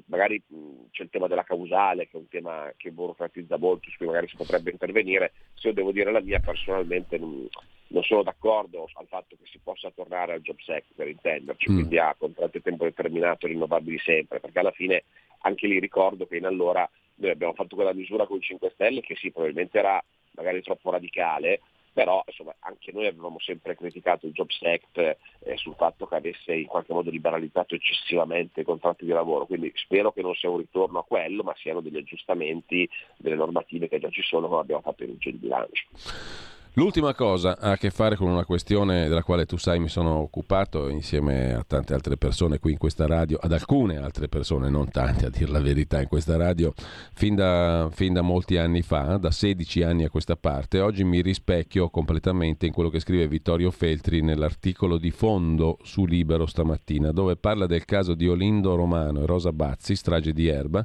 magari c'è il tema della causale che è un tema che burocratizza molto, su cui magari si potrebbe intervenire, se io devo dire la mia personalmente non, non sono d'accordo al fatto che si possa tornare al job sec per intenderci, mm. quindi a contratti a tempo determinato rinnovabili sempre, perché alla fine anche lì ricordo che in allora noi abbiamo fatto quella misura con i 5 Stelle che sì, probabilmente era magari troppo radicale, però insomma, anche noi avevamo sempre criticato il Jobs Act eh, sul fatto che avesse in qualche modo liberalizzato eccessivamente i contratti di lavoro, quindi spero che non sia un ritorno a quello, ma siano degli aggiustamenti delle normative che già ci sono come abbiamo fatto in legge di bilancio. L'ultima cosa ha a che fare con una questione della quale tu sai mi sono occupato insieme a tante altre persone qui in questa radio, ad alcune altre persone, non tante a dir la verità in questa radio, fin da, fin da molti anni fa, da 16 anni a questa parte. Oggi mi rispecchio completamente in quello che scrive Vittorio Feltri nell'articolo di fondo su Libero stamattina, dove parla del caso di Olindo Romano e Rosa Bazzi, strage di Erba,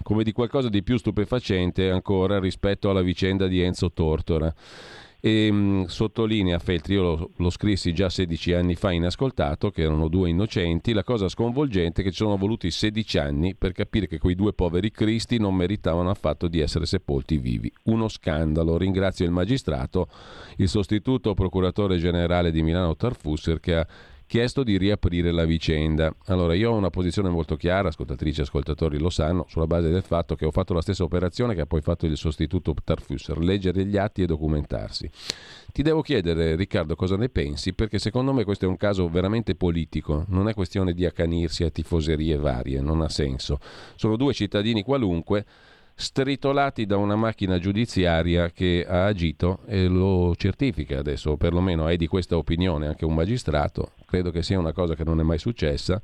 come di qualcosa di più stupefacente ancora rispetto alla vicenda di Enzo Tortora. E mh, mm, sottolinea Feltri, io lo, lo, scrissi già 16 anni fa inascoltato, che erano due innocenti, la cosa sconvolgente è che ci sono voluti 16 anni per capire che quei due poveri cristi non meritavano affatto di essere sepolti vivi. Uno scandalo. Ringrazio il magistrato, il sostituto procuratore generale di Milano Tarfusser che ha chiesto di riaprire la vicenda. Allora, io ho una posizione molto chiara, ascoltatrici e ascoltatori lo sanno, sulla base del fatto che ho fatto la stessa operazione che ha poi fatto il sostituto Tarfusser, leggere gli atti e documentarsi. Ti devo chiedere, Riccardo, cosa ne pensi, perché secondo me questo è un caso veramente politico, non è questione di accanirsi a tifoserie varie, non ha senso. Sono due cittadini qualunque stritolati da una macchina giudiziaria che ha agito e lo certifica adesso, o perlomeno è di questa opinione anche un magistrato, credo che sia una cosa che non è mai successa,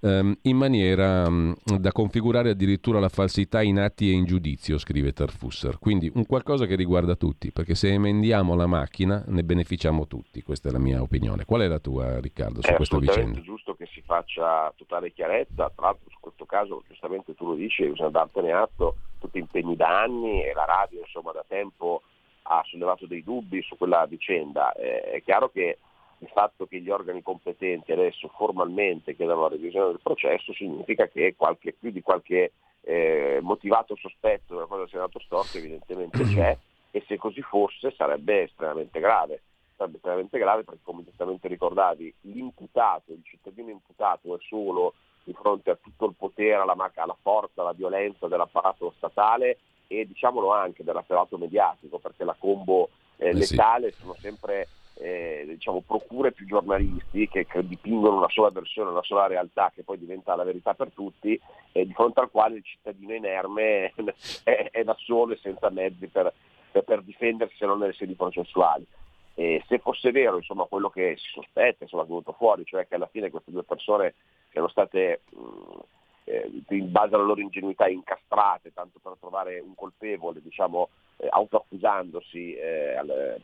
ehm, in maniera mh, da configurare addirittura la falsità in atti e in giudizio, scrive Tarfusser. Quindi un qualcosa che riguarda tutti, perché se emendiamo la macchina ne beneficiamo tutti, questa è la mia opinione. Qual è la tua Riccardo su è questa vicenda? È giusto che faccia totale chiarezza, tra l'altro su questo caso giustamente tu lo dici, bisogna dartene atto, tutti impegni da anni e la radio insomma da tempo ha sollevato dei dubbi su quella vicenda. Eh, è chiaro che il fatto che gli organi competenti adesso formalmente chiedano la revisione del processo significa che qualche, più di qualche eh, motivato sospetto della cosa del Senato Storti evidentemente c'è e se così fosse sarebbe estremamente grave. Sarebbe estremamente grave perché come giustamente ricordavi l'imputato, il cittadino imputato è solo di fronte a tutto il potere, alla, alla forza, alla violenza dell'apparato statale e diciamolo anche dell'apparato mediatico perché la combo eh, letale sì. sono sempre eh, diciamo, procure più giornalisti che, che, dipingono una sola versione, una sola realtà che poi diventa la verità per tutti e di fronte al quale il cittadino inerme è, è da solo e senza mezzi per, per, per, difendersi se non nelle sedi processuali. E se fosse vero insomma, quello che si sospetta, insomma, è venuto fuori, cioè che alla fine queste due persone siano state mh, eh, in base alla loro ingenuità incastrate, tanto per trovare un colpevole, diciamo, eh, autoaccusandosi, eh,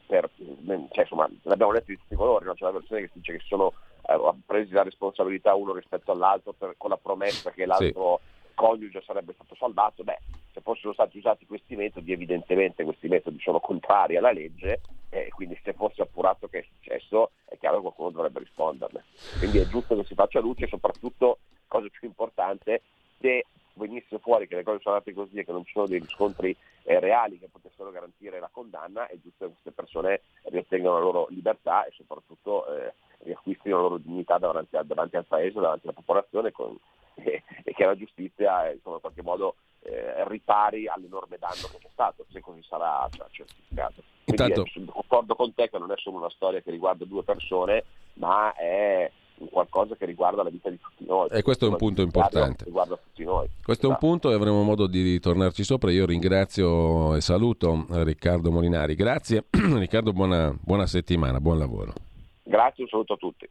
per, cioè, insomma, l'abbiamo letto di tutti i colori, no? c'è la versione che dice che si sono eh, presi la responsabilità uno rispetto all'altro per, con la promessa che l'altro sì. Coniuge sarebbe stato salvato, beh, se fossero stati usati questi metodi, evidentemente questi metodi sono contrari alla legge e quindi se fosse appurato che è successo è chiaro che qualcuno dovrebbe risponderne. Quindi è giusto che si faccia luce e soprattutto, cosa più importante, se venisse fuori che le cose sono andate così e che non ci sono dei riscontri eh, reali che potessero garantire la condanna, è giusto che queste persone riattengano la loro libertà e soprattutto eh, riacquistino la loro dignità davanti, a, davanti, al Paese, davanti alla popolazione con, e che la giustizia eh, insomma, in qualche modo eh, ripari all'enorme danno che c'è stato, se così sarà cioè, certificato. Quindi Intanto... Concordo con te che non è solo una storia che riguarda due persone, ma è qualcosa che riguarda la vita di tutti noi. E questo è un punto importante. Riguarda tutti noi. Questo esatto. è un esatto. punto e avremo modo di ritornarci sopra. Io ringrazio e saluto Riccardo Molinari. Grazie Riccardo, buona, buona settimana, buon lavoro. Grazie, un saluto a tutti.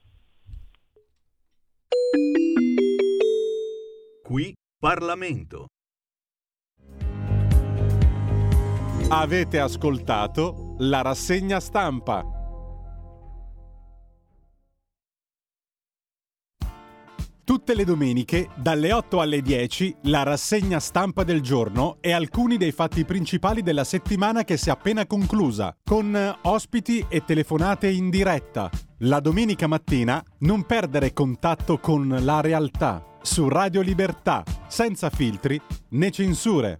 Qui Parlamento. Avete ascoltato la rassegna stampa. Tutte le domeniche, dalle 8 alle 10, la rassegna stampa del giorno e alcuni dei fatti principali della settimana che si è appena conclusa, con ospiti e telefonate in diretta. La domenica mattina non perdere contatto con la realtà su Radio Libertà, senza filtri né censure.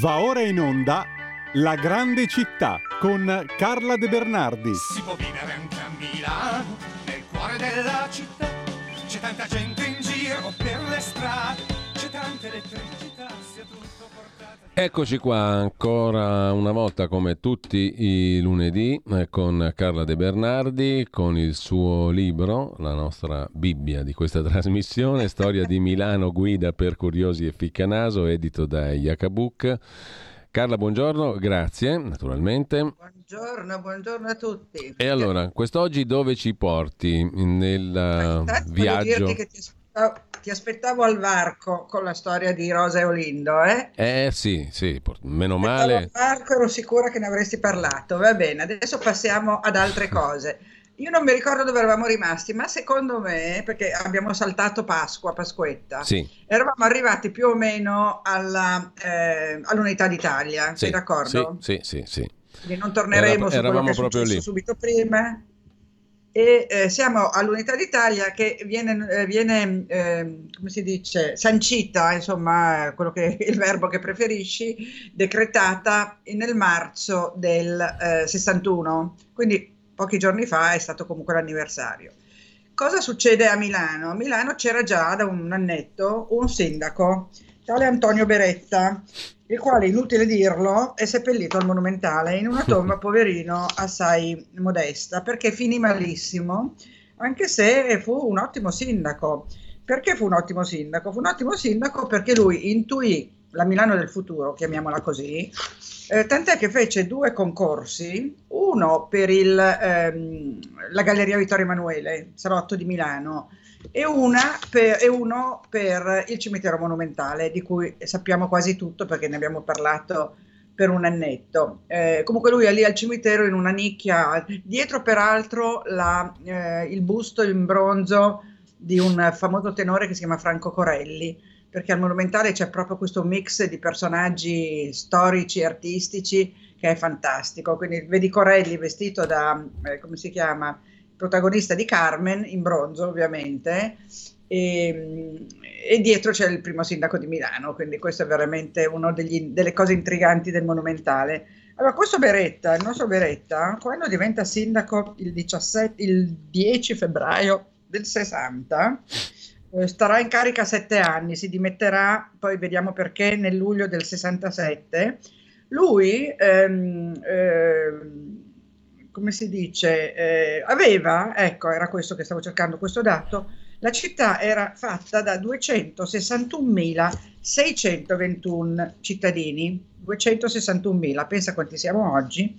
Va ora in onda La grande città con Carla De Bernardi. Si può vivere anche a Milano, nel cuore della città. C'è tanta gente giro per le strade, c'è tanta elettricità, sia tutto portato. Eccoci qua ancora una volta come tutti i lunedì eh, con Carla De Bernardi con il suo libro, la nostra Bibbia di questa trasmissione, Storia di Milano, guida per curiosi e ficcanaso, edito da Iacabuc. Carla, buongiorno, grazie naturalmente. Buongiorno, buongiorno a tutti. E allora, quest'oggi dove ci porti nel viaggio? Dirti che ti ti aspettavo al varco con la storia di Rosa e Olindo, eh? Eh sì, sì, meno male. Al varco ero sicura che ne avresti parlato. Va bene, adesso passiamo ad altre cose. Io non mi ricordo dove eravamo rimasti, ma secondo me, perché abbiamo saltato Pasqua, Pasquetta, sì. eravamo arrivati più o meno alla, eh, all'unità d'Italia, sì, sei d'accordo? Sì, sì, sì. sì. Quindi non torneremo Era, su quello che è successo lì. subito prima. E eh, siamo all'Unità d'Italia che viene, eh, viene eh, come si dice, sancita, insomma, quello che il verbo che preferisci, decretata nel marzo del 61, eh, quindi pochi giorni fa è stato comunque l'anniversario. Cosa succede a Milano? A Milano c'era già da un annetto un sindaco, tale Antonio Beretta, il quale, inutile dirlo, è seppellito al Monumentale in una tomba, poverino, assai modesta, perché finì malissimo, anche se fu un ottimo sindaco. Perché fu un ottimo sindaco? Fu un ottimo sindaco perché lui intuì la Milano del futuro, chiamiamola così, eh, tant'è che fece due concorsi, uno per il, ehm, la Galleria Vittorio Emanuele, Salotto di Milano, e, per, e, uno per il cimitero monumentale, di cui sappiamo quasi tutto perché ne abbiamo parlato per un annetto. Eh, comunque lui è lì al cimitero in una nicchia, dietro peraltro la, eh, il busto in bronzo di un famoso tenore che si chiama Franco Corelli, perché al monumentale c'è proprio questo mix di personaggi storici e artistici che è fantastico. Quindi vedi Corelli vestito da, eh, come si chiama, protagonista di Carmen, in bronzo ovviamente, e, e, dietro c'è il primo sindaco di Milano, quindi questo è veramente una delle cose intriganti del Monumentale. Allora, questo Beretta, il nostro Beretta, quando diventa sindaco il, 17, il 10 febbraio del 60, eh, starà in carica sette anni, si dimetterà, poi vediamo perché, nel luglio del 67. Lui ehm, ehm, come si dice, eh, aveva, ecco, era questo che stavo cercando, questo dato, la città era fatta da 261.621 cittadini, 261.000, pensa quanti siamo oggi,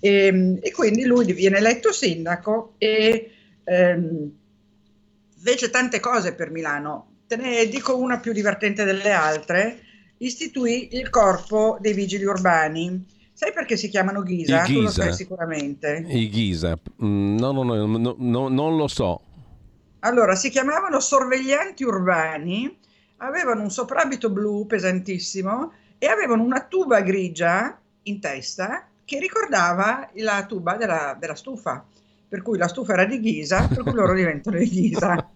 e, ehm, e, quindi lui viene eletto sindaco e ehm, fece tante cose per Milano. Te ne dico una più divertente delle altre, istituì il corpo dei vigili urbani Sai perché si chiamano Ghisa? I Ghisa. Tu lo sai sicuramente. I Ghisa. Mm, no, no, no, no, no, non lo so. Allora, si chiamavano sorveglianti urbani, avevano un soprabito blu pesantissimo e avevano una tuba grigia in testa che ricordava la tuba della, della stufa. Per cui la stufa era di Ghisa, per cui loro diventano di Ghisa.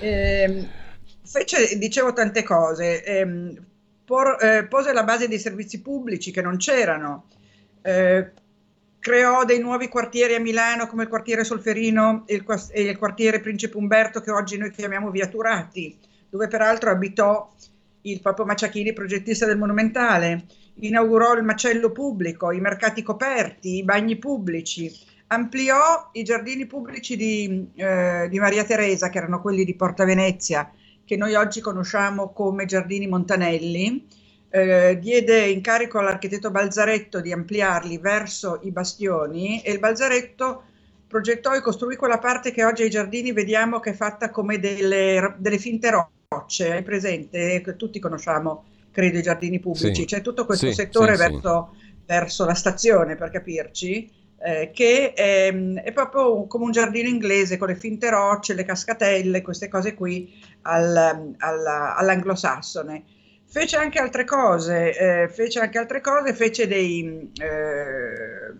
Eh, fece, dicevo tante cose, eh, por, eh, pose la base dei servizi pubblici che non c'erano, eh, creò dei nuovi quartieri a Milano come il quartiere Solferino e il, e il, quartiere Principe Umberto che oggi noi chiamiamo Via Turati, dove peraltro abitò il Papo Macciachini, progettista del Monumentale, inaugurò il macello pubblico, i mercati coperti, i bagni pubblici, ampliò i giardini pubblici di, eh, di Maria Teresa, che erano quelli di Porta Venezia, che noi oggi conosciamo come Giardini Montanelli, eh, diede incarico all'architetto Balzaretto di ampliarli verso i bastioni e il Balzaretto progettò e costruì quella parte che oggi ai giardini vediamo che è fatta come delle, delle finte rocce, è presente? Tutti conosciamo, credo, i giardini pubblici, sì. c'è tutto questo sì, settore sì, verso, verso la stazione, per capirci, eh, che è, è, proprio come un giardino inglese con le finte rocce, le cascatelle, queste cose qui al, al, all'anglosassone. Fece anche altre cose, eh, fece anche altre cose, fece dei, eh,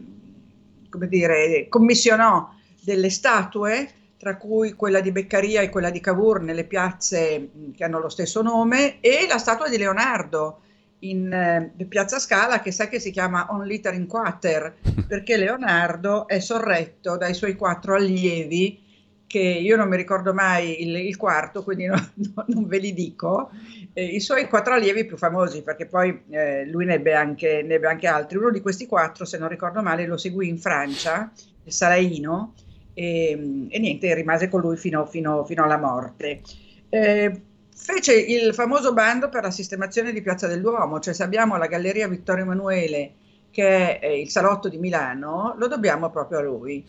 come dire, commissionò delle statue, tra cui quella di Beccaria e quella di Cavour nelle piazze che hanno lo stesso nome, e la statua di Leonardo, in eh, Piazza Scala che sa che si chiama On Liter in Quater perché Leonardo è sorretto dai suoi quattro allievi che io non mi ricordo mai il, il quarto quindi no, no, non ve li dico. Eh, i suoi quattro allievi più famosi perché poi eh, lui ne ebbe, anche, ne ebbe, anche, altri. Uno di questi quattro se non ricordo male lo seguì in Francia il Saraino e, e niente rimase con lui fino, fino, fino alla morte. Eh, fece il famoso bando per la sistemazione di Piazza del Duomo, cioè se abbiamo la Galleria Vittorio Emanuele che è il salotto di Milano, lo dobbiamo proprio a lui.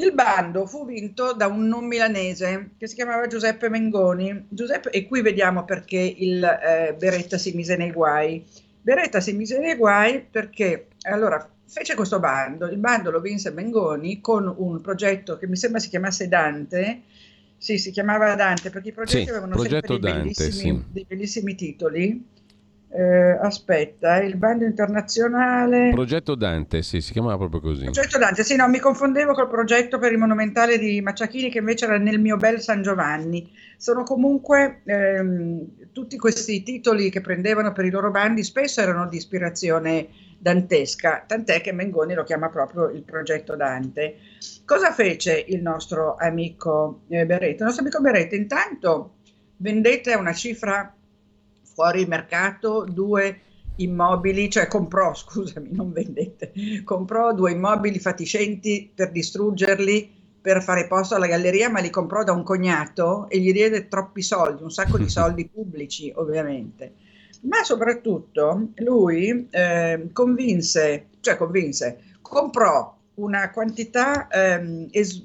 Il bando fu vinto da un non milanese che si chiamava Giuseppe Mengoni, Giuseppe, e qui vediamo perché il eh, Beretta si mise nei guai. Beretta si mise nei guai perché allora fece questo bando, il bando lo vinse Mengoni con un progetto che mi sembra si chiamasse Dante, sì, si chiamava Dante perché i progetti sì, avevano sempre dei, Dante, bellissimi, sì. dei, bellissimi, titoli. Eh, aspetta, il bando internazionale. Progetto Dante, sì, si chiamava proprio così. Progetto Dante, sì, no, mi confondevo col progetto per il monumentale di Macciachini che invece era nel mio bel San Giovanni. Sono comunque ehm, tutti questi titoli che prendevano per i loro bandi spesso erano di ispirazione dantesca, tant'è che Mengoni lo chiama proprio il progetto Dante. Cosa fece il nostro amico eh, Beretta? Il nostro amico Beretta intanto vendette a una cifra fuori mercato due immobili, cioè comprò, scusami, non vendette, comprò due immobili fatiscenti per distruggerli per fare posto alla galleria, ma li comprò da un cognato e gli diede troppi soldi, un sacco di soldi pubblici ovviamente. Ma soprattutto lui eh, convinse, cioè convinse, comprò una quantità eh, es-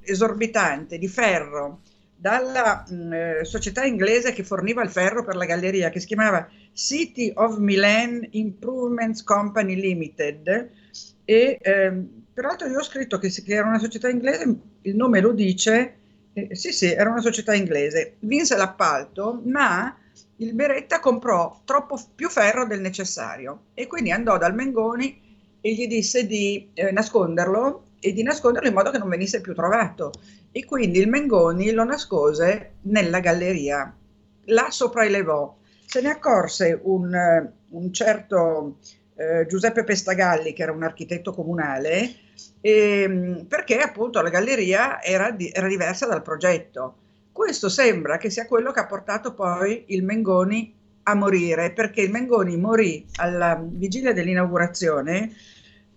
esorbitante di ferro dalla mh, mm, eh, società inglese che forniva il ferro per la galleria, che si chiamava City of Milan Improvements Company Limited. E ehm, peraltro io ho scritto che, che, era una società inglese, il nome lo dice, eh, sì sì, era una società inglese. Vinse l'appalto, ma il Beretta comprò troppo più ferro del necessario e quindi andò dal Mengoni e gli disse di eh, nasconderlo e di nasconderlo in modo che non venisse più trovato. E quindi il Mengoni lo nascose nella galleria, la sopraelevò. Se ne accorse un, un certo eh, Giuseppe Pestagalli, che era un architetto comunale, e, perché appunto la galleria era, di, era diversa dal progetto. Questo sembra che sia quello che ha portato poi il Mengoni a morire, perché il Mengoni morì alla vigilia dell'inaugurazione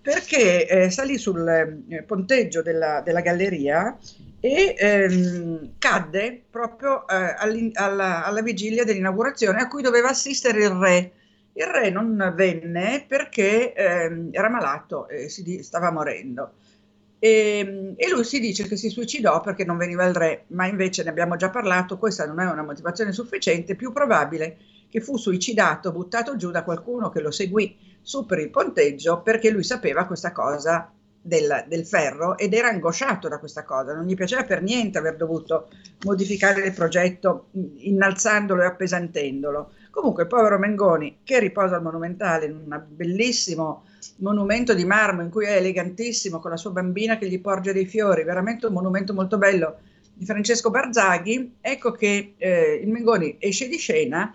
perché eh, salì sul eh, ponteggio della, della galleria e ehm, cadde proprio eh, alla, alla, vigilia dell'inaugurazione a cui doveva assistere il re. Il re non venne perché ehm, era malato e si, stava morendo. E, e, lui si dice che si suicidò perché non veniva il re, ma invece ne abbiamo già parlato, questa non è una motivazione sufficiente, più probabile che fu suicidato, buttato giù da qualcuno che lo seguì su per il ponteggio perché lui sapeva questa cosa del, del, ferro ed era angosciato da questa cosa, non gli piaceva per niente aver dovuto modificare il progetto innalzandolo e appesantendolo. Comunque il povero Mengoni che riposa al Monumentale in un bellissimo monumento di marmo in cui è elegantissimo con la sua bambina che gli porge dei fiori, veramente un monumento molto bello di Francesco Barzaghi, ecco che eh, il Mengoni esce di scena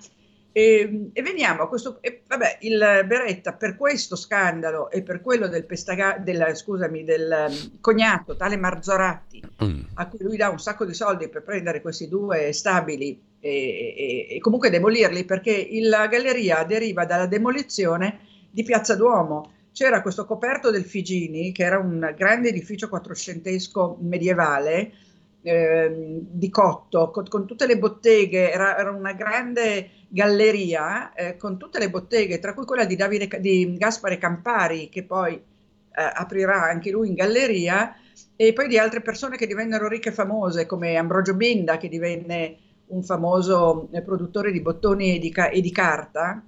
e, e, veniamo a questo, e, vabbè, il Beretta per questo scandalo e per quello del, pestaga, del, scusami, del um, cognato, tale Marzoratti, mm. a cui lui dà un sacco di soldi per prendere questi due stabili e, e comunque demolirli, perché la galleria deriva dalla demolizione di Piazza Duomo. C'era questo coperto del Figini, che era un grande edificio quattrocentesco medievale, eh, di cotto, con, con, tutte le botteghe, era, era una grande galleria eh, con tutte le botteghe, tra cui quella di, Davide, di Gaspare Campari, che poi eh, aprirà anche lui in galleria, e poi di altre persone che divennero ricche e famose, come Ambrogio Binda, che divenne un famoso eh, produttore di bottoni e di, e di, carta,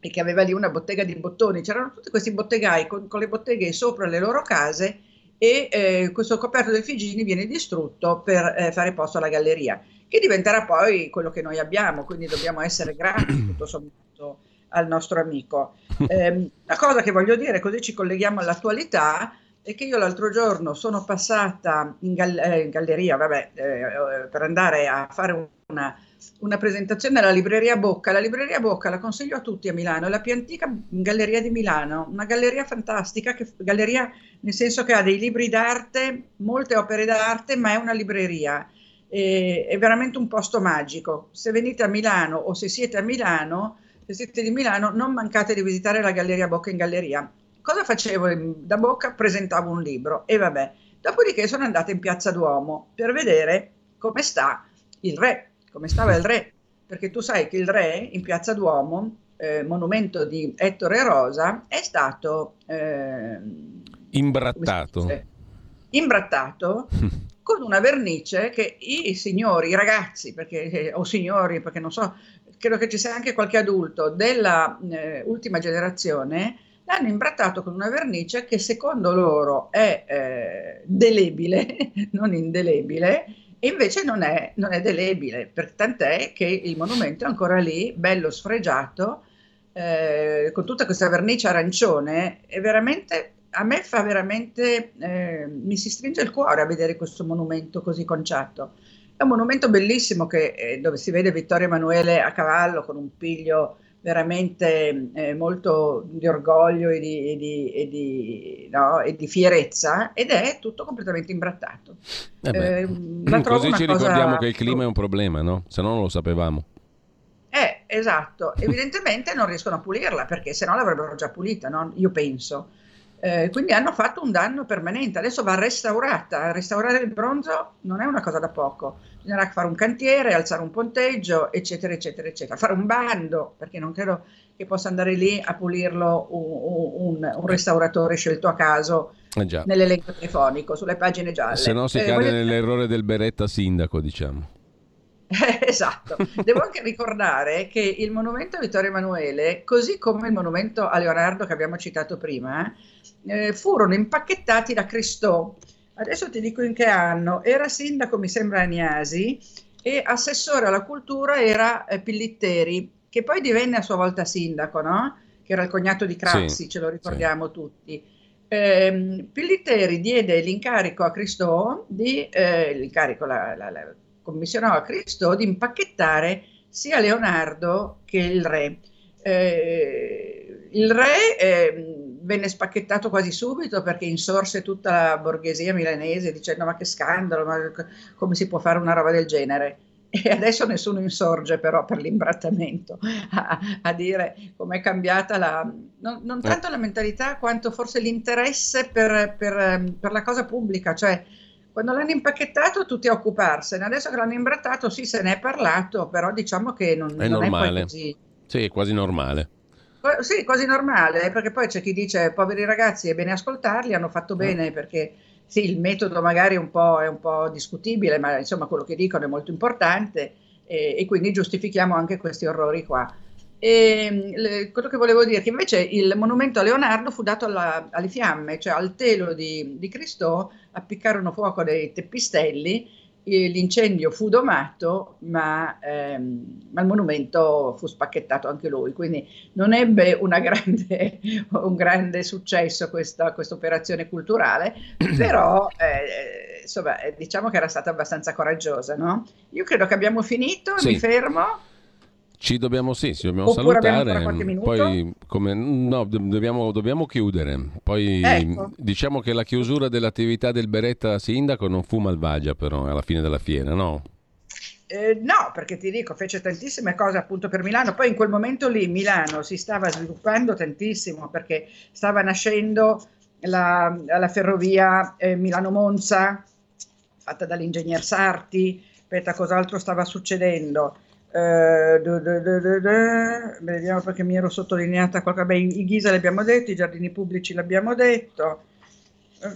e che aveva lì una bottega di bottoni. C'erano tutti questi bottegai con, con le botteghe sopra le loro case e eh, questo coperto del Figini viene distrutto per eh, fare posto alla galleria che diventerà poi quello che noi abbiamo, quindi dobbiamo essere grati tutto sommato al nostro amico. Eh, la cosa che voglio dire, così ci colleghiamo all'attualità, è che io l'altro giorno sono passata in, gal- eh, in galleria vabbè, eh, per andare a fare una, una, presentazione alla libreria Bocca. La libreria Bocca la consiglio a tutti a Milano, è la più antica galleria di Milano, una galleria fantastica, che, galleria nel senso che ha dei libri d'arte, molte opere d'arte, ma è una libreria eh, è veramente un posto magico. Se venite a Milano o se siete a Milano, se siete di Milano, non mancate di visitare la Galleria Bocca in Galleria. Cosa facevo da Bocca? Presentavo un libro e vabbè. Dopodiché sono andata in Piazza Duomo per vedere come sta il re, come stava il re, perché tu sai che il re in Piazza Duomo, eh, monumento di Ettore Rosa, è stato eh, imbrattato. Imbrattato con una vernice che i signori, i ragazzi, perché, o signori, perché non so, credo che ci sia anche qualche adulto della eh, ultima generazione, l'hanno imbrattato con una vernice che secondo loro è eh, delebile, non indelebile, e invece non è, non è delebile, per, tant'è che il monumento è ancora lì, bello sfregiato, eh, con tutta questa vernice arancione, è veramente, a me fa veramente, eh, mi si stringe il cuore a vedere questo monumento così conciato. È un monumento bellissimo che, eh, dove si vede Vittorio Emanuele a cavallo con un piglio veramente eh, molto di orgoglio e di, e, di, e, di, no, e di, fierezza ed è tutto completamente imbrattato. Eh eh, così ci ricordiamo che il clima è un problema, no? Se no non lo sapevamo. Eh, esatto. Evidentemente non riescono a pulirla perché se no l'avrebbero già pulita, no? io penso. Eh, quindi hanno fatto un danno permanente, adesso va restaurata. Restaurare il bronzo non è una cosa da poco, bisognerà fare un cantiere, alzare un ponteggio, eccetera, eccetera, eccetera. Fare un bando, perché non credo che possa andare lì a pulirlo un, un, un restauratore scelto a caso eh nell'elenco telefonico, sulle pagine gialle. Se no si eh, cade nell'errore del beretta sindaco, diciamo. esatto, devo anche ricordare che il monumento a Vittorio Emanuele, così come il monumento a Leonardo che abbiamo citato prima, eh, furono impacchettati da Cristò. Adesso ti dico in che anno. Era sindaco, mi sembra, Agnasi e assessore alla cultura era eh, Pillitteri, che poi divenne a sua volta sindaco, no? Che era il cognato di Craxi, sì, ce lo ricordiamo sì. tutti. Eh, Pillitteri diede l'incarico a Cristò di eh, l'incarico, la, la, la commissionò a Cristo di impacchettare sia Leonardo che il re. Eh, il re eh, venne spacchettato quasi subito perché insorse tutta la borghesia milanese dicendo ma che scandalo, ma come si può fare una roba del genere? E adesso nessuno insorge però per l'imbrattamento a, a dire com'è cambiata la, non, non, tanto la mentalità quanto forse l'interesse per, per, per la cosa pubblica, cioè quando l'hanno impacchettato tutti a occuparsene, adesso che l'hanno imbrattato sì se ne è parlato, però diciamo che non è, non normale. è così. Sì, è quasi normale. Sì, quasi normale, perché poi c'è chi dice poveri ragazzi è bene ascoltarli, hanno fatto mm. bene perché sì, il metodo magari è un po', è un po discutibile, ma insomma quello che dicono è molto importante e, e quindi giustifichiamo anche questi orrori qua. E le, quello che volevo dire è che invece il monumento a Leonardo fu dato alla, alle fiamme, cioè al telo di, di Cristo appiccarono fuoco dei teppistelli, l'incendio fu domato, ma, ehm, ma, il monumento fu spacchettato anche lui, quindi non ebbe grande, un grande successo questa, questa operazione culturale, però eh, insomma, diciamo che era stata abbastanza coraggiosa. No? Io credo che abbiamo finito, sì. mi fermo. Ci dobbiamo, sì, ci dobbiamo Oppure salutare. Poi, come, no, dobbiamo, dobbiamo, chiudere. Poi ecco. diciamo che la chiusura dell'attività del Beretta Sindaco non fu malvagia, però, alla fine della fiera, no? Eh, no, perché ti dico, fece tantissime cose appunto per Milano. Poi in quel momento lì Milano si stava sviluppando tantissimo perché stava nascendo la, la ferrovia eh, Milano-Monza, fatta dall'ingegner Sarti. Aspetta, cos'altro stava succedendo? Uh, du, du, du, vediamo perché mi ero sottolineata qualcosa. Beh, i Ghisa l'abbiamo detto, i giardini pubblici l'abbiamo detto, uh,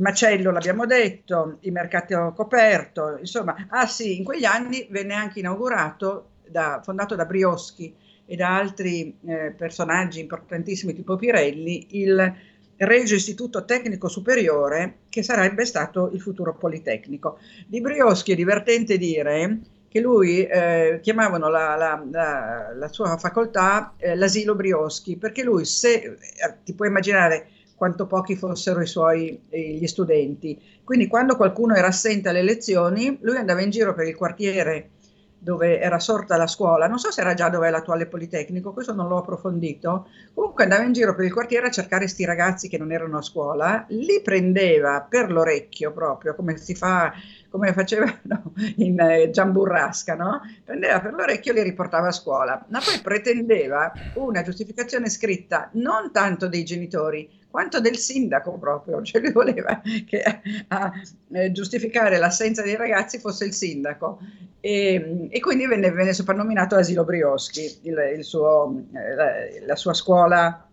Macello l'abbiamo detto, i mercati coperto, insomma, ah sì, in quegli anni venne anche inaugurato, da, fondato da Brioschi e da altri eh, personaggi importantissimi tipo Pirelli, il Regio Istituto Tecnico Superiore, che sarebbe stato il futuro Politecnico. Di Brioschi è divertente dire che lui eh, chiamavano la, la, la, la, sua facoltà eh, l'asilo Brioschi, perché lui, se eh, ti puoi immaginare quanto pochi fossero i suoi eh, gli studenti, quindi quando qualcuno era assente alle lezioni, lui andava in giro per il quartiere dove era sorta la scuola, non so se era già dove è l'attuale Politecnico, questo non l'ho approfondito, comunque andava in giro per il quartiere a cercare questi ragazzi che non erano a scuola, li prendeva per l'orecchio proprio, come si fa, come facevano in eh, Giamburrasca, no? Prendeva per l'orecchio e li riportava a scuola, ma poi pretendeva una giustificazione scritta non tanto dei genitori, quanto del sindaco proprio, cioè lui voleva che a, eh, giustificare l'assenza dei ragazzi fosse il sindaco. E, e quindi venne, venne, soprannominato Asilo Brioschi, il, il suo, eh, la, la, sua scuola,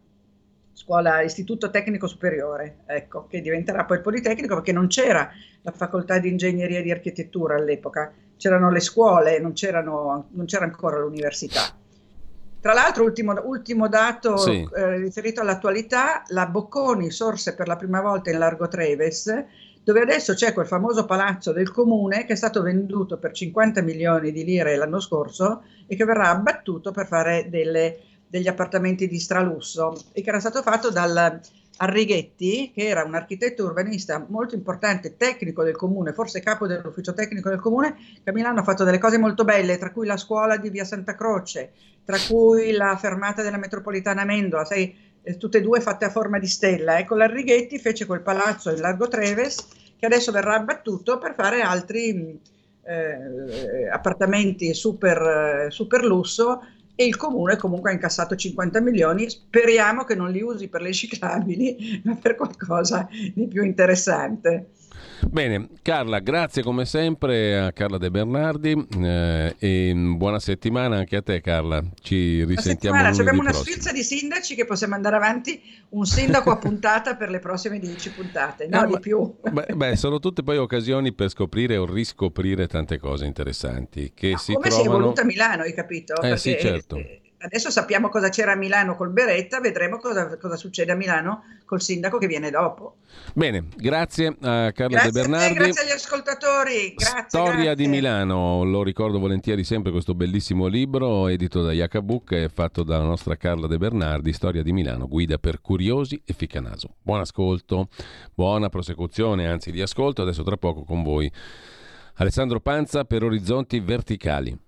scuola, istituto tecnico superiore, ecco, che diventerà poi il Politecnico perché non c'era la facoltà di ingegneria e di architettura all'epoca, c'erano le scuole, non, non c'era ancora l'università. Tra l'altro, ultimo, ultimo dato sì. eh, riferito all'attualità, la Bocconi sorse per la prima volta in Largo Treves, dove adesso c'è quel famoso palazzo del comune che è stato venduto per 50 milioni di lire l'anno scorso e che verrà abbattuto per fare delle degli appartamenti di stralusso e che era stato fatto dal Arrighetti, che era un architetto urbanista molto importante, tecnico del comune, forse capo dell'ufficio tecnico del comune, che a Milano ha fatto delle cose molto belle, tra cui la scuola di via Santa Croce, tra cui la fermata della metropolitana Mendola, sai, eh, tutte e due fatte a forma di stella. Ecco, l'Arrighetti fece quel palazzo in Largo Treves, che adesso verrà abbattuto per fare altri eh, appartamenti super, eh, super lusso e il comune comunque ha incassato 50 milioni, speriamo che non li usi per le ciclabili, ma per qualcosa di più interessante. Bene, Carla, grazie come sempre a Carla De Bernardi eh, e buona settimana anche a te Carla, ci risentiamo lunedì Abbiamo una prossimo. sfilza di sindaci che possiamo andare avanti un sindaco a puntata per le prossime 10 puntate, no Eh, di ma- più. Beh, beh, sono tutte poi occasioni per scoprire o riscoprire tante cose interessanti che si Come si è trovano... evoluta Milano, hai capito? Eh, sì, certo. eh, Adesso sappiamo cosa c'era a Milano col Beretta, vedremo cosa, cosa succede a Milano col sindaco che viene dopo. Bene, grazie a Carla Grazie De a te, Bernardi. grazie agli ascoltatori. Grazie, Storia grazie. di Milano, lo ricordo volentieri sempre questo bellissimo libro edito da Jacobuc e fatto dalla nostra Carla De Bernardi, Storia di Milano, guida per curiosi e ficcanaso. Buon ascolto, buona prosecuzione, anzi di ascolto, adesso tra poco con voi. Alessandro Panza per Orizzonti Verticali.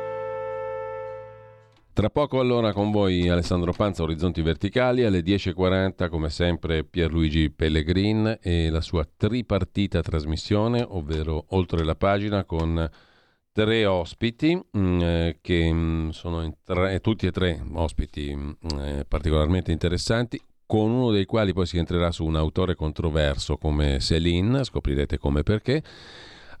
Tra poco allora con voi Alessandro Panza, Orizzonti Verticali, alle 10.40 come sempre Pierluigi Pellegrin e la sua tripartita trasmissione, ovvero Oltre la pagina con tre ospiti mm, eh, che mm, sono tre- tutti e tre ospiti mm, eh, particolarmente interessanti con uno dei quali poi si entrerà su un autore controverso come Céline, scoprirete come e perché.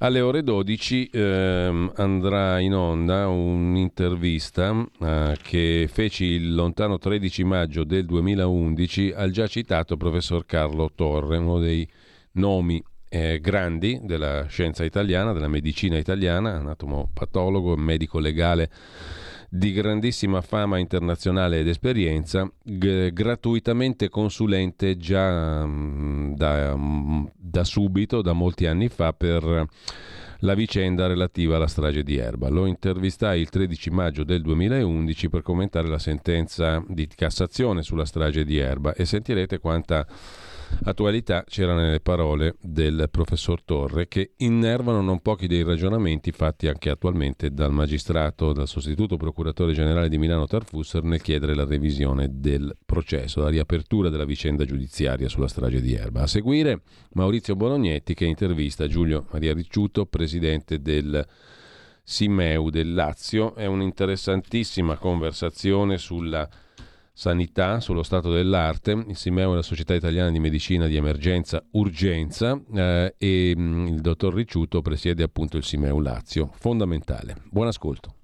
Alle ore 12 ehm, andrà in onda un'intervista eh, che feci il lontano 13 maggio del 2011 al già citato professor Carlo Torre, uno dei nomi eh, grandi della scienza italiana, della medicina italiana, anatomopatologo, medico legale di grandissima fama internazionale ed esperienza, g- gratuitamente consulente già mm, da, mm, da subito, da molti anni fa, per la vicenda relativa alla strage di Erba. Lo intervistai il 13 maggio del 2011 per commentare la sentenza di Cassazione sulla strage di Erba e sentirete quanta attualità c'era nelle parole del professor Torre che innervano non pochi dei ragionamenti fatti anche attualmente dal magistrato, dal sostituto procuratore generale di Milano Tarfusser nel chiedere la revisione del processo, la riapertura della vicenda giudiziaria sulla strage di Erba. A seguire Maurizio Bolognetti che intervista Giulio Maria Ricciuto, presidente del Simeu del Lazio. È un'interessantissima conversazione sulla sanità, sullo stato dell'arte. Il Simeu è la Società Italiana di Medicina di Emergenza Urgenza eh, e mh, il dottor Ricciuto presiede appunto il Simeu Lazio. Fondamentale. Buon ascolto.